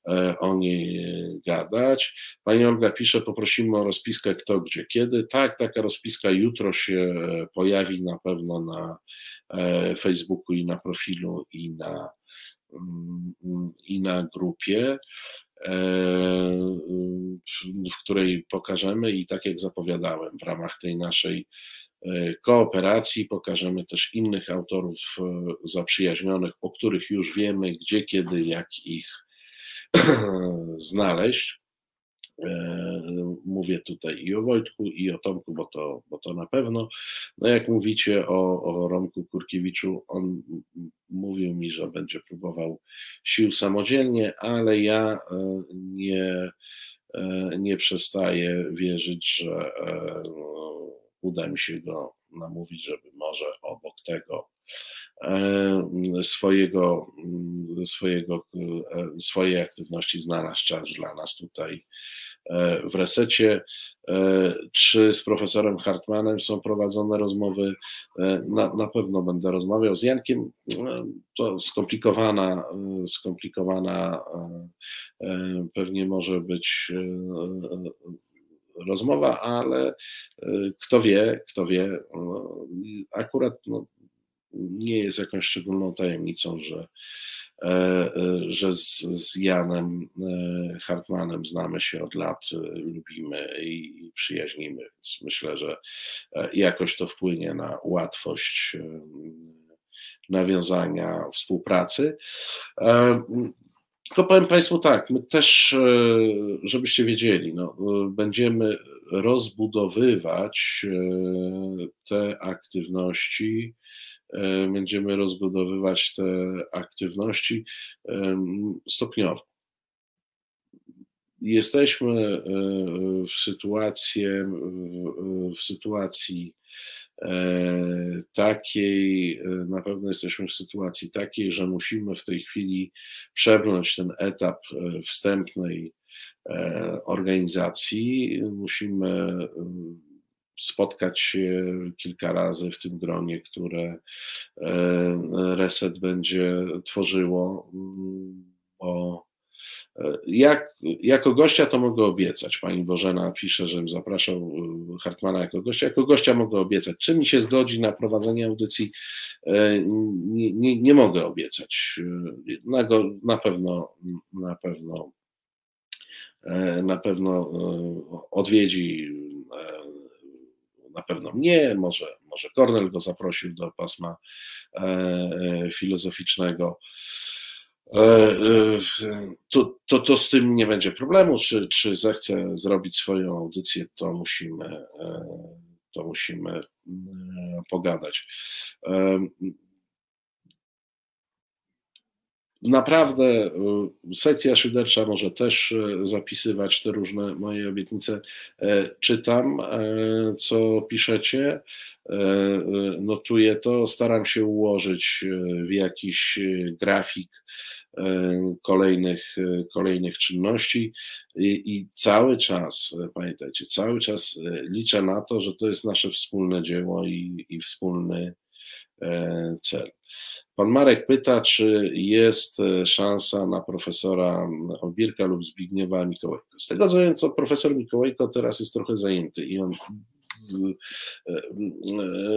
e, o niej gadać. Pani Olga pisze, poprosimy o rozpiskę kto, gdzie, kiedy. Tak, taka rozpiska jutro się pojawi na pewno na Facebooku i na profilu i na i na grupie, e, w której pokażemy i tak jak zapowiadałem, w ramach tej naszej e, kooperacji pokażemy też innych autorów e, zaprzyjaźnionych, o których już wiemy, gdzie, kiedy, jak ich znaleźć. E, mówię tutaj i o Wojtku, i o Tomku, bo to, bo to na pewno. No jak mówicie o, o Romku Kurkiewiczu, on mówił mi, że będzie próbował sił samodzielnie, ale ja e, nie, e, nie przestaję wierzyć, że uda mi się go namówić, żeby może obok tego swojego, swojego, swojej aktywności znalazł czas dla nas tutaj w resecie. Czy z profesorem Hartmanem są prowadzone rozmowy? Na, na pewno będę rozmawiał z Jankiem. To skomplikowana, skomplikowana pewnie może być rozmowa, ale kto wie, kto wie. No, akurat no, nie jest jakąś szczególną tajemnicą, że, e, e, że z, z Janem e, Hartmanem znamy się od lat, lubimy i przyjaźnimy, więc myślę, że jakoś to wpłynie na łatwość nawiązania współpracy. Tylko powiem Państwu tak, my też, żebyście wiedzieli, no, będziemy rozbudowywać te aktywności będziemy rozbudowywać te aktywności stopniowo. Jesteśmy e, w sytuacji, w sytuacji e, takiej, na pewno jesteśmy w sytuacji takiej, że musimy w tej chwili przebrnąć ten etap wstępnej organizacji. Musimy spotkać się kilka razy w tym gronie, które e, Reset będzie tworzyło, bo e, jak, jako gościa to mogę obiecać. Pani Bożena pisze, żebym zapraszał e, Hartmana jako gościa. Jako gościa mogę obiecać. Czy mi się zgodzi na prowadzenie audycji? Nie, nie, nie mogę obiecać. Na, go, na pewno na pewno na pewno odwiedzi na pewno mnie, może, może Kornel go zaprosił do pasma e, e, filozoficznego. E, to, to, to z tym nie będzie problemu, czy, czy zechce zrobić swoją audycję, to musimy, to musimy pogadać naprawdę y, sekcja szydercza może też y, zapisywać te różne moje obietnice. E, czytam, e, co piszecie, e, notuję to, staram się ułożyć w jakiś grafik kolejnych, kolejnych czynności i, i cały czas, pamiętajcie, cały czas liczę na to, że to jest nasze wspólne dzieło i, i wspólny cel. Pan Marek pyta, czy jest e, szansa na profesora Obirka lub Zbigniewa Mikołajko. Z tego co wiem, co profesor Mikołajko teraz jest trochę zajęty i on e, e,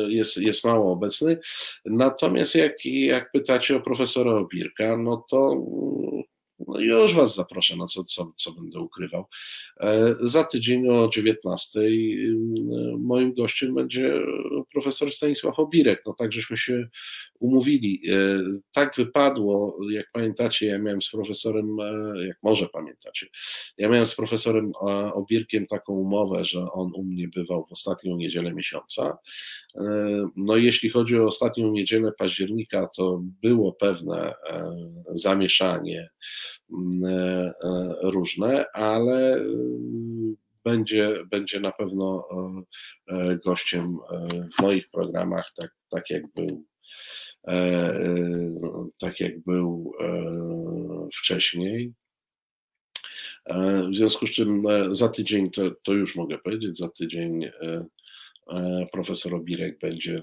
jest, jest mało obecny. Natomiast jak, jak pytacie o profesora Obirka, no to no już Was zaproszę, no co, co, co będę ukrywał. E, za tydzień o 19 moim gościem będzie profesor Stanisław Obirek. No tak żeśmy się umówili. E, tak wypadło, jak pamiętacie, ja miałem z profesorem, e, jak może pamiętacie, ja miałem z profesorem Obirkiem taką umowę, że on u mnie bywał w ostatnią niedzielę miesiąca. No jeśli chodzi o ostatnią niedzielę października, to było pewne zamieszanie Mm, e, e, różne, ale e, będzie, będzie na pewno gościem w moich programach, tak, tak jak był tak jak był wcześniej. W związku z czym za tydzień, to, to już mogę powiedzieć, za tydzień profesor Obirek będzie,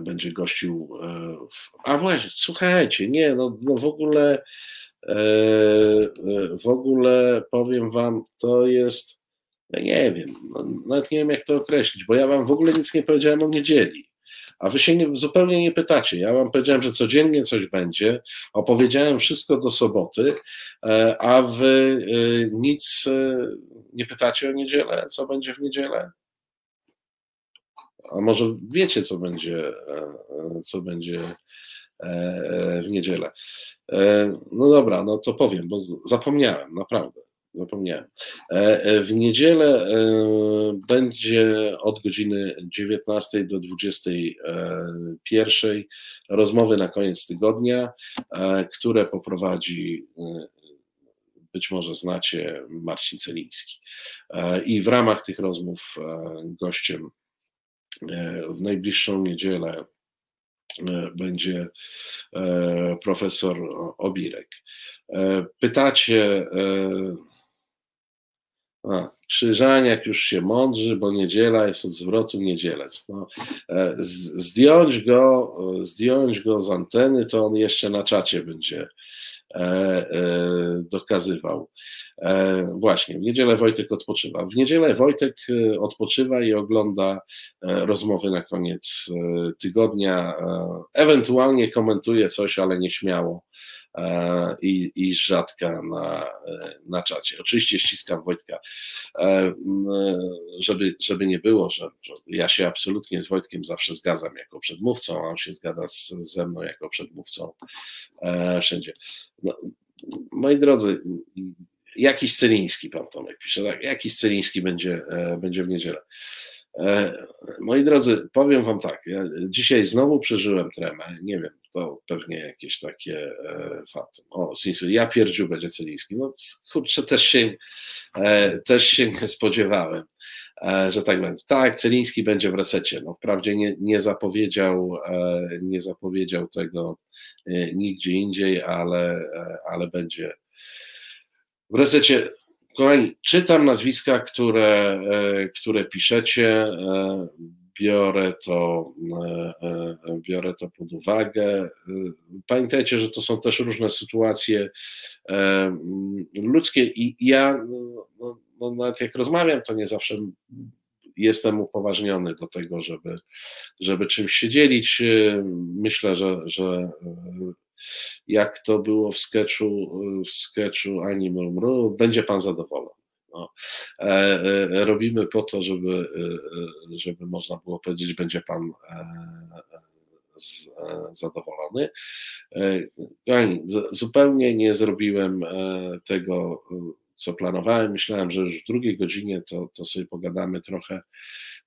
będzie gościł. W, a właśnie, słuchajcie, nie, no, no w ogóle E, e, w ogóle powiem Wam, to jest, ja nie wiem, no, nawet nie wiem jak to określić, bo ja Wam w ogóle nic nie powiedziałem o niedzieli. A wy się nie, zupełnie nie pytacie. Ja wam powiedziałem, że codziennie coś będzie. Opowiedziałem wszystko do soboty, e, a wy nic nie pytacie o niedzielę, co będzie w niedzielę? A może wiecie, co będzie, co będzie w niedzielę? E, no dobra, no to powiem, bo zapomniałem, naprawdę. Zapomniałem. E, e, w niedzielę będzie od godziny 19 do 21 rozmowy na koniec tygodnia, które poprowadzi być może znacie Marcin Celiński. I w ramach tych rozmów gościem w najbliższą niedzielę E, będzie e, profesor Obirek. E, pytacie, A, Krzyżaniak już się mądrzy, bo niedziela jest od zwrotu niedzielec. No, zdjąć, go, zdjąć go z anteny, to on jeszcze na czacie będzie dokazywał. Właśnie, w niedzielę Wojtek odpoczywa. W niedzielę Wojtek odpoczywa i ogląda rozmowy na koniec tygodnia. Ewentualnie komentuje coś, ale nieśmiało E, i, i rzadka na, na czacie. Oczywiście ściskam Wojtka, e, żeby, żeby nie było, że, ja się absolutnie z Wojtkiem zawsze zgadzam jako przedmówcą, a on się zgadza z, ze mną jako przedmówcą e, wszędzie. No, moi drodzy, jakiś Celiński, pan Tomek pisze, tak, jakiś Celiński będzie, będzie w niedzielę. Moi drodzy, powiem wam tak, ja dzisiaj znowu przeżyłem tremę, nie wiem, to pewnie jakieś takie e, fatum. O, ja pierdziu będzie Celiński. No kurczę, też się, e, też się nie spodziewałem, e, że tak będzie. Tak, Celiński będzie w resecie. No, wprawdzie nie, nie, zapowiedział, nie zapowiedział tego nigdzie indziej, ale, ale będzie w resecie. Kochani, czytam nazwiska, które, które piszecie biorę to, e, e, biorę to pod uwagę. E, pamiętajcie, że to są też różne sytuacje ludzkie i ja, no, no, no, nawet jak rozmawiam, to nie zawsze jestem upoważniony do tego, żeby, żeby czymś się dzielić. Myślę, że, że jak to było w sketchu, w sketchu Ani Murmuru, będzie pan zadowolony. No, e, e, robimy po to, żeby, e, żeby można było powiedzieć, będzie pan zadowolony. Zupełnie nie zrobiłem tego, co planowałem. Myślałem, że już w drugiej godzinie to, to sobie pogadamy trochę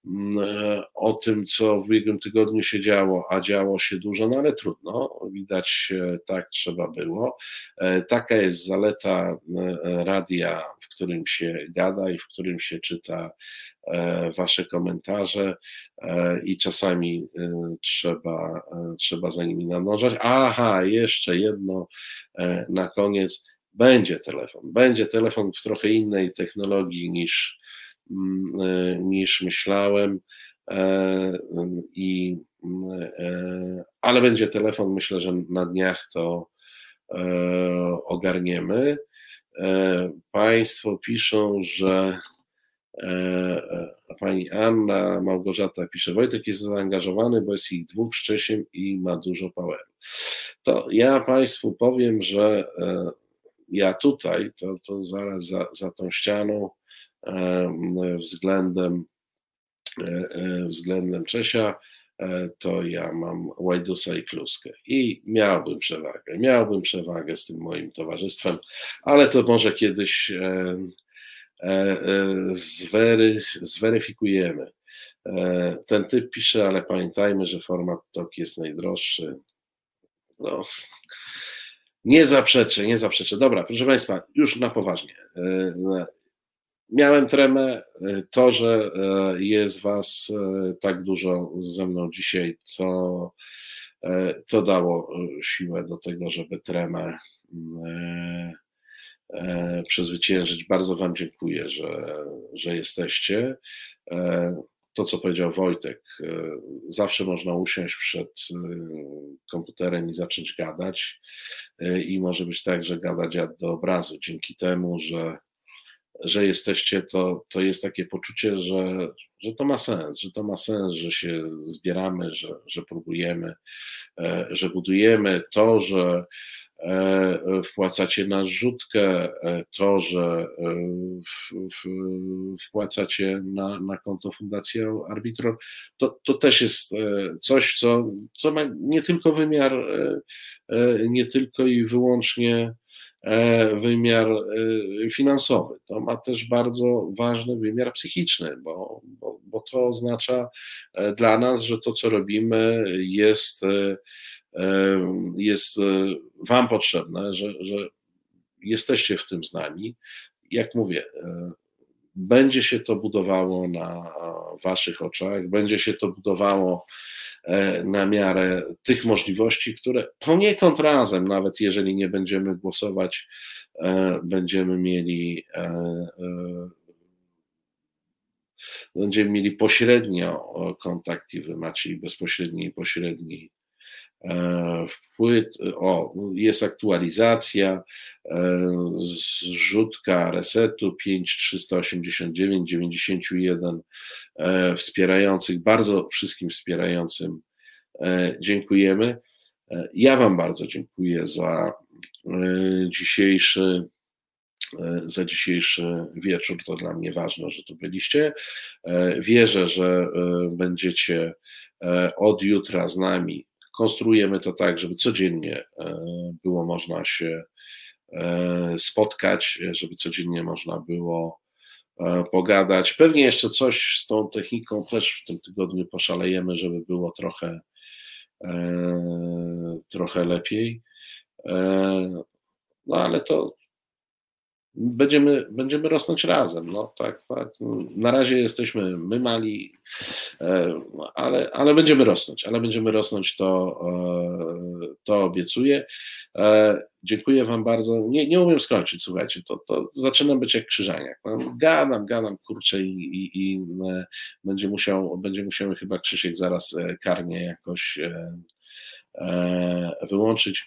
Mm, e, o tym, co w ubiegłym tygodniu się działo, a działo się dużo, no ale trudno, widać tak trzeba było. E, taka jest zaleta e, radia, w którym się gada i w którym się czyta wasze komentarze i czasami trzeba, trzeba za nimi nadążać. Aha, jeszcze jedno na koniec. Będzie telefon. Będzie telefon w trochę innej technologii niż, Mm, e, niż myślałem. E, I, e, ale będzie telefon, myślę, że na dniach to ogarniemy. Państwo piszą, że pani Anna Małgorzata pisze, Wojtek jest zaangażowany, bo jest ich dwóch z i ma dużo poweru. To ja Państwu powiem, że ja tutaj, to, to zaraz za, za tą ścianą, względem, e, e, względem Czesia, e, to ja mam Łajdusa i Kluskę. I miałbym przewagę, miałbym przewagę z tym moim towarzystwem, ale to może kiedyś zwery, zweryfikujemy. Ten typ pisze, ale pamiętajmy, że format TOK jest najdroższy. No, nie zaprzeczę, nie zaprzeczę. Dobra, proszę Państwa, już na poważnie. Miałem tremę. To, że e, jest Was e, tak dużo ze mną dzisiaj, to, e, to dało siłę do tego, żeby tremę przezwyciężyć. Bardzo Wam dziękuję, że, że jesteście. To, co powiedział Wojtek, zawsze można usiąść przed komputerem i zacząć gadać. I może być tak, że gadać do obrazu, dzięki temu, że że jesteście, to, to jest takie poczucie, że, że to ma sens, że to ma sens, że się zbieramy, że, że próbujemy, e, że budujemy to, że e, wpłacacie na rzutkę, e, to, że wpłacacie na, na konto Fundacji Arbitron, to, to też jest coś, co, co ma nie tylko wymiar, nie tylko i wyłącznie E, wymiar e, finansowy. To ma też bardzo ważny wymiar psychiczny, bo, bo, bo to oznacza e, dla nas, że to, co robimy, jest, jest Wam potrzebne, że, że jesteście w tym z nami. Jak mówię, będzie się to budowało na Waszych oczach, będzie się to budowało E, na miarę tych możliwości, które poniekąd razem, nawet jeżeli nie będziemy głosować, e, będziemy mieli e, będziemy mieli pośrednio kontakt i wy macie i bezpośredni i pośredni E, wpływ, o, jest aktualizacja, e, zrzutka resetu 5389 91 e, wspierających, bardzo wszystkim wspierającym dziękujemy. Ja Wam bardzo dziękuję za dzisiejszy za dzisiejszy wieczór. To dla mnie ważne, że tu byliście. Wierzę, że będziecie od jutra z nami konstruujemy to tak, żeby codziennie e, było można się e, spotkać, żeby codziennie można było e, pogadać. Pewnie jeszcze coś z tą techniką też w tym tygodniu poszalejemy, żeby było trochę, trochę lepiej. No ale to będziemy, będziemy rosnąć razem. No, tak, tak. Na razie jesteśmy my mali, e, ale, ale będziemy rosnąć, ale będziemy rosnąć, to, e, to obiecuję. E, dziękuję Wam bardzo. Nie, nie umiem skończyć, słuchajcie, to, to zaczynam być jak krzyżaniak. No, gadam, kurczę i, i, i będzie, musiał, będzie musiał chyba Krzysiek zaraz karnie jakoś wyłączyć.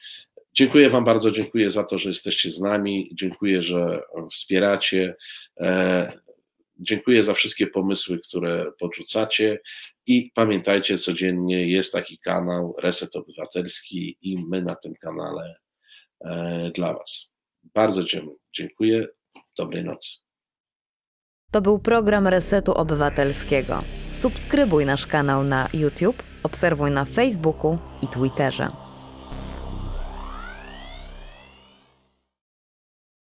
Dziękuję Wam bardzo, dziękuję za to, że jesteście z nami, dziękuję, że wspieracie. E, dziękuję za wszystkie pomysły, które podrzucacie i pamiętajcie, codziennie jest taki kanał Reset Obywatelski i my na tym kanale e, dla Was. Bardzo dziękuję. Dobrej nocy. To był program Resetu Obywatelskiego. Subskrybuj nasz kanał na YouTube, obserwuj na Facebooku i Twitterze.